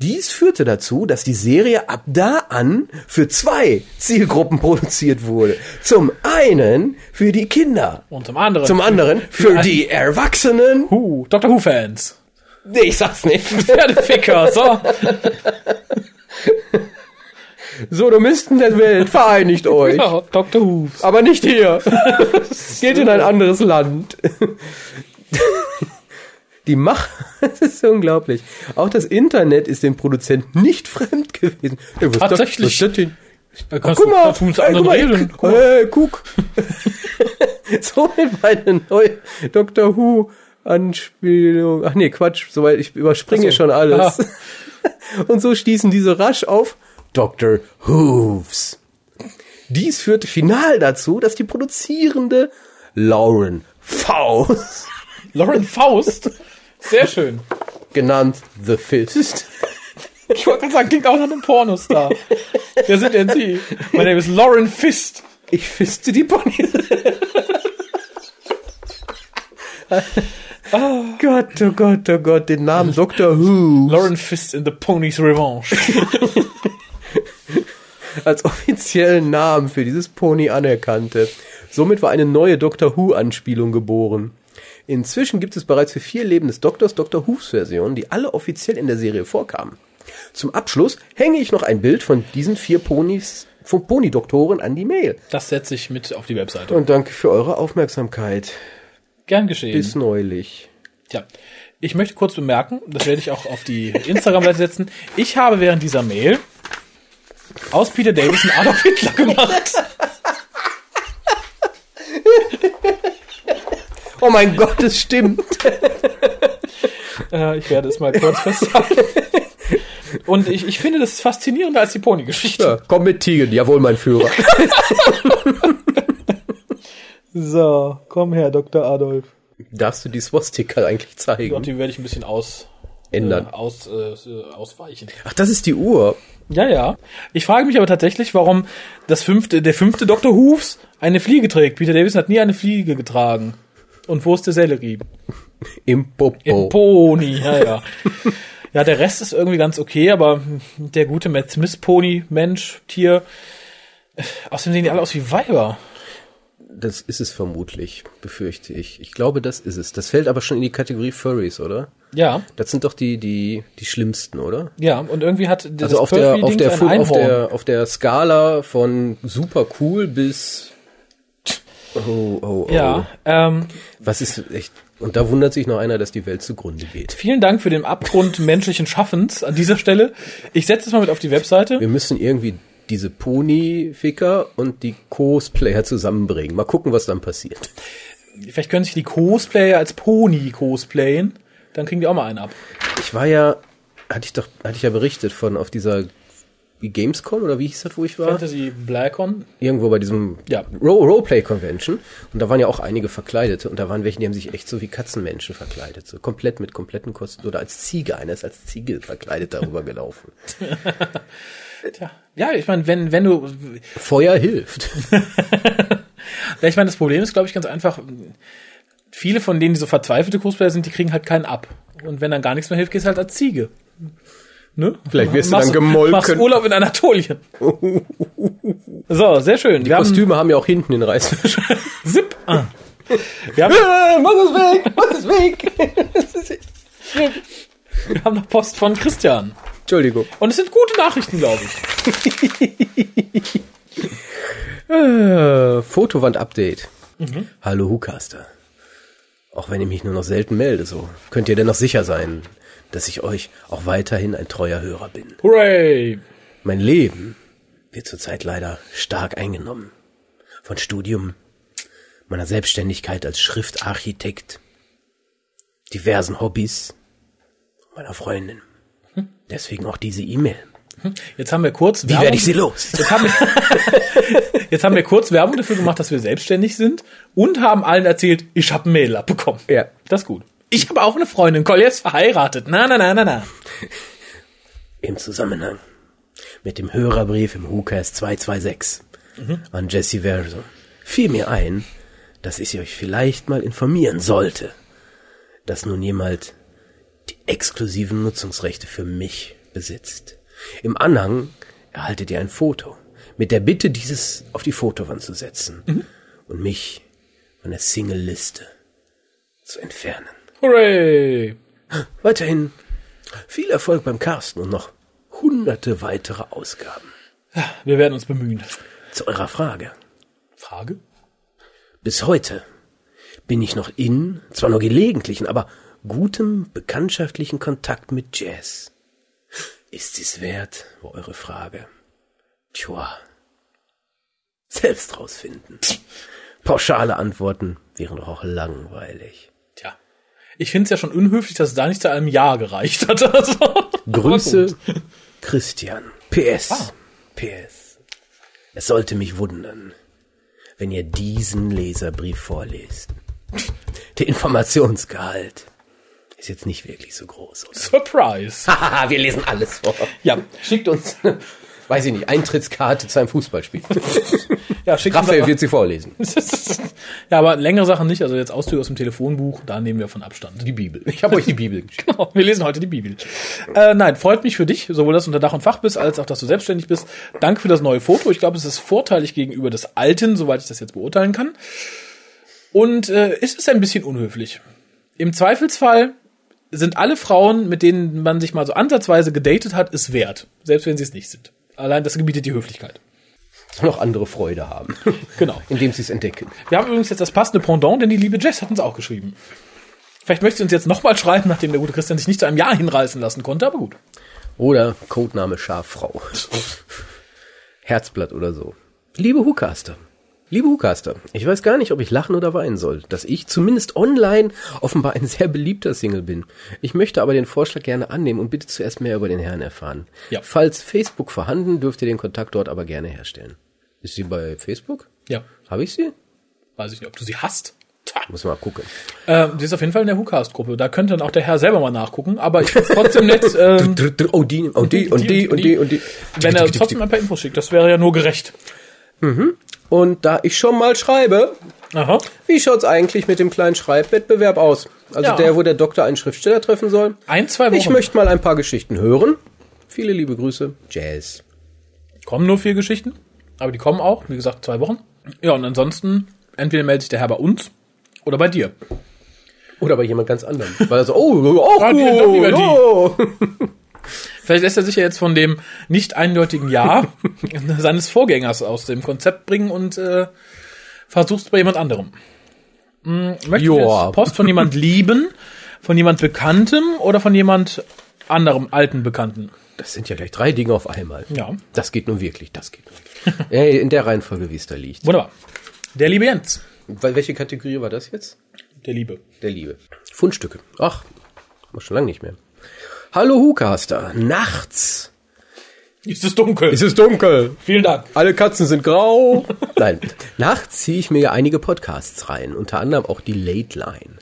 Speaker 2: Dies führte dazu, dass die Serie ab da an für zwei Zielgruppen produziert wurde. Zum einen für die Kinder.
Speaker 1: Und zum anderen.
Speaker 2: Zum anderen für die Erwachsenen.
Speaker 1: Who, Doctor Who-Fans.
Speaker 2: Nee, ich sag's nicht. [LAUGHS]
Speaker 1: Pferdeficker, so.
Speaker 2: Sodomisten der Welt, vereinigt [LAUGHS] euch.
Speaker 1: Ja, Dr. Who.
Speaker 2: Aber nicht hier. [LAUGHS] Geht in ein anderes Land. Die Macht, [LAUGHS] das ist unglaublich. Auch das Internet ist dem Produzenten nicht [LAUGHS] fremd gewesen. Hey, was ist das-
Speaker 1: Tatsächlich.
Speaker 2: Was das?
Speaker 1: Da kannst
Speaker 2: guck
Speaker 1: du
Speaker 2: mal,
Speaker 1: Cartoons
Speaker 2: ey,
Speaker 1: anderen
Speaker 2: guck mal, ich-
Speaker 1: Guck mal.
Speaker 2: Hey, guck. [LAUGHS] Somit war eine neue Doctor Who Anspielung. Ach nee, Quatsch, soweit ich überspringe
Speaker 1: so.
Speaker 2: schon alles. Und so stießen diese rasch auf Dr. Hooves. Dies führte final dazu, dass die produzierende Lauren Faust,
Speaker 1: Lauren Faust. Sehr schön.
Speaker 2: genannt The Fist, [LAUGHS]
Speaker 1: Ich wollte gerade sagen, klingt auch nach einem Pornostar. Wer sind denn Sie? Mein Name ist Lauren Fist.
Speaker 2: ich fiste die Ponys. Gott, oh Gott, oh Gott, den Namen Dr. Who
Speaker 1: Lauren Fist in the Pony's Revenge. [LAUGHS]
Speaker 2: als offiziellen Namen für dieses Pony anerkannte. Somit war eine neue Doctor Who-Anspielung geboren. Inzwischen gibt es bereits für vier Leben des Doktors Doctor Who's Versionen, die alle offiziell in der Serie vorkamen. Zum Abschluss hänge ich noch ein Bild von diesen vier Ponys, von Pony-Doktoren an die Mail.
Speaker 1: Das setze ich mit auf die Webseite.
Speaker 2: Und danke für eure Aufmerksamkeit.
Speaker 1: Gern geschehen.
Speaker 2: Bis neulich.
Speaker 1: Tja, ich möchte kurz bemerken, das werde ich auch auf die Instagram-Seite setzen. Ich habe während dieser Mail aus Peter Davis einen Adolf Hitler gemacht. [LAUGHS]
Speaker 2: Oh mein Gott, es stimmt. [LAUGHS]
Speaker 1: Äh, ich werde es mal kurz festhalten. Und ich, ich finde das faszinierender als die Pony-Geschichte.
Speaker 2: Ja, komm mit Tigen, jawohl, mein Führer. [LAUGHS]
Speaker 1: So, komm her, Dr. Adolf.
Speaker 2: Darfst du die Swastika eigentlich
Speaker 1: Gott,
Speaker 2: zeigen?
Speaker 1: die werde ich ein bisschen aus,
Speaker 2: Ändern.
Speaker 1: Äh, aus, äh, ausweichen.
Speaker 2: Ach, das ist die Uhr.
Speaker 1: Ja, ja. Ich frage mich aber tatsächlich, warum das fünfte, der fünfte Dr. Hooves eine Fliege trägt. Peter Davison hat nie eine Fliege getragen. Und wo ist der Sellerie?
Speaker 2: Im Popo.
Speaker 1: Im Pony, ja, ja. [LAUGHS] ja, der Rest ist irgendwie ganz okay, aber der gute Matt Smith Pony, Mensch, Tier. äh, Außerdem sehen die alle aus wie Weiber.
Speaker 2: Das ist es vermutlich, befürchte ich. Ich glaube, das ist es. Das fällt aber schon in die Kategorie Furries, oder?
Speaker 1: Ja,
Speaker 2: Das sind doch die, die, die schlimmsten, oder?
Speaker 1: ja. Und irgendwie hat das
Speaker 2: Also auf der, auf der, auf der, auf der Skala von super cool bis, oh, oh, oh.
Speaker 1: Ja, ähm,
Speaker 2: Was ist echt, und da wundert sich noch einer, dass die Welt zugrunde geht.
Speaker 1: vielen Dank für den Abgrund menschlichen Schaffens an dieser Stelle. Ich setze es mal mit auf die Webseite.
Speaker 2: Wir müssen irgendwie diese Pony-Ficker und die Cosplayer zusammenbringen. Mal gucken, was dann passiert.
Speaker 1: Vielleicht können sich die Cosplayer als Pony cosplayen. Dann kriegen die auch mal einen ab.
Speaker 2: Ich war ja, hatte ich doch, hatte ich ja berichtet von auf dieser Gamescom oder wie hieß das, wo ich war?
Speaker 1: Fantasy Blackon.
Speaker 2: Irgendwo bei diesem
Speaker 1: Ja.
Speaker 2: Ro Roleplay Convention. Und da waren ja auch einige Verkleidete. Und da waren welche, die haben sich echt so wie Katzenmenschen verkleidet. So komplett mit kompletten Kosten. Oder als Ziege. Einer ist als Ziege verkleidet darüber gelaufen. [LAUGHS]
Speaker 1: Tja. Ja, ich meine, wenn, wenn du,
Speaker 2: Feuer hilft. [LAUGHS]
Speaker 1: ich meine, das Problem ist, glaube ich, ganz einfach, viele von denen, die so verzweifelte Cosplayer sind, die kriegen halt keinen ab. Und wenn dann gar nichts mehr hilft, gehst halt als Ziege. Ne?
Speaker 2: Vielleicht wirst du dann gemolken.
Speaker 1: Machst Urlaub in Anatolien. [LAUGHS] So, sehr schön. Wir haben,
Speaker 2: Kostüme haben ja auch hinten den Reißverschluss. [LAUGHS]
Speaker 1: Zip. Ah. Wir haben, [LAUGHS]
Speaker 2: mach es weg! Mach es weg!
Speaker 1: wir haben noch Post von Christian.
Speaker 2: Entschuldigung.
Speaker 1: Und es sind gute Nachrichten, glaube ich.
Speaker 2: Äh, Fotowand-Update.
Speaker 1: Mhm.
Speaker 2: Hallo Hucaster. Auch wenn ich mich nur noch selten melde, so könnt ihr dennoch sicher sein, dass ich euch auch weiterhin ein treuer Hörer bin.
Speaker 1: Hooray!
Speaker 2: Mein Leben wird zurzeit leider stark eingenommen. Von Studium, meiner Selbstständigkeit als Schriftarchitekt, diversen Hobbys, meiner Freundin. Deswegen auch diese E-Mail.
Speaker 1: Jetzt haben wir kurz
Speaker 2: Wie werde ich sie los?
Speaker 1: Jetzt haben, wir, [LAUGHS] jetzt haben wir kurz Werbung dafür gemacht, dass wir selbstständig sind und haben allen erzählt, ich habe ein Mail abbekommen.
Speaker 2: Ja.
Speaker 1: Das ist gut. Ich habe auch eine Freundin, Collier ist verheiratet. Na, na, na, na, na. [LAUGHS]
Speaker 2: Im Zusammenhang mit dem Hörerbrief im WhoCast 226 an Jesse Verso fiel mir ein, dass ich euch vielleicht mal informieren sollte, dass nun jemand die exklusiven Nutzungsrechte für mich besitzt. Im Anhang erhaltet ihr ein Foto mit der Bitte, dieses auf die Fotowand zu setzen und mich von der Single-Liste zu entfernen.
Speaker 1: Hooray!
Speaker 2: Weiterhin viel Erfolg beim Carsten und noch hunderte weitere Ausgaben.
Speaker 1: Wir werden uns bemühen.
Speaker 2: Zu eurer Frage.
Speaker 1: Frage?
Speaker 2: Bis heute bin ich noch in, zwar nur gelegentlichen, aber gutem bekanntschaftlichen Kontakt mit Jazz. Ist es wert, war eure Frage. Tja. Selbst rausfinden. Pauschale Antworten wären doch auch langweilig.
Speaker 1: Ich finde es ja schon unhöflich, dass es da nicht zu einem Ja gereicht hat. Also.
Speaker 2: Grüße, Christian. PS.
Speaker 1: Ah.
Speaker 2: PS. Es sollte mich wundern, wenn ihr diesen Leserbrief vorlest. Der Informationsgehalt ist jetzt nicht wirklich so groß, oder?
Speaker 1: Surprise.
Speaker 2: Haha, wir lesen alles vor.
Speaker 1: Ja.
Speaker 2: Schickt uns, weiß ich nicht, Eintrittskarte zu einem Fußballspiel. [LAUGHS]
Speaker 1: Ja,
Speaker 2: Raphael wird sie vorlesen.
Speaker 1: ja, aber längere Sachen nicht. Also jetzt Auszüge aus dem Telefonbuch, da nehmen wir von Abstand.
Speaker 2: Die Bibel. Ich habe euch die Bibel geschickt.
Speaker 1: Genau, wir lesen heute die Bibel. Äh, nein, freut mich für dich, sowohl dass du unter Dach und Fach bist, als auch, dass du selbstständig bist. Danke für das neue Foto. Ich glaube, es ist vorteilig gegenüber des alten, soweit ich das jetzt beurteilen kann. Und äh, es ist ein bisschen unhöflich. Im Zweifelsfall sind alle Frauen, mit denen man sich mal so ansatzweise gedatet hat, es wert. Selbst wenn sie es nicht sind. Allein das gebietet die Höflichkeit.
Speaker 2: Soll noch andere Freude haben. [LAUGHS]
Speaker 1: Genau.
Speaker 2: Indem sie es entdecken.
Speaker 1: Wir haben übrigens jetzt das passende Pendant, denn die liebe Jess hat uns auch geschrieben. Vielleicht möchtest du uns jetzt nochmal schreiben, nachdem der gute Christian sich nicht zu einem Jahr hinreißen lassen konnte, aber gut.
Speaker 2: Oder Codename Schaffrau. [LAUGHS] Herzblatt oder so. Liebe Hucaster. Liebe Hucaster, ich weiß gar nicht, ob ich lachen oder weinen soll, dass ich zumindest online offenbar ein sehr beliebter Single bin. Ich möchte aber den Vorschlag gerne annehmen und bitte zuerst mehr über den Herrn erfahren.
Speaker 1: Ja.
Speaker 2: Falls Facebook vorhanden, dürft ihr den Kontakt dort aber gerne herstellen. Ist sie bei Facebook?
Speaker 1: Ja,
Speaker 2: Habe ich sie?
Speaker 1: weiß ich nicht, ob du sie hast. Tja.
Speaker 2: Muss mal gucken.
Speaker 1: Ähm, sie ist auf jeden Fall in der WhoCast-Gruppe. Da könnte dann auch der Herr selber mal nachgucken, aber ich finde trotzdem nett, [LAUGHS] ähm,
Speaker 2: Oh, die, und die, und die, und die, und die.
Speaker 1: wenn er trotzdem ein paar Infos schickt. Das wäre ja nur gerecht.
Speaker 2: Und da ich schon mal schreibe,
Speaker 1: Aha.
Speaker 2: Wie schaut's eigentlich mit dem kleinen Schreibwettbewerb aus? Also
Speaker 1: Ja.
Speaker 2: der, wo der Doktor einen Schriftsteller treffen soll.
Speaker 1: Ein, zwei Wochen.
Speaker 2: Ich möchte mal ein paar Geschichten hören. Viele liebe Grüße. Jazz.
Speaker 1: kommen nur vier Geschichten, aber die kommen auch, wie gesagt, zwei Wochen. Ja, und ansonsten, entweder meldet sich der Herr bei uns oder bei dir.
Speaker 2: Oder bei jemand ganz anderem. Weil er so, oh, auch
Speaker 1: Ah, lieber die.
Speaker 2: oh. [LAUGHS]
Speaker 1: Vielleicht lässt er sich ja jetzt von dem nicht eindeutigen Ja [LAUGHS] seines Vorgängers aus dem Konzept bringen und äh, versucht es bei jemand anderem. Hm, Möchtest du
Speaker 2: Joa.
Speaker 1: Post von jemand [LAUGHS] lieben, von jemand Bekanntem oder von jemand anderem alten Bekannten?
Speaker 2: Das sind ja gleich drei Dinge auf einmal.
Speaker 1: Ja.
Speaker 2: Das geht nun wirklich, das geht nun wirklich. Ey, In der Reihenfolge, wie es da liegt.
Speaker 1: Wunderbar. Der liebe Jens.
Speaker 2: Weil welche Kategorie war das jetzt?
Speaker 1: Der Liebe.
Speaker 2: Der Liebe. Fundstücke. Ach, schon lange nicht mehr. Hallo Hucaster. Nachts.
Speaker 1: Ist es dunkel?
Speaker 2: Es ist dunkel.
Speaker 1: Vielen Dank.
Speaker 2: Alle Katzen sind grau. [LAUGHS] Nein. Nachts ziehe ich mir ja einige Podcasts rein, unter anderem auch die Late Line.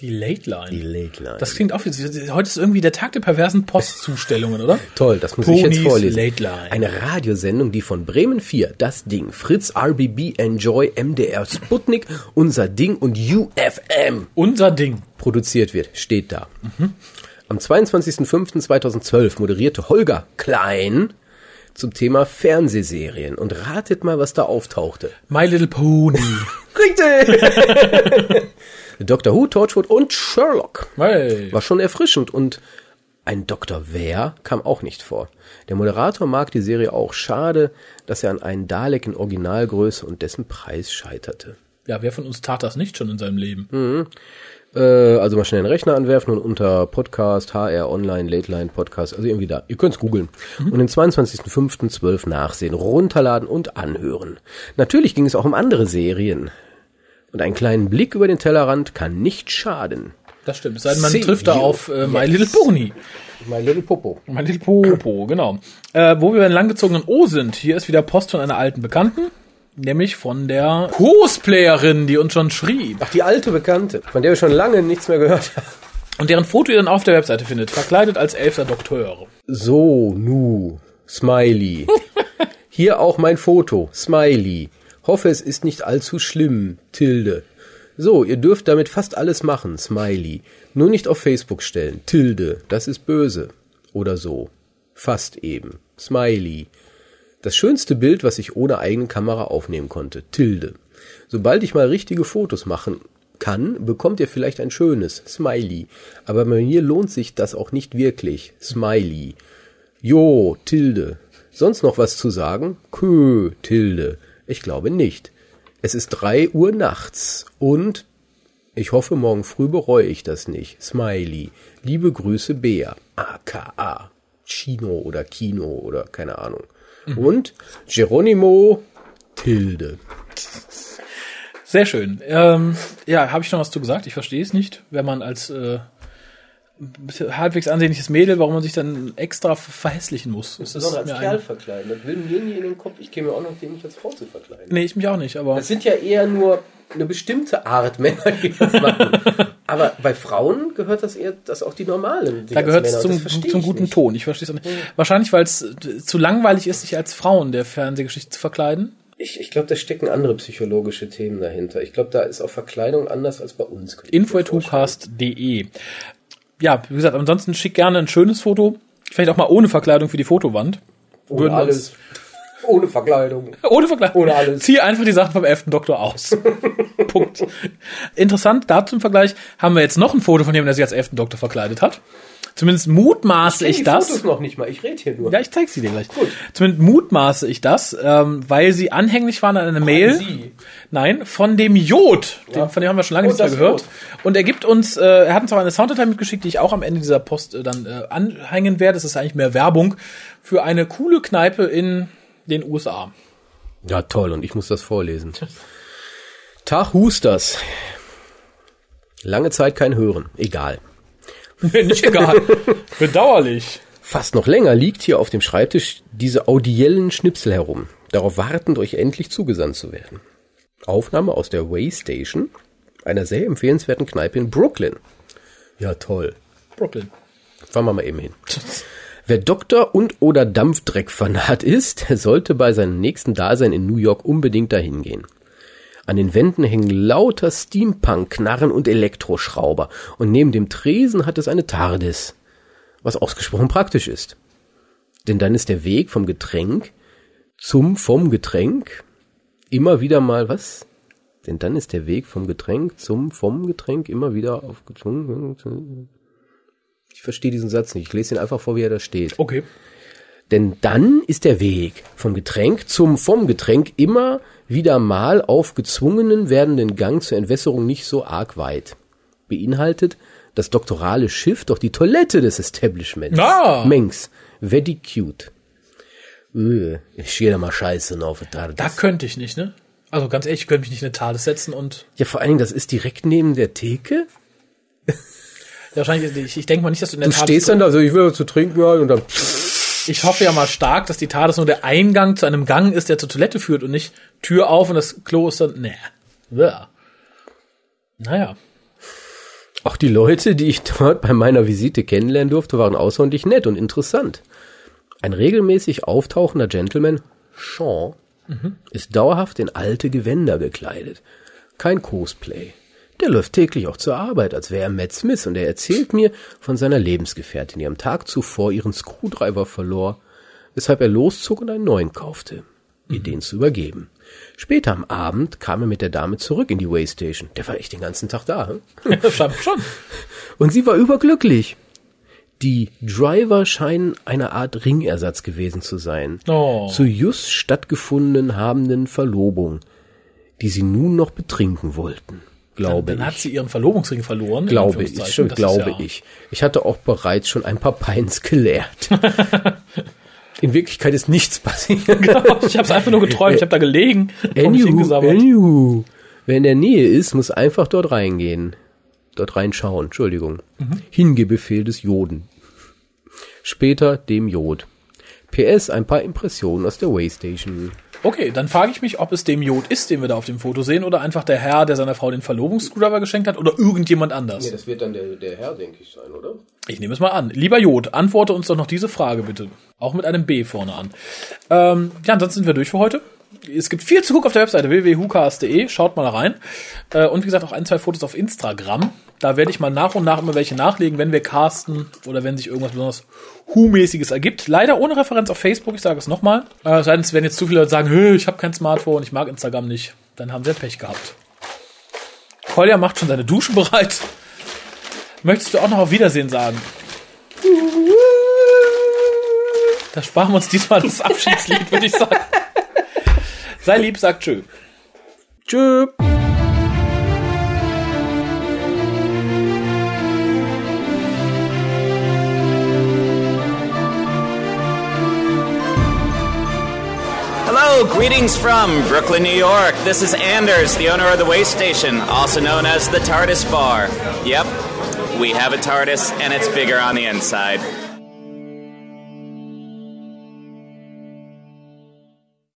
Speaker 1: Die Late Line.
Speaker 2: Die Late Line.
Speaker 1: Das klingt auch wie, heute ist irgendwie der Tag der perversen Postzustellungen, oder?
Speaker 2: Toll, das muss ich jetzt
Speaker 1: Ponys
Speaker 2: vorlesen.
Speaker 1: Late Line.
Speaker 2: Eine Radiosendung, die von Bremen 4, Das Ding, Fritz, RBB, Enjoy, MDR, Sputnik, Unser Ding und UFM
Speaker 1: Unser Ding.
Speaker 2: produziert wird, steht da. Am 22.05.2012 moderierte Holger Klein zum Thema Fernsehserien und ratet mal, was da auftauchte.
Speaker 1: My Little Pony. [LAUGHS]
Speaker 2: Richtig! [LAUGHS] Dr. Who, Torchwood und Sherlock.
Speaker 1: Hey.
Speaker 2: War schon erfrischend und ein Dr. Wer kam auch nicht vor. Der Moderator mag die Serie auch. Schade, dass er an einen Dalek in Originalgröße und dessen Preis scheiterte.
Speaker 1: Ja, wer von uns tat das nicht schon in seinem Leben?
Speaker 2: Äh, also mal schnell einen Rechner anwerfen und unter Podcast, HR Online, Late Line Podcast, also irgendwie da. Ihr könnt's googeln. Und den 22.05.12 nachsehen, runterladen und anhören. Natürlich ging es auch um andere Serien. Und einen kleinen Blick über den Tellerrand kann nicht schaden.
Speaker 1: Das stimmt. Es sei denn, man
Speaker 2: See
Speaker 1: trifft da auf äh, My
Speaker 2: Yes.
Speaker 1: Little Pony.
Speaker 2: My Little Popo.
Speaker 1: My Little Popo, genau. Äh, wo wir beim langgezogenen O sind, hier ist wieder Post von einer alten Bekannten, nämlich von der Cosplayerin, die uns schon schrieb
Speaker 2: Ach, die alte Bekannte, von der wir schon lange nichts mehr gehört haben.
Speaker 1: und deren Foto ihr dann auf der Webseite findet, verkleidet als elfter Doktor.
Speaker 2: So, nu, Smiley. [LAUGHS] Hier auch mein Foto, Smiley. Hoffe, es ist nicht allzu schlimm, Tilde. So, ihr dürft damit fast alles machen, Smiley. Nur nicht auf Facebook stellen, Tilde, das ist böse. Oder so. Fast eben. Smiley. Das schönste Bild, was ich ohne eigene Kamera aufnehmen konnte, Tilde. Sobald ich mal richtige Fotos machen kann, bekommt ihr vielleicht ein schönes, Smiley. Aber bei mir lohnt sich das auch nicht wirklich, Smiley. Jo, Tilde. Sonst noch was zu sagen? Kö, Tilde. Ich glaube nicht. Es ist drei Uhr nachts und ich hoffe, morgen früh bereue ich das nicht. Smiley. Liebe Grüße, Bea. AKA. Chino oder Kino oder keine Ahnung. Und Geronimo Tilde.
Speaker 1: Sehr schön. Ähm, ja, habe ich noch was zu gesagt? Ich verstehe es nicht, wenn man als äh, halbwegs ansehnliches Mädel, warum man sich dann extra verhässlichen muss. Das ist mir ein-
Speaker 2: verkleiden. Das will mir nie in den Kopf. Ich käme mir auch noch den nicht als Frau zu verkleiden.
Speaker 1: Nee, ich mich auch nicht, aber
Speaker 2: Das sind ja eher nur eine bestimmte Art Männer, die das machen. [LAUGHS] Aber bei Frauen gehört das eher, dass auch die normalen. die
Speaker 1: da gehört es zum, zum guten
Speaker 2: nicht.
Speaker 1: Ton. Ich verstehe es nicht. Wahrscheinlich, weil es äh, zu langweilig ist, sich als Frauen der Fernsehgeschichte zu verkleiden.
Speaker 2: Ich, ich glaube, da stecken andere psychologische Themen dahinter. Ich glaube, da ist auch Verkleidung anders als bei uns.
Speaker 1: info.hucast.de. Ja, wie gesagt, ansonsten schick gerne ein schönes Foto. Vielleicht auch mal ohne Verkleidung für die Fotowand.
Speaker 2: Ohne
Speaker 1: Würden
Speaker 2: alles. Ohne Verkleidung.
Speaker 1: Ohne Vergleich.
Speaker 2: Ohne alles.
Speaker 1: Zieh einfach die Sachen vom 11. Doktor aus. [LAUGHS] Punkt. Interessant, dazu im Vergleich haben wir jetzt noch ein Foto von jemandem, der sich als 11. Doktor verkleidet hat. Zumindest mutmaße ich,
Speaker 2: die
Speaker 1: das.
Speaker 2: Fotos noch nicht mal. Ich rede hier nur.
Speaker 1: Ja, ich zeig sie dir gleich. Zumindest mutmaße ich das, ähm, weil sie anhänglich waren an einer Mail.
Speaker 2: Sie.
Speaker 1: Nein, von dem Jod. Den, von dem haben wir schon lange
Speaker 2: Oh,
Speaker 1: nichts mehr gehört.
Speaker 2: Jod.
Speaker 1: Und er gibt uns, äh, er hat uns auch eine Sounddatei mitgeschickt, die ich auch am Ende dieser Post äh, dann äh, anhängen werde. Das ist eigentlich mehr Werbung für eine coole Kneipe in den USA.
Speaker 2: Ja, toll. Und ich muss das vorlesen. Tag Husters. Lange Zeit kein Hören. Egal. [LAUGHS]
Speaker 1: Nicht egal. Bedauerlich.
Speaker 2: Fast noch länger liegt hier auf dem Schreibtisch diese audiellen Schnipsel herum, darauf wartend, euch endlich zugesandt zu werden. Aufnahme aus der Way Station, einer sehr empfehlenswerten Kneipe in Brooklyn. Ja, toll.
Speaker 1: Brooklyn.
Speaker 2: Fahren wir mal eben hin. [LAUGHS] Wer Doktor und oder Dampfdreckfanat ist, sollte bei seinem nächsten Dasein in New York unbedingt dahin gehen. An den Wänden hängen lauter Steampunk-Knarren und Elektroschrauber und neben dem Tresen hat es eine TARDIS, was ausgesprochen praktisch ist. Denn dann ist der Weg vom Getränk zum vom Getränk immer wieder mal was? Denn dann ist der Weg vom Getränk zum vom Getränk immer wieder aufgezwungen. Ich verstehe diesen Satz nicht. Ich lese ihn einfach vor, wie er da steht.
Speaker 1: Okay.
Speaker 2: Denn dann ist der Weg vom Getränk zum vom Getränk immer wieder mal auf gezwungenen werdenden Gang zur Entwässerung nicht so arg weit. Beinhaltet das doktorale Schiff doch die Toilette des Establishments.
Speaker 1: Ah.
Speaker 2: Mengs. Very cute. Öh, ich gehe da mal scheiße auf der
Speaker 1: Da könnte ich nicht, ne? Also ganz ehrlich, ich könnte mich nicht in eine Tales setzen und
Speaker 2: Ja, vor allen Dingen, das ist direkt neben der Theke. [LAUGHS]
Speaker 1: wahrscheinlich, ich, ich denke mal nicht, dass du in der
Speaker 2: Du stehst dann da so, ich will zu trinken haben und dann
Speaker 1: Ich hoffe ja mal stark, dass die TARDIS nur der Eingang zu einem Gang ist, der zur Toilette führt und nicht Tür auf und das Klo ist dann, ne. Ja. Naja.
Speaker 2: Auch die Leute, die ich dort bei meiner Visite kennenlernen durfte, waren außerordentlich nett und interessant. Ein regelmäßig auftauchender Gentleman, Sean, ist dauerhaft in alte Gewänder gekleidet. Kein Cosplay. Der läuft täglich auch zur Arbeit, als wäre er Matt Smith, und er erzählt mir von seiner Lebensgefährtin, die am Tag zuvor ihren Screwdriver verlor, weshalb er loszog und einen neuen kaufte, ihr den zu übergeben. Später am Abend kam er mit der Dame zurück in die Waystation. Der war echt den ganzen Tag da. Hm?
Speaker 1: Scheinbar schon. [LAUGHS]
Speaker 2: Und sie war überglücklich. Die Driver scheinen eine Art Ringersatz gewesen zu sein.
Speaker 1: Oh.
Speaker 2: Zur just stattgefunden habenden Verlobung, die sie nun noch betrinken wollten. Glaube
Speaker 1: dann, dann hat
Speaker 2: ich.
Speaker 1: sie ihren Verlobungsring verloren.
Speaker 2: Glaube ich,
Speaker 1: Das
Speaker 2: glaube
Speaker 1: ja,
Speaker 2: ich. Ich hatte auch bereits schon ein paar Pints geleert. [LAUGHS] In Wirklichkeit ist nichts passiert.
Speaker 1: Ich habe es einfach nur geträumt. Ich habe da gelegen [LAUGHS]
Speaker 2: Anywho, anywho. Wer in der Nähe ist, muss einfach dort reingehen. Dort reinschauen, Entschuldigung.
Speaker 1: Mhm.
Speaker 2: Hingebefehl des Joden. Später dem Jod. PS, ein paar Impressionen aus der Waystation.
Speaker 1: Okay, dann frage ich mich, ob es dem Jod ist, den wir da auf dem Foto sehen, oder einfach der Herr, der seiner Frau den Verlobungsscrewdriver geschenkt hat, oder irgendjemand anders.
Speaker 2: das wird dann der, der Herr, denke ich, sein, oder?
Speaker 1: Ich nehme es mal an. Lieber Jod, antworte uns doch noch diese Frage bitte. Auch mit einem B vorne an. Ähm, ja, ansonsten sind wir durch für heute. Es gibt viel zu gucken auf der Webseite www.hukas.de. Schaut mal rein. Äh, und wie gesagt, auch ein, zwei Fotos auf Instagram. Da werde ich mal nach und nach immer welche nachlegen, wenn wir casten oder wenn sich irgendwas besonders Hu-mäßiges ergibt. Leider ohne Referenz auf Facebook, ich sage es nochmal. Äh, sei werden jetzt zu viele Leute sagen, "Hö, ich habe kein Smartphone, ich mag Instagram nicht. Dann haben sie ja Pech gehabt. Kolja macht schon seine Dusche bereit. Möchtest du auch noch auf Wiedersehen sagen? Da sparen wir uns diesmal das Abschiedslied, würde ich sagen. [LAUGHS] Sei lieb, sag tschö.
Speaker 2: Tschüss.
Speaker 3: Hello, greetings from Brooklyn, New York. This is Anders, the owner of the Waste Station, also known as the TARDIS Bar. Yep, we have a TARDIS, and it's bigger on the inside.